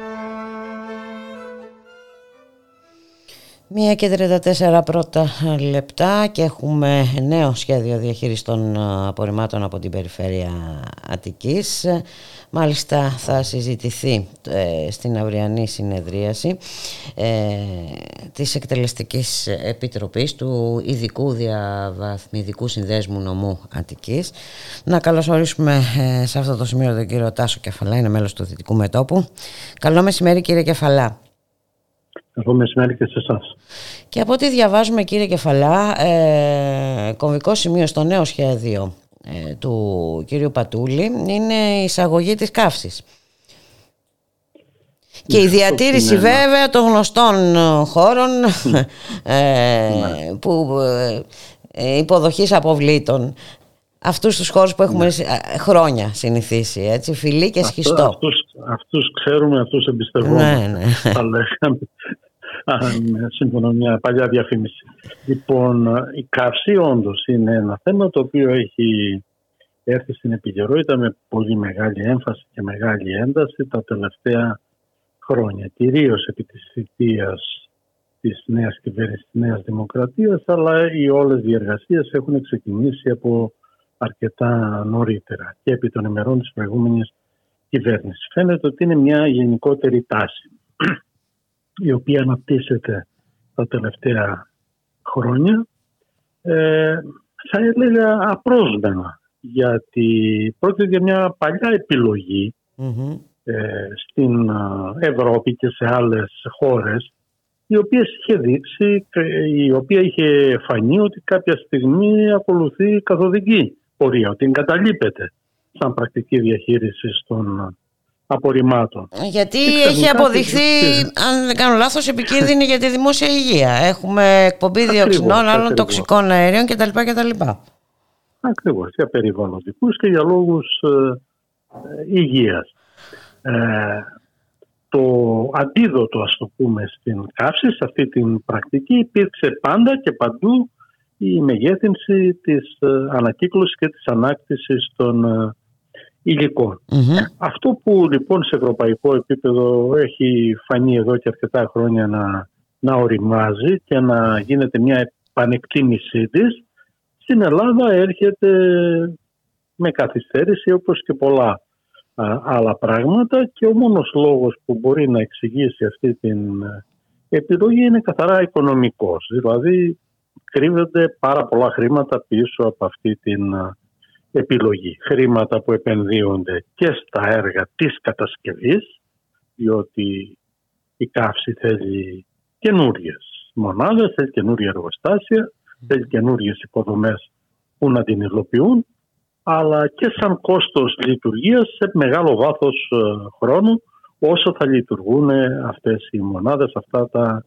Μία και 34 πρώτα λεπτά και έχουμε νέο σχέδιο διαχείρισης των ε, απορριμμάτων από την περιφέρεια Αττικής. Μάλιστα θα συζητηθεί ε, στην αυριανή συνεδρίαση ε, της Εκτελεστικής Επιτροπής του Ειδικού Διαβαθμιδικού Συνδέσμου Νομού Αττικής. Να καλωσορίσουμε ε, σε αυτό το σημείο τον κύριο Τάσο Κεφαλά, είναι μέλος του Δυτικού Μετόπου. Καλό μεσημέρι κύριε Κεφαλά. Καλό μεσημέρι και σε εσάς. Και από ό,τι διαβάζουμε κύριε Κεφαλά, ε, κομβικό σημείο στο νέο σχέδιο ε, του κύριου Πατούλη είναι η εισαγωγή της καύσης. Και η διατήρηση είναι ένα- βέβαια των γνωστών ε, χώρων ε, που ε, υποδοχής αποβλήτων. Αυτούς τους χώρους που έχουμε ε, χρόνια συνηθίσει, έτσι, φιλί και σχιστό. Αυτούς, αυτούς ξέρουμε, αυτούς εμπιστευόμαστε. Ναι, ναι. Θα λέγαμε. Α, ναι, Σύμφωνα με μια παλιά διαφήμιση. Λοιπόν, η καύση όντως είναι ένα θέμα το οποίο έχει έρθει στην επικαιρότητα με πολύ μεγάλη έμφαση και μεγάλη ένταση τα τελευταία χρόνια. Κυρίως επί της θητείας της νέας κυβέρνησης της Νέας Δημοκρατίας, αλλά οι όλες οι εργασίες έχουν ξεκινήσει από αρκετά νωρίτερα και επί των ημερών της προηγούμενης κυβέρνησης. Φαίνεται ότι είναι μια γενικότερη τάση η οποία αναπτύσσεται τα τελευταία χρόνια. Ε, θα έλεγα απρόσμενα γιατί πρόκειται για μια παλιά επιλογή ε, στην α, Ευρώπη και σε άλλες χώρες η οποία είχε δείξει, ε, η οποία είχε φανεί ότι κάποια στιγμή ακολουθεί καθοδική πορεία, ότι εγκαταλείπεται σαν πρακτική διαχείριση των απορριμμάτων. Γιατί Και ξαφνικά έχει αποδειχθεί, τη- αν δεν κάνω λάθος, επικίνδυνη για τη δημόσια υγεία. Έχουμε εκπομπή Ακριβώς, διοξινών, άλλων ακριβώς. τοξικών αερίων κτλ. κτλ. Ακριβώς, για περιβαλλοντικούς και για λόγους ε, ε, υγείας. Ε, το αντίδοτο ας το πούμε στην καύση, σε αυτή την πρακτική υπήρξε πάντα και παντού η μεγέθυνση της ε, ανακύκλωσης και της ανάκτησης των ε, υλικων Αυτό που λοιπόν σε ευρωπαϊκό επίπεδο έχει φανεί εδώ και αρκετά χρόνια να, να οριμάζει και να γίνεται μια επανεκτίμησή της, στην Ελλάδα έρχεται με καθυστέρηση όπως και πολλά α, άλλα πράγματα και ο μόνος λόγος που μπορεί να εξηγήσει αυτή την ε, επιλογή είναι καθαρά οικονομικός. Δηλαδή κρύβονται πάρα πολλά χρήματα πίσω από αυτή την ε, επιλογή. Χρήματα που επενδύονται και στα έργα της κατασκευής, διότι η καύση θέλει καινούριες μονάδες, θέλει καινούρια εργοστάσια, θέλει καινούριες υποδομές που να την υλοποιούν, αλλά και σαν κόστος λειτουργίας σε μεγάλο βάθος ε, χρόνου όσο θα λειτουργούν αυτές οι μονάδες, αυτά τα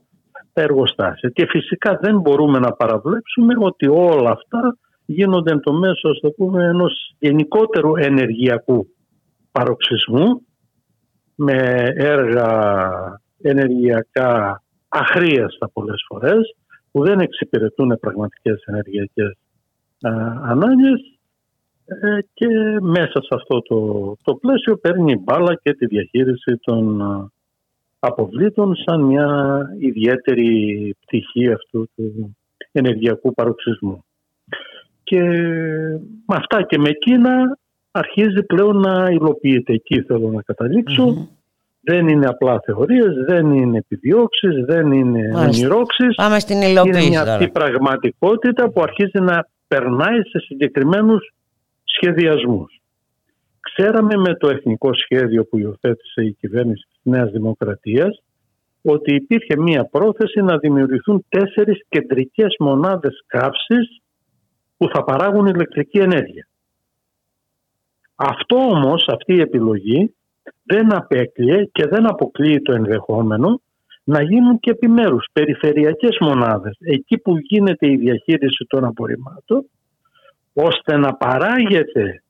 εργοστάσια. Και φυσικά δεν μπορούμε να παραβλέψουμε ότι όλα αυτά γίνονται εν το μέσο ας το πούμε, ενός γενικότερου ενεργειακού παροξισμού με έργα ενεργειακά αχρίαστα πολλές φορές που δεν εξυπηρετούν πραγματικές ενεργειακές α, ανάγκες ε, και μέσα σε αυτό το, το πλαίσιο παίρνει μπάλα και τη διαχείριση των αποβλήτων σαν μια ιδιαίτερη πτυχή αυτού του ενεργειακού παροξισμού. Και με αυτά και με εκείνα αρχίζει πλέον να υλοποιείται. Εκεί θέλω να καταληξω Δεν είναι απλά θεωρίες, δεν είναι επιδιώξεις, δεν είναι ονειρόξεις. Πάμε στην υλοποίηση Είναι μια τώρα. αυτή πραγματικότητα που αρχίζει να περνάει σε συγκεκριμένους σχεδιασμούς. Ξέραμε με το εθνικό σχέδιο που υιοθέτησε η κυβέρνηση της Νέας Δημοκρατίας ότι υπήρχε μία πρόθεση να δημιουργηθούν τέσσερις κεντρικές μονάδες καύσης που θα παράγουν ηλεκτρική ενέργεια. Αυτό όμως, αυτή η επιλογή δεν απέκλειε και δεν αποκλείει το ενδεχόμενο να γίνουν και επιμέρους περιφερειακές μονάδες εκεί που γίνεται η διαχείριση των απορριμμάτων ώστε να παράγεται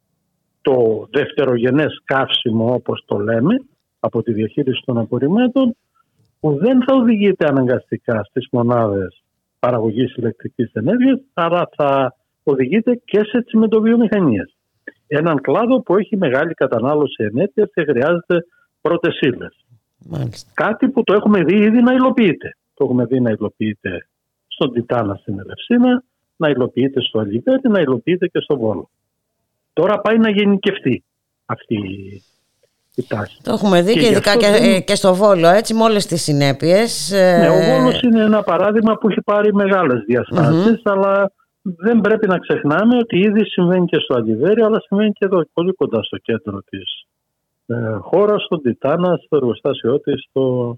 το δευτερογενές καύσιμο όπως το λέμε από τη διαχείριση των απορριμμάτων που δεν θα οδηγείται αναγκαστικά στις μονάδες παραγωγής ηλεκτρικής ενέργειας αλλά θα οδηγείται και σε τσιμεντοβιομηχανίες. Έναν κλάδο που έχει μεγάλη κατανάλωση ενέργειας και χρειάζεται πρώτες ύλες. Κάτι που το έχουμε δει ήδη να υλοποιείται. Το έχουμε δει να υλοποιείται στον Τιτάνα στην Ελευσίνα, να υλοποιείται στο Αλιβέρι, να υλοποιείται και στο Βόλο. Τώρα πάει να γενικευτεί αυτή η τάση. Το έχουμε δει και, γι' ειδικά αυτό και, δεν- ε, και στο Βόλο, έτσι, με όλες τις συνέπειες. ε, Ναι, ο Βόλος είναι ένα παράδειγμα που έχει πάρει μεγάλες διαστάσεις, αλλά δεν πρέπει να ξεχνάμε ότι ήδη συμβαίνει και στο Αλιβέρι, αλλά συμβαίνει και εδώ πολύ κοντά στο κέντρο της ε, χώρας, στον Τιτάνα, στο εργοστάσιό της, στο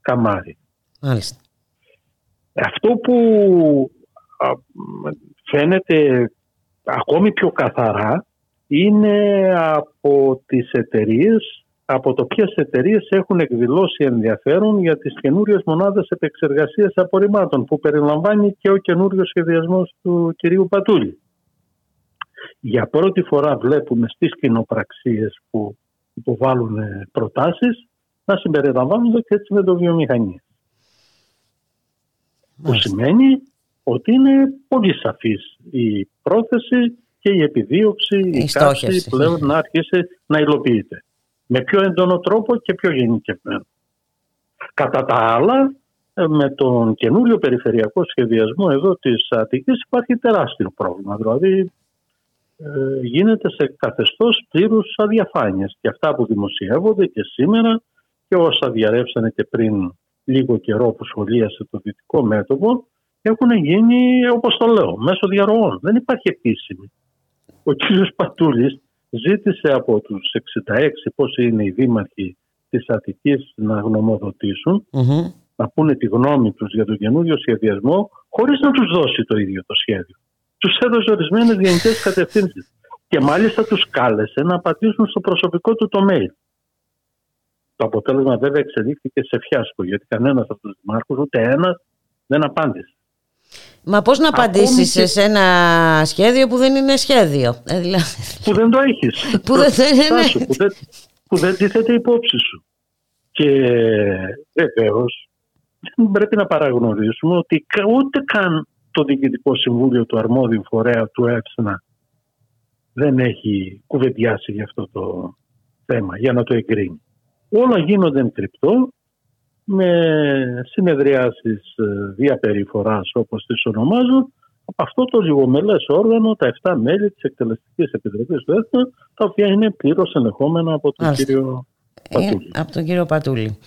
Καμάρι. Μάλιστα. Αυτό που α, μ, φαίνεται ακόμη πιο καθαρά είναι από τις εταιρείες από το ποιες εταιρείες έχουν εκδηλώσει ενδιαφέρον για τις καινούριες μονάδες επεξεργασίας απορριμμάτων που περιλαμβάνει και ο καινούριος σχεδιασμός του κυρίου Πατούλη. Για πρώτη φορά βλέπουμε στις κοινοπραξίες που υποβάλλουν ε, προτάσεις να συμπεριλαμβάνονται και τις μετοβιομηχανίες. Που σημαίνει ότι είναι πολύ σαφής η πρόθεση και η επιδίωξη, η, Η καύση στόχευση. πλέον να αρχίσει να υλοποιείται. Με πιο έντονο τρόπο και πιο γενικευμένο. Κατά τα άλλα, ε, με τον καινούριο περιφερειακό σχεδιασμό εδώ της Αττικής υπάρχει τεράστιο πρόβλημα. Δηλαδή ε, γίνεται σε καθεστώς πλήρους αδιαφάνειας. Και αυτά που δημοσιεύονται και σήμερα και όσα διαρρεύσανε και πριν λίγο καιρό που σχολίασε το δυτικό μέτωπο έχουν γίνει όπως το λέω, μέσω διαρροών. Δεν υπάρχει επίσημη. Ο κύριος Πατούλης ζήτησε από τους 66 πόσοι είναι οι δήμαρχοι της Αττικής να γνωμοδοτήσουν να πούνε τη γνώμη τους για τον καινούριο σχεδιασμό χωρίς να τους δώσει το ίδιο το σχέδιο. Τους έδωσε ορισμένες γενικές κατευθύνσεις και μάλιστα τους κάλεσε να απαντήσουν στο προσωπικό του το mail. Το αποτέλεσμα βέβαια εξελίχθηκε σε φιάσκο γιατί κανένας από τους δημάρχους ούτε ένας δεν απάντησε. Μα πώς να Ακόμη απαντήσεις και- σε ένα σχέδιο που δεν είναι σχέδιο; Ε, δηλαδή, Που δεν το έχεις. Που δεν- ναι, ναι. Στάσου, που, δεν, που δεν τίθεται υπόψη σου. Και βεβαίως δεν πρέπει να παραγνωρίσουμε ότι κα- ούτε καν το Διοικητικό Συμβούλιο του Αρμόδιου Φορέα του ΕΦΣΝΑ δεν έχει κουβεντιάσει για αυτό το θέμα, για να το εγκρίνει. Όλα γίνονται εν κρυπτό με συνεδριάσεις ε, διαπεριφοράς όπως τις ονομάζω από αυτό το λιγομελές όργανο, τα 7 μέλη της Εκτελεστικής Επιτροπής του ΕΦΣΝΑ, τα οποία είναι πλήρως ελεγχόμενα από τον Μάλιστα. κύριο Πατούλη. από τον κύριο Πατούλη.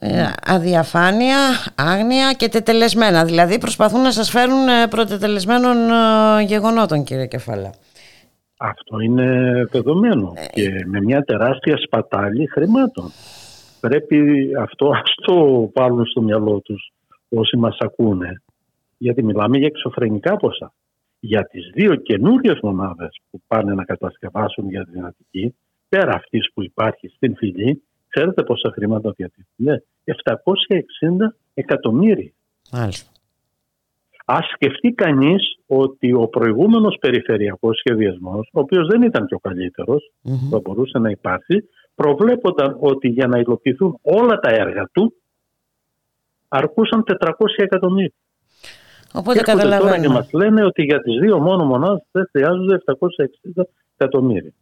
Ε, αδιαφάνεια, άγνοια και τετελεσμένα. Δηλαδή προσπαθούν να σας φέρουν ε, πρωτετελεσμένων ε, γεγονότων κύριε Κεφαλά. Αυτό είναι δεδομένο και με μια τεράστια σπατάλη χρημάτων. Πρέπει αυτό ας το βάλουν στο μυαλό τους όσοι μας ακούνε. Γιατί μιλάμε για εξωφρενικά ποσά. Για τις δύο καινούριες μονάδες που πάνε να κατασκευάσουν για την Αττική, πέρα αυτής που υπάρχει στην φυλή, ξέρετε πόσα χρήματα διατίθενται; 760 εκατομμύρια. Μάλιστα. Ας σκεφτεί κανείς ότι ο προηγούμενος περιφερειακός σχεδιασμός, ο οποίος δεν ήταν και ο καλύτερος, Μμμ. θα μπορούσε να υπάρξει, προβλέπονταν ότι για να υλοποιηθούν όλα τα έργα του, αρκούσαν 400 εκατομμύρια. Οπότε και έρχονται τώρα και καταλαβαίνουμε. μας λένε ότι για τις δύο μόνο μονάδες δεν χρειάζονται 760 εκατομμύρια.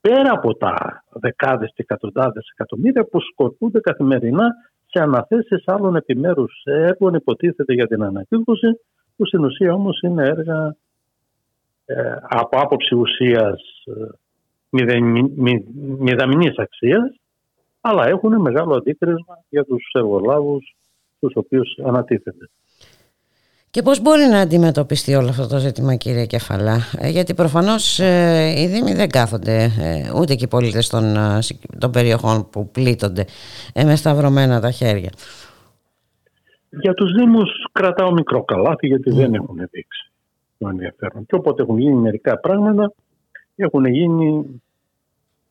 Πέρα από τα δεκάδες και εκατοντάδες εκατομμύρια που σκορπούνται καθημερινά σε αναθέσεις άλλων επιμέρους έργων υποτίθεται για την ανακύκλωση που στην ουσία όμως είναι έργα ε, από άποψη ουσίας ε, μηδενι- μη- μηδαμινής αξίας αλλά έχουν μεγάλο αντίκρισμα για τους εργολάβους τους οποίους ανατίθεται. Και πώς μπορεί να αντιμετωπιστεί όλο αυτό το ζήτημα κύριε Κεφαλά; Ε, γιατί προφανώς ε, οι Δήμοι δεν κάθονται ε, ούτε και οι πολίτες των, ε, συ- των περιοχών που πλήττονται ε, με σταυρωμένα τα χέρια. Για τους Δήμους κρατάω μικρό καλάθι γιατί δεν έχουν δείξει το ενδιαφέρον. Και όποτε έχουν γίνει μερικά πράγματα έχουν γίνει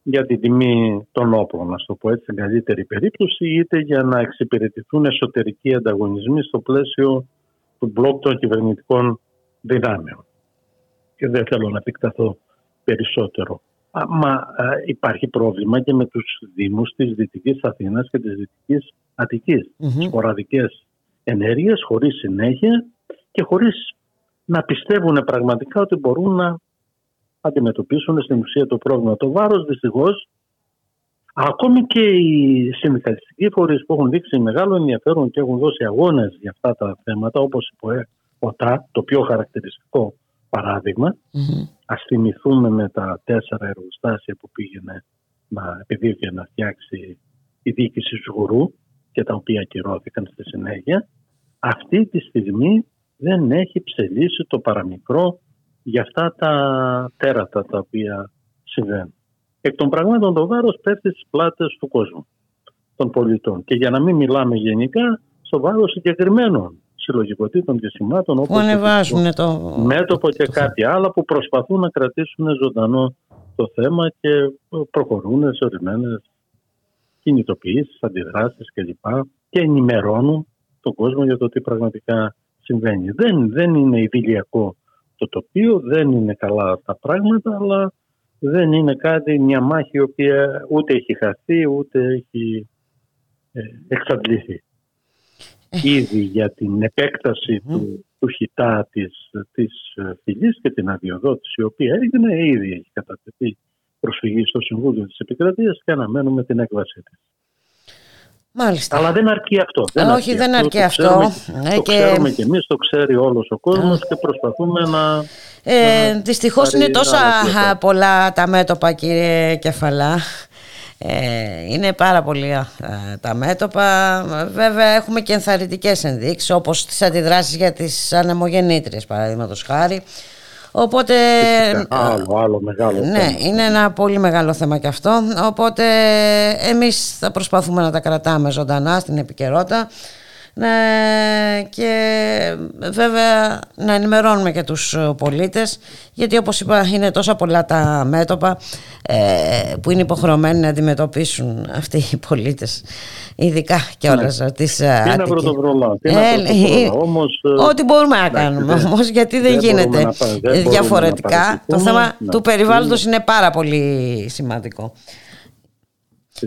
για την τιμή των όπλων, να το πω έτσι, στην καλύτερη περίπτωση, είτε για να εξυπηρετηθούν εσωτερικοί ανταγωνισμοί στο πλαίσιο του μπλοκ των κυβερνητικών δυνάμεων. Και δεν θέλω να επεκταθώ περισσότερο. Α, Μα α, υπάρχει πρόβλημα και με τους Δήμους της Δυτικής Αθήνας και της Δυτικής Αττικής. Μμμ. Σποραδικές ενέργειες, χωρίς συνέχεια και χωρίς να πιστεύουν πραγματικά ότι μπορούν να αντιμετωπίσουν στην ουσία το πρόβλημα. Το βάρος δυστυχώς ακόμη και οι συνδικαλιστικοί φορείς που έχουν δείξει μεγάλο ενδιαφέρον και έχουν δώσει αγώνες για αυτά τα θέματα όπως η ΠΟΕ, ΟΤΑ, το πιο χαρακτηριστικό παράδειγμα. Μμμ. Ας θυμηθούμε με τα τέσσερα εργοστάσια που πήγαινε να επιδίωκε να φτιάξει η διοίκηση του Γουρού και τα οποία ακυρώθηκαν στη συνέχεια. Αυτή τη στιγμή δεν έχει ψελίσει το παραμικρό για αυτά τα τέρατα τα οποία συμβαίνουν. Εκ των πραγμάτων το βάρος πέφτει στις πλάτες του κόσμου, των πολιτών. Και για να μην μιλάμε γενικά, στο βάρος συγκεκριμένων συλλογικοτήτων και σημάτων Που όπως ανεβάζουν το... μέτωπο και κάτι άλλο που προσπαθούν να κρατήσουν ζωντανό το θέμα και προχωρούν σε ορισμένες κινητοποιήσεις, αντιδράσεις κλπ. και ενημερώνουν τον κόσμο για το τι πραγματικά συμβαίνει. Δεν, δεν είναι ιδηλιακό το τοπίο, δεν είναι καλά τα πράγματα, αλλά δεν είναι κάτι, μια μάχη η οποία ούτε έχει χαθεί, ούτε έχει ε, εξαντληθεί. Ήδη για την επέκταση του, του χιτά της, της ε, φυλής και την αδειοδότηση η οποία έγινε, ήδη έχει κατατεθεί προσφυγή στο Συμβούλιο της Επικρατείας και αναμένουμε την έκβασή της. Μάλιστα. Αλλά δεν αρκεί αυτό. Ε, όχι, δεν αρκεί το αυτό. Ξέρουμε, Ε, το και- ξέρουμε και εμείς, το ξέρει όλος ο κόσμος και προσπαθούμε να... Ε, να δυστυχώς πάρει είναι τόσα άλλα πλευρά. α, πολλά τα μέτωπα κύριε Κεφαλά. Ε, είναι πάρα πολλά α, τα μέτωπα. Βέβαια έχουμε και ενθαρρυντικές ενδείξεις όπως τις αντιδράσεις για τις ανεμογεννήτριες παραδείγματος χάρη. Οπότε Φυσικά, άλλο, άλλο μεγάλο ναι, θέμα. είναι ένα πολύ μεγάλο θέμα και αυτό. Οπότε εμείς θα προσπαθούμε να τα κρατάμε ζωντανά στην επικαιρότητα ναι, και βέβαια να ενημερώνουμε και τους πολίτες γιατί όπως είπα είναι τόσα πολλά τα μέτωπα ε, που είναι υποχρεωμένοι να αντιμετωπίσουν αυτοί οι πολίτες ειδικά και όλες Ναι. τις Τι να πρωτοβρολά, τι να πρωτοβρολά. Όμως, ε, Ό,τι μπορούμε να εντάξει, κάνουμε δεν- όμως γιατί δεν, δεν μπορούμε γίνεται να πα- δεν μπορούμε να διαφορετικά το παρασυρθούμε. θέμα Ναι. του περιβάλλοντος είναι πάρα πολύ σημαντικό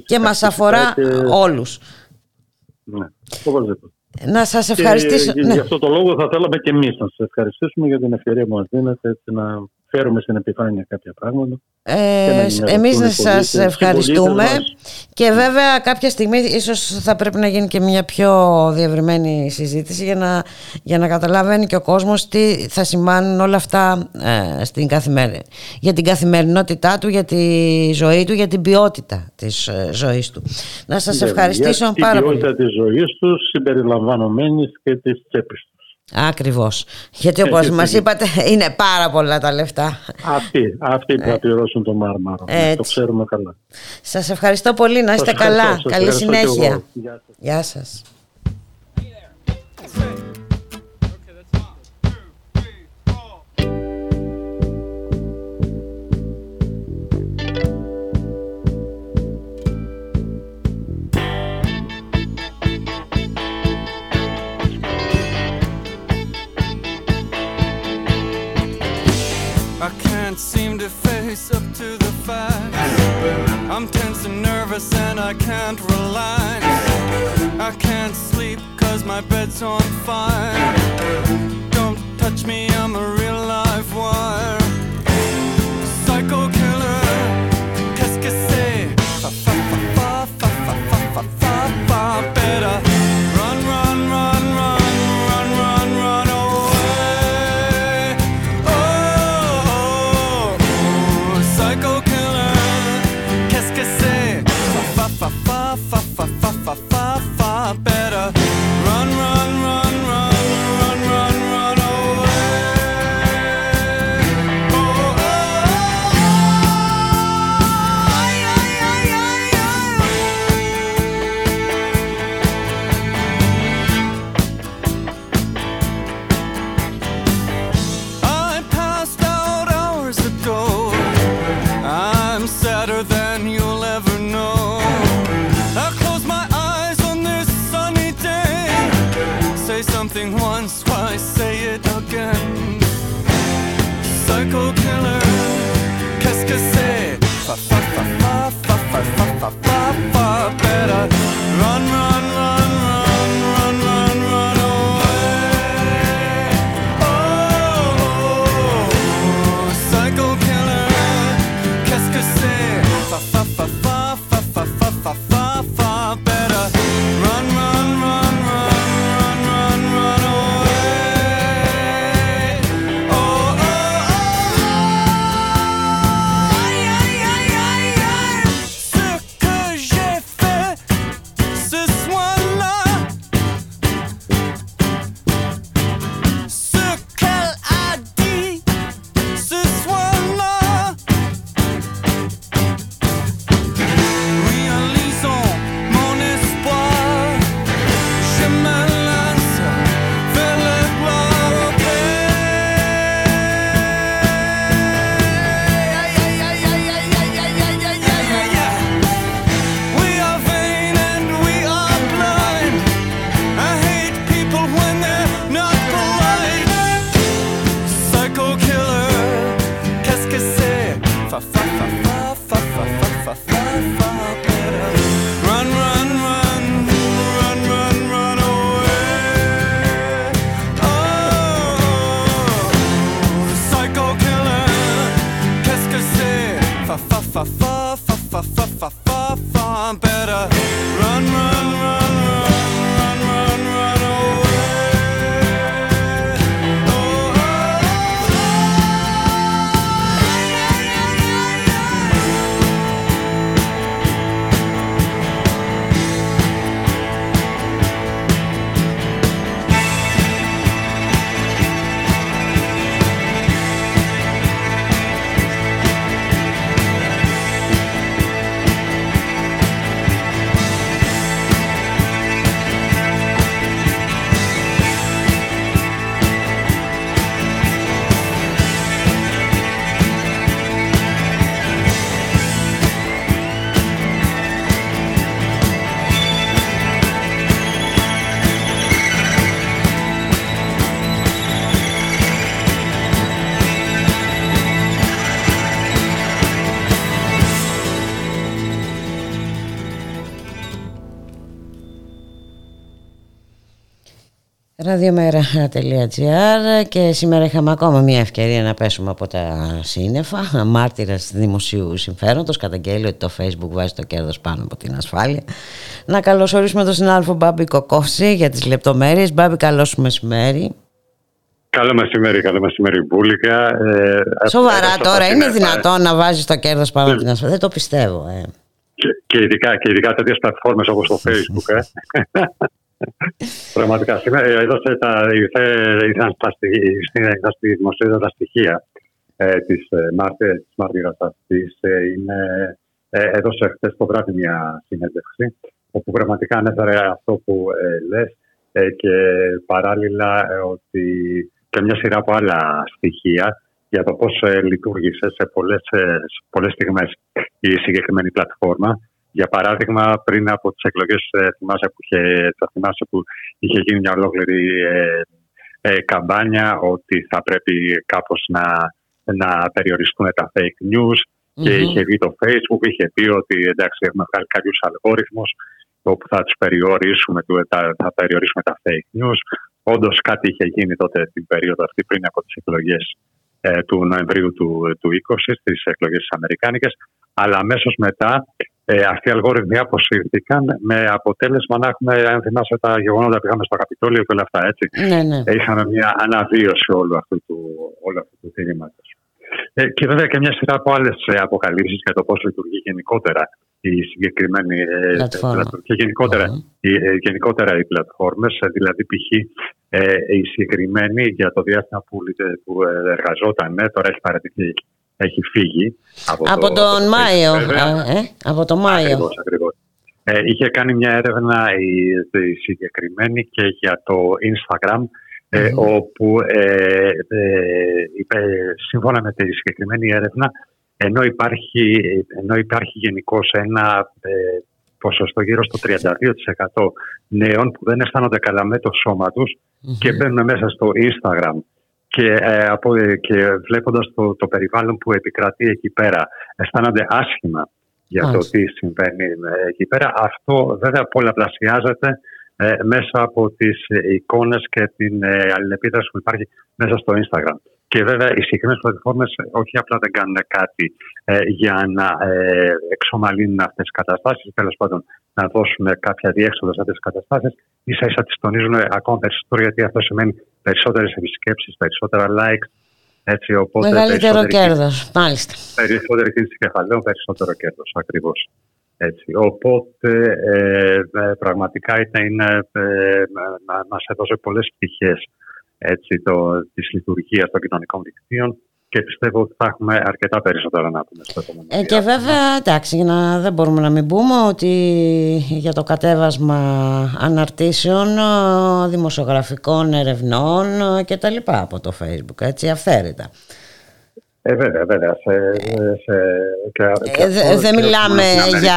Και μας αφορά όλους. Ναι, οπωσδήποτε. Να σας ευχαριστήσω. Και, ναι. Γι' αυτό το λόγο θα θέλαμε και εμείς να σας ευχαριστήσουμε για την ευκαιρία που μας δίνετε έτσι να φέρουμε στην επιφάνεια κάποια πράγματα. Ε, και να ενημερωθούν εμείς να οι σας πολίτες και οι ευχαριστούμε πολίτες μας. και βέβαια κάποια στιγμή ίσως θα πρέπει να γίνει και μια πιο διευρυμένη συζήτηση για να, για να καταλαβαίνει και ο κόσμος τι θα σημάνουν όλα αυτά ε, στην καθημερι... για την καθημερινότητά του, για τη ζωή του, για την ποιότητα της ε, ζωής του. Να σας Βέβαια, ευχαριστήσω για πάρα την πολύ. ποιότητα της ζωής τους συμπεριλαμβανομένης και της τσέπης τους. Ακριβώς. Γιατί όπως Έτσι. μας είπατε είναι πάρα πολλά τα λεφτά. Αυτοί, αυτοί που θα πληρώσουν το μάρμαρο. Ναι, το Ε. Έτσι. ξέρουμε καλά. Σας ευχαριστώ πολύ. Να είστε Σας ευχαριστώ, καλά. σας Καλή ευχαριστώ και συνέχεια. εγώ. Γεια σας. Up to the fact I'm tense and nervous and I can't relax. I can't sleep cause my bed's on fire. Don't touch me, I'm a real live wire Ραδιομέρα.gr και σήμερα είχαμε ακόμα μια ευκαιρία να πέσουμε από τα σύννεφα. Μάρτυρας δημοσίου συμφέροντος καταγγέλει ότι το Facebook βάζει το κέρδος πάνω από την ασφάλεια. Να καλωσορίσουμε τον συνάδελφο Μπάμπη Κοκόση για τις λεπτομέρειες. Μπάμπη, καλώς σου μεσημέρι. Καλό μεσημέρι, καλό μεσημέρι, Μπούλικα. Ε, Σοβαρά πέρασα τώρα, από είναι την- δυνατόν να βάζεις το κέρδος πάνω από την ασφάλεια; Δεν το πιστεύω. Ε. Και, και ειδικά, και ειδικά τέτοιες πλατφόρμες όπως το Facebook. Ε. Πραγματικά. Σήμερα ε, έδωσε τα, ήρθε, ήρθαν στα, στοιχεία- στην- ήρθαν στη δημοσίευτα τα στοιχεία ε, της, ε, μάρτυ- της μάρτυρας αυτής. Ε, είναι, ε, έδωσε χθες το βράδυ μια συνέντευξη όπου πραγματικά ανέφερε αυτό που ε, λες ε, και παράλληλα ε, ότι και μια σειρά από άλλα στοιχεία για το πώς ε, λειτουργήσε σε πολλές, ε, σε πολλές στιγμές η συγκεκριμένη πλατφόρμα. Για παράδειγμα, πριν από τις εκλογές, ε, θυμάσαι που είχε, θα θυμάσαι που είχε γίνει μια ολόκληρη ε, ε, καμπάνια ότι θα πρέπει κάπως να, να περιοριστούν τα fake news και Μμμ. είχε βγει το Facebook, είχε πει ότι εντάξει έχουμε βγάλει κάποιους αλγόριθμους όπου θα τους περιορίσουμε, του- τα- θα περιορίσουμε τα fake news. Όντως κάτι είχε γίνει τότε την περίοδο αυτή πριν από τις εκλογές ε, του Νοεμβρίου του, του 20 στις εκλογές τις Αμερικάνικες αλλά αμέσως μετά ε, αυτοί οι αλγόριθμοι αποσύρθηκαν με αποτέλεσμα να έχουμε, αν θυμάσαι τα γεγονότα που είχαμε στο Καπιτόλιο και όλα αυτά έτσι. Ναι, ναι. Ε, είχαμε μια αναβίωση όλου αυτού του, όλου αυτού του κινήματος. Ε, και βέβαια και μια σειρά από άλλες αποκαλύψεις για το πώς λειτουργεί γενικότερα η συγκεκριμένη ε, Πλατφόρμα. πλατφόρμα και γενικότερα, οι, ε, γενικότερα οι πλατφόρμες, ε, δηλαδή π.χ. Ε, η συγκεκριμένη για το διάστημα που, λειτε- που ε, εργαζόταν, ε, τώρα έχει παρατηθεί, έχει φύγει από, Από το, τον το Μάιο. βέβαια. ε, ε, από τον Μάιο. Ακριβώς, ακριβώς. Ε, είχε κάνει μια έρευνα η, η συγκεκριμένη και για το Instagram ε, όπου ε, ε, είπε, σύμφωνα με τη συγκεκριμένη έρευνα ενώ υπάρχει, ενώ υπάρχει γενικώς ένα ε, ποσοστό γύρω στο 32% νέων που δεν αισθάνονται καλά με το σώμα τους και μπαίνουν μέσα στο Instagram και, ε, από, ε, και βλέποντας το, το περιβάλλον που επικρατεί εκεί πέρα αισθάνονται άσχημα για το Μάλιστα. τι συμβαίνει ε, εκεί πέρα. Αυτό βέβαια πολλαπλασιάζεται ε, μέσα από τις ε, εικόνες και την ε, αλληλεπίδραση που υπάρχει μέσα στο Instagram. Και βέβαια οι συγκεκριμένες πλατφόρμες όχι απλά δεν κάνουν κάτι ε, για να ε, εξομαλύνουν αυτές τις καταστάσεις, τέλος πάντων να δώσουν κάποια διέξοδο σε αυτές τις καταστάσεις, ίσα ίσα τις τονίζουν ακόμα περισσότερο γιατί αυτό σημαίνει περισσότερες επισκέψεις, περισσότερα likes. Έτσι, οπότε Μεγαλύτερο περισσότερη κέρδος. Μάλιστα. Περισσότερη κίνηση κεφαλαίων, περισσότερο κέρδος ακριβώς. Έτσι. Οπότε ε, ε, πραγματικά ήταν, είναι, ε, μα- μας έδωσε πολλές πτυχές έτσι, το, της λειτουργίας των κοινωνικών δικτύων και πιστεύω ότι θα έχουμε αρκετά περισσότερα να πούμε στο επόμενο Ε, και βέβαια, εντάξει, για να, δεν μπορούμε να μην πούμε ότι για το κατέβασμα αναρτήσεων, ε, δημοσιογραφικών ερευνών ε, και τα λοιπά από το facebook, έτσι, αυθαίρετα. Ε, βέβαια, βέβαια. Σε, σε, και, και Ε, δε- αυτό δεν και μιλάμε στην Αμερική, για,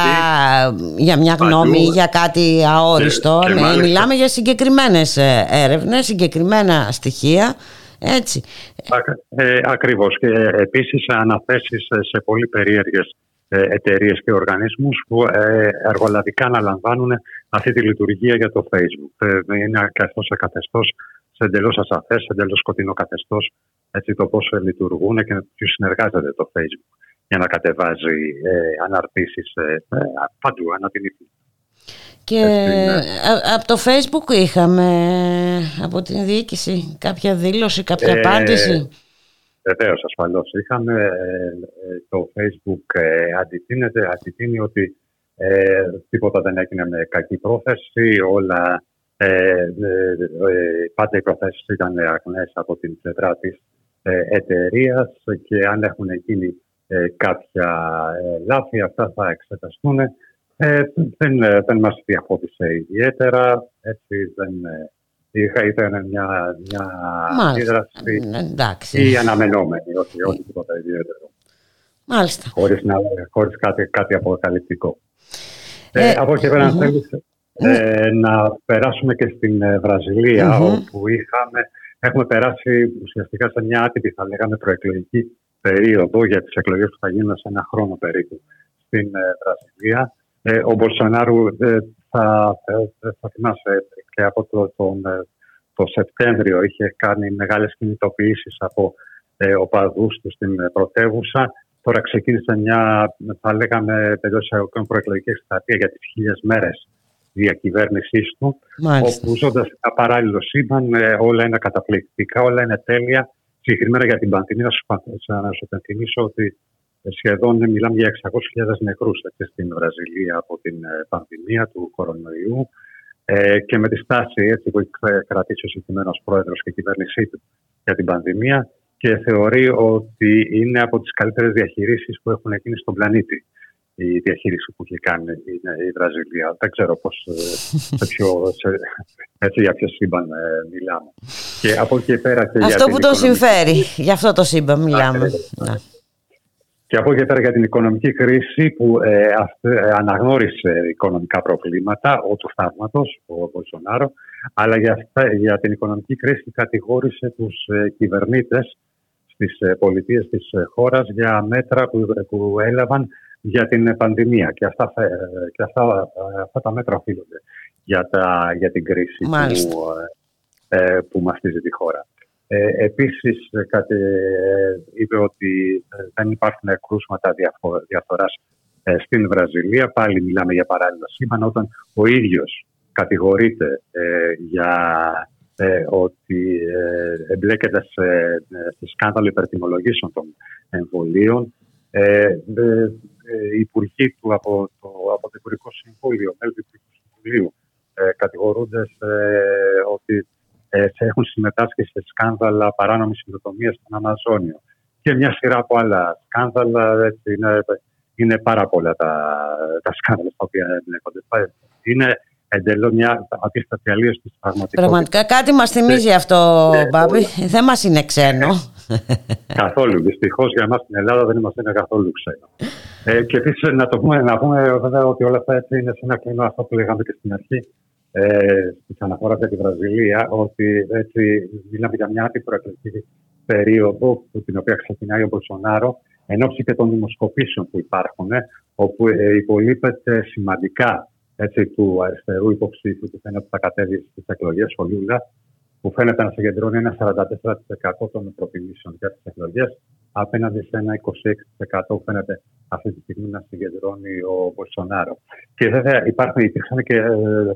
για μια παντού, γνώμη, για κάτι αόριστο. και Ε, μάλιστα- μιλάμε για συγκεκριμένες ε, έρευνες, συγκεκριμένα στοιχεία. Έτσι. Ακ- Ε, ακριβώς. Και ε, επίσης αναθέσεις ε, σε πολύ περίεργες ε, εταιρείες και οργανισμούς που ε, εργολαβικά αναλαμβάνουν αυτή τη λειτουργία για το Facebook. Ε, είναι καθώς σε καθεστώς σε εντελώς ασαφές, σε εντελώς σκοτεινό καθεστώς έτσι το πώς ε, λειτουργούν και με ποιους συνεργάζεται το Facebook για να κατεβάζει ε, αναρτήσεις ε, ε, παντού, ανά την ύφη. Και ναι. α- από το facebook είχαμε από την διοίκηση κάποια δήλωση, κάποια Ε, απάντηση; Βεβαίως, ασφαλώς. Είχαμε ε, ε, το Facebook ε, αντιτείνεται, αντιτείνει ότι ε, τίποτα δεν έγινε με κακή πρόθεση. Όλα, ε, ε, ε, πάντα οι προθέσεις ήταν αγνές από την πλευρά της ε, εταιρείας και αν έχουν γίνει ε, κάποια ε, λάθη, αυτά θα εξεταστούν. Ε, δεν, ε, δεν μας διαφώτισε ιδιαίτερα. Έτσι, δεν, ε, είχα, ήταν μια, μια Μάλιστα. αντίδραση Ε, εντάξει. ή αναμενόμενη, όχι, όχι τίποτα ιδιαίτερο. Μάλιστα. Χωρίς, να, χωρίς κάτι, κάτι αποκαλυπτικό. Ε, Ε, από εκεί πέρα, αν μμμ. θέλεις, ε, να περάσουμε και στην ε, βραζιλια Μμμ. όπου είχαμε, έχουμε περάσει ουσιαστικά σε μια άτυπη, θα λέγαμε, προεκλογική περίοδο για τις εκλογές που θα γίνουν σε ένα χρόνο περίπου στην ε, Βραζιλία. Ε, ο Μπολσονάρου ε, θα, ε, θα θυμάσαι και από το, τον, ε, το Σεπτέμβριο είχε κάνει μεγάλες κινητοποιήσεις από ε, οπαδούς του στην πρωτεύουσα. Τώρα ξεκίνησε μια, θα λέγαμε, τελειώ εισαγωγικών προεκλογική εκστρατεία για τις χίλιες μέρες διακυβέρνησής του, Μάλιστα. όπου ζώντας ένα παράλληλο σύμπαν, ε, όλα είναι καταπληκτικά, όλα είναι τέλεια. Συγκεκριμένα για την πανδημία, να σου, πα- να σου υπενθυμίσω ότι σχεδόν μιλάμε για 600.000 νεκρούς έτσι, στην Βραζιλία από την ε, πανδημία του κορονοϊού ε, και με τη στάση έτσι, που έχει κρατήσει ο συγκεκριμένος πρόεδρος και η κυβέρνησή του για την πανδημία και θεωρεί ότι είναι από τις καλύτερες διαχειρήσεις που έχουν γίνει στον πλανήτη η διαχείριση που έχει κάνει η, η Βραζιλία. Δεν ξέρω πώς, ε, σε ποιο, σε, έτσι, για ποιο σύμπαν ε, μιλάμε. Και από εκεί και πέρα και για Αυτό την που τον οικονομική- συμφέρει. Γι' αυτό το σύμπαν μιλάμε. Ναι. Και από εκεί και πέρα για την οικονομική κρίση που ε, αυ- ε, αναγνώρισε οικονομικά προβλήματα, ο του θαύματος, ο Μπολσονάρο, αλλά για, αυτά- για την οικονομική κρίση κατηγόρησε τους ε, κυβερνήτες στις ε, πολιτείες της ε, χώρας για μέτρα που, που έλαβαν για την ε, πανδημία. Και αυτά, θα- ε, και αυτά, ε, αυτά τα μέτρα οφείλονται για, τα, για την κρίση Μάλιστα. που, ε, ε, που μαστίζει τη χώρα. Ε, επίσης, ε, κάτι, ε, είπε ότι ε, δεν υπάρχουν κρούσματα διαφο- διαφθοράς ε, στην Βραζιλία. Πάλι μιλάμε για παράλληλο σύμπαν, όταν ο ίδιος κατηγορείται ε, για ε, ότι ε, εμπλέκεται σε, ε, σε σκάνδαλο υπερτιμολογήσεων των εμβολίων. Ε, ε, ε, οι υπουργοί του από το, από το Υπουργικό Συμβούλιο, μέλη του Υπουργικού Συμβουλίου, ε, κατηγορούνται σε, ότι ε, σε έχουν συμμετάσχει σε σκάνδαλα παράνομης συνδοτομίας στον Αμαζόνιο και μια σειρά από άλλα σκάνδαλα. Έτσι, είναι, είναι πάρα πολλά τα, τα σκάνδαλα στα οποία εμπλέκονται. Είναι εντελώς μια απίστευτη αλλίωση της πραγματικότητας. Πραγματικά κάτι μας θυμίζει αυτό, Μπάμπη. Δεν μας είναι ξένο. Καθόλου. Δυστυχώς για εμάς στην Ελλάδα δεν είμαστε καθόλου ξένο. Ε, και επίσης να το πούμε, να πούμε βέβαια ότι όλα αυτά έτσι είναι σε ένα κλίμα αυτό που λέγαμε και στην αρχή ε, της αναφοράς για τη Βραζιλία, ότι έτσι μιλάμε για μια αντιπροεκλογική περίοδο που, την οποία ξεκινάει ο Μπολσονάρο εν ώψη και των δημοσκοπήσεων που υπάρχουν, ε, όπου ε, υπολείπεται σημαντικά έτσι, του αριστερού υποψήφιου που φαίνεται ότι θα κατέβει στις εκλογές, ο Λούλα, που φαίνεται να συγκεντρώνει ένα 44% των προτιμήσεων για τις εκλογές, απέναντι σε ένα 26% που φαίνεται αυτή τη στιγμή να συγκεντρώνει ο Μπολσονάρο. Και βέβαια υπάρχουν, υπήρξαν και ε,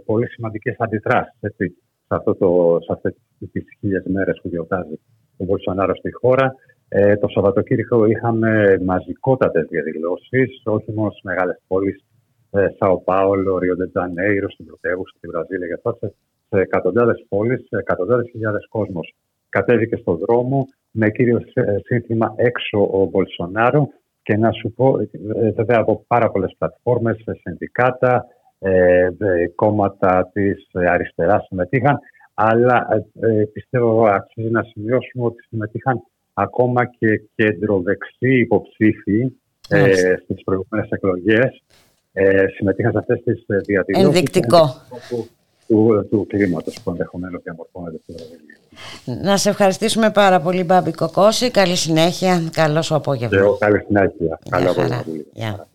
πολύ σημαντικές αντιδράσεις σε, αυτό το, σε αυτές τις χίλιες μέρες που γιορτάζει ο Μπολσονάρο στη χώρα. Ε, το Σαββατοκύριακο είχαμε μαζικότατες διαδηλώσεις, όχι μόνο στις μεγάλες πόλεις ε, Σαο Πάολο, Ρίο ντε Τζανέιρο, στην πρωτεύουσα, στη Βραζίλια, για αυτό σε, σε εκατοντάδες πόλεις, σε εκατοντάδες χιλιάδες κόσμος κατέβηκε στον δρόμο με κύριο σ- σύνθημα έξω ο Μπολσονάρο και να σου πω, ε, βέβαια από πάρα πολλές πλατφόρμες, ε, συνδικάτα, ε, ε, κόμματα της ε, αριστεράς συμμετείχαν, αλλά ε, ε, πιστεύω αξίζει να σημειώσουμε ότι συμμετείχαν ακόμα και κεντροδεξιοί υποψήφοι ε, Μάλιστα. στις προηγούμενες εκλογές ε, συμμετείχαν σε αυτές τις ε, διαδηλώσεις. Ενδεικτικό. Του, του, του κλίματος που ενδεχομένως διαμορφώνεται στη Βραζιλία. Να σε ευχαριστήσουμε πάρα πολύ, Μπάμπη Κοκόση. Καλή συνέχεια. Καλό σου Και απόγευμα. εγώ καλή συνέχεια. Καλό χαρά. απόγευμα. Γεια.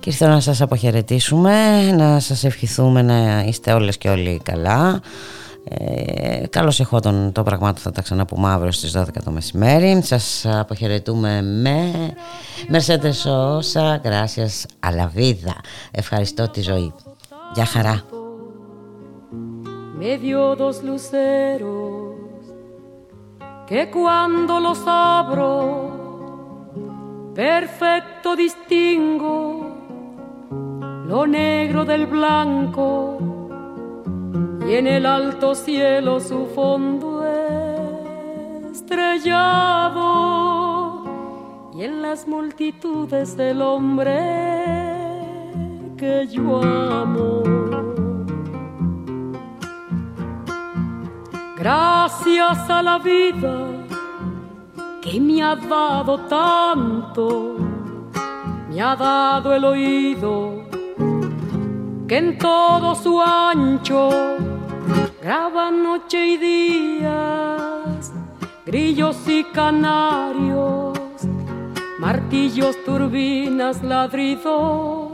Και ήρθε να σας αποχαιρετήσουμε, να σας ευχηθούμε να είστε όλες και όλοι καλά. Ε, καλώς εχόταν το πραγμάτων θα τα ξαναπούμε αύριο στις 12 το μεσημέρι. Σας αποχαιρετούμε με Mercedes Sosa, Gracias a la vida. Ευχαριστώ τη ζωή. Γεια χαρά. me dio dos luceros que cuando los abro perfecto distingo lo negro del blanco y en el alto cielo su fondo estrellado y en las multitudes del hombre que yo amo. Gracias a la vida que me ha dado tanto, me ha dado el oído que en todo su ancho graba noche y días, grillos y canarios, martillos, turbinas, ladridos,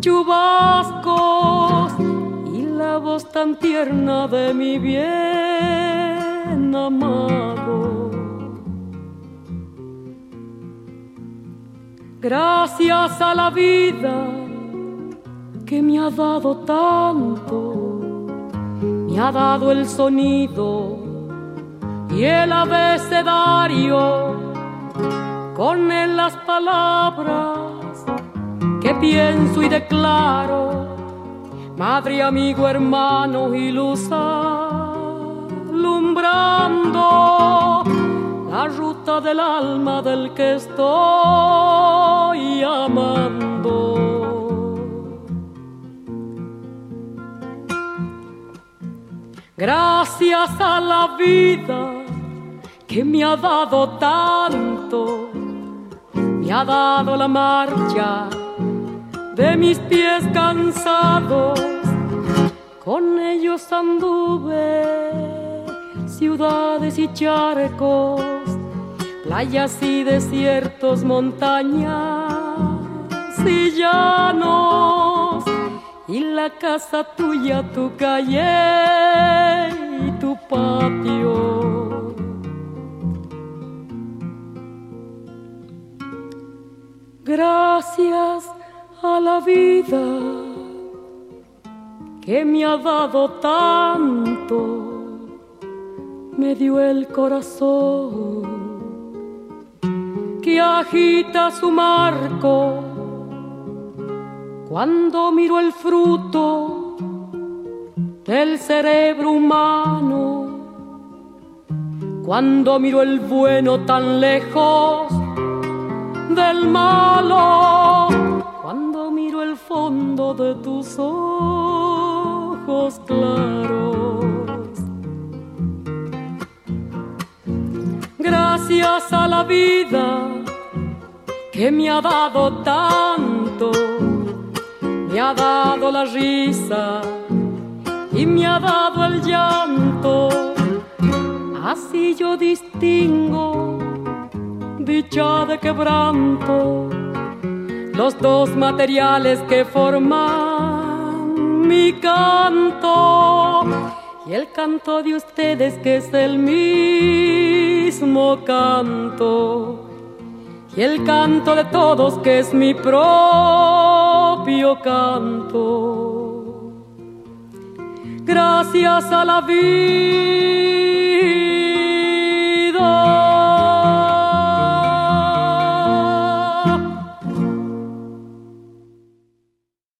chubascos y la voz tan tierna de mi bien amado. Gracias a la vida que me ha dado tanto, me ha dado el sonido y el abecedario con él las palabras que pienso y declaro, madre, amigo, hermano y luz alumbrando la ruta del alma del que estoy amando. Gracias a la vida que me ha dado tanto, me ha dado la marcha de mis pies cansados, con ellos anduve ciudades y charcos, playas y desiertos, montañas y llanos, y la casa tuya, tu calle y tu patio. Gracias a la vida que me ha dado tanto, me dio el corazón que agita su marco cuando miro el fruto del cerebro humano, cuando miro el bueno tan lejos del malo, cuando miro el fondo de tus ojos claros. Gracias a la vida que me ha dado tanto, me ha dado la risa y me ha dado el llanto. Así yo distingo dicha de quebranto, los dos materiales que forman mi canto y el canto de ustedes que es el mismo canto y el canto de todos que es mi propio canto. Gracias a la vida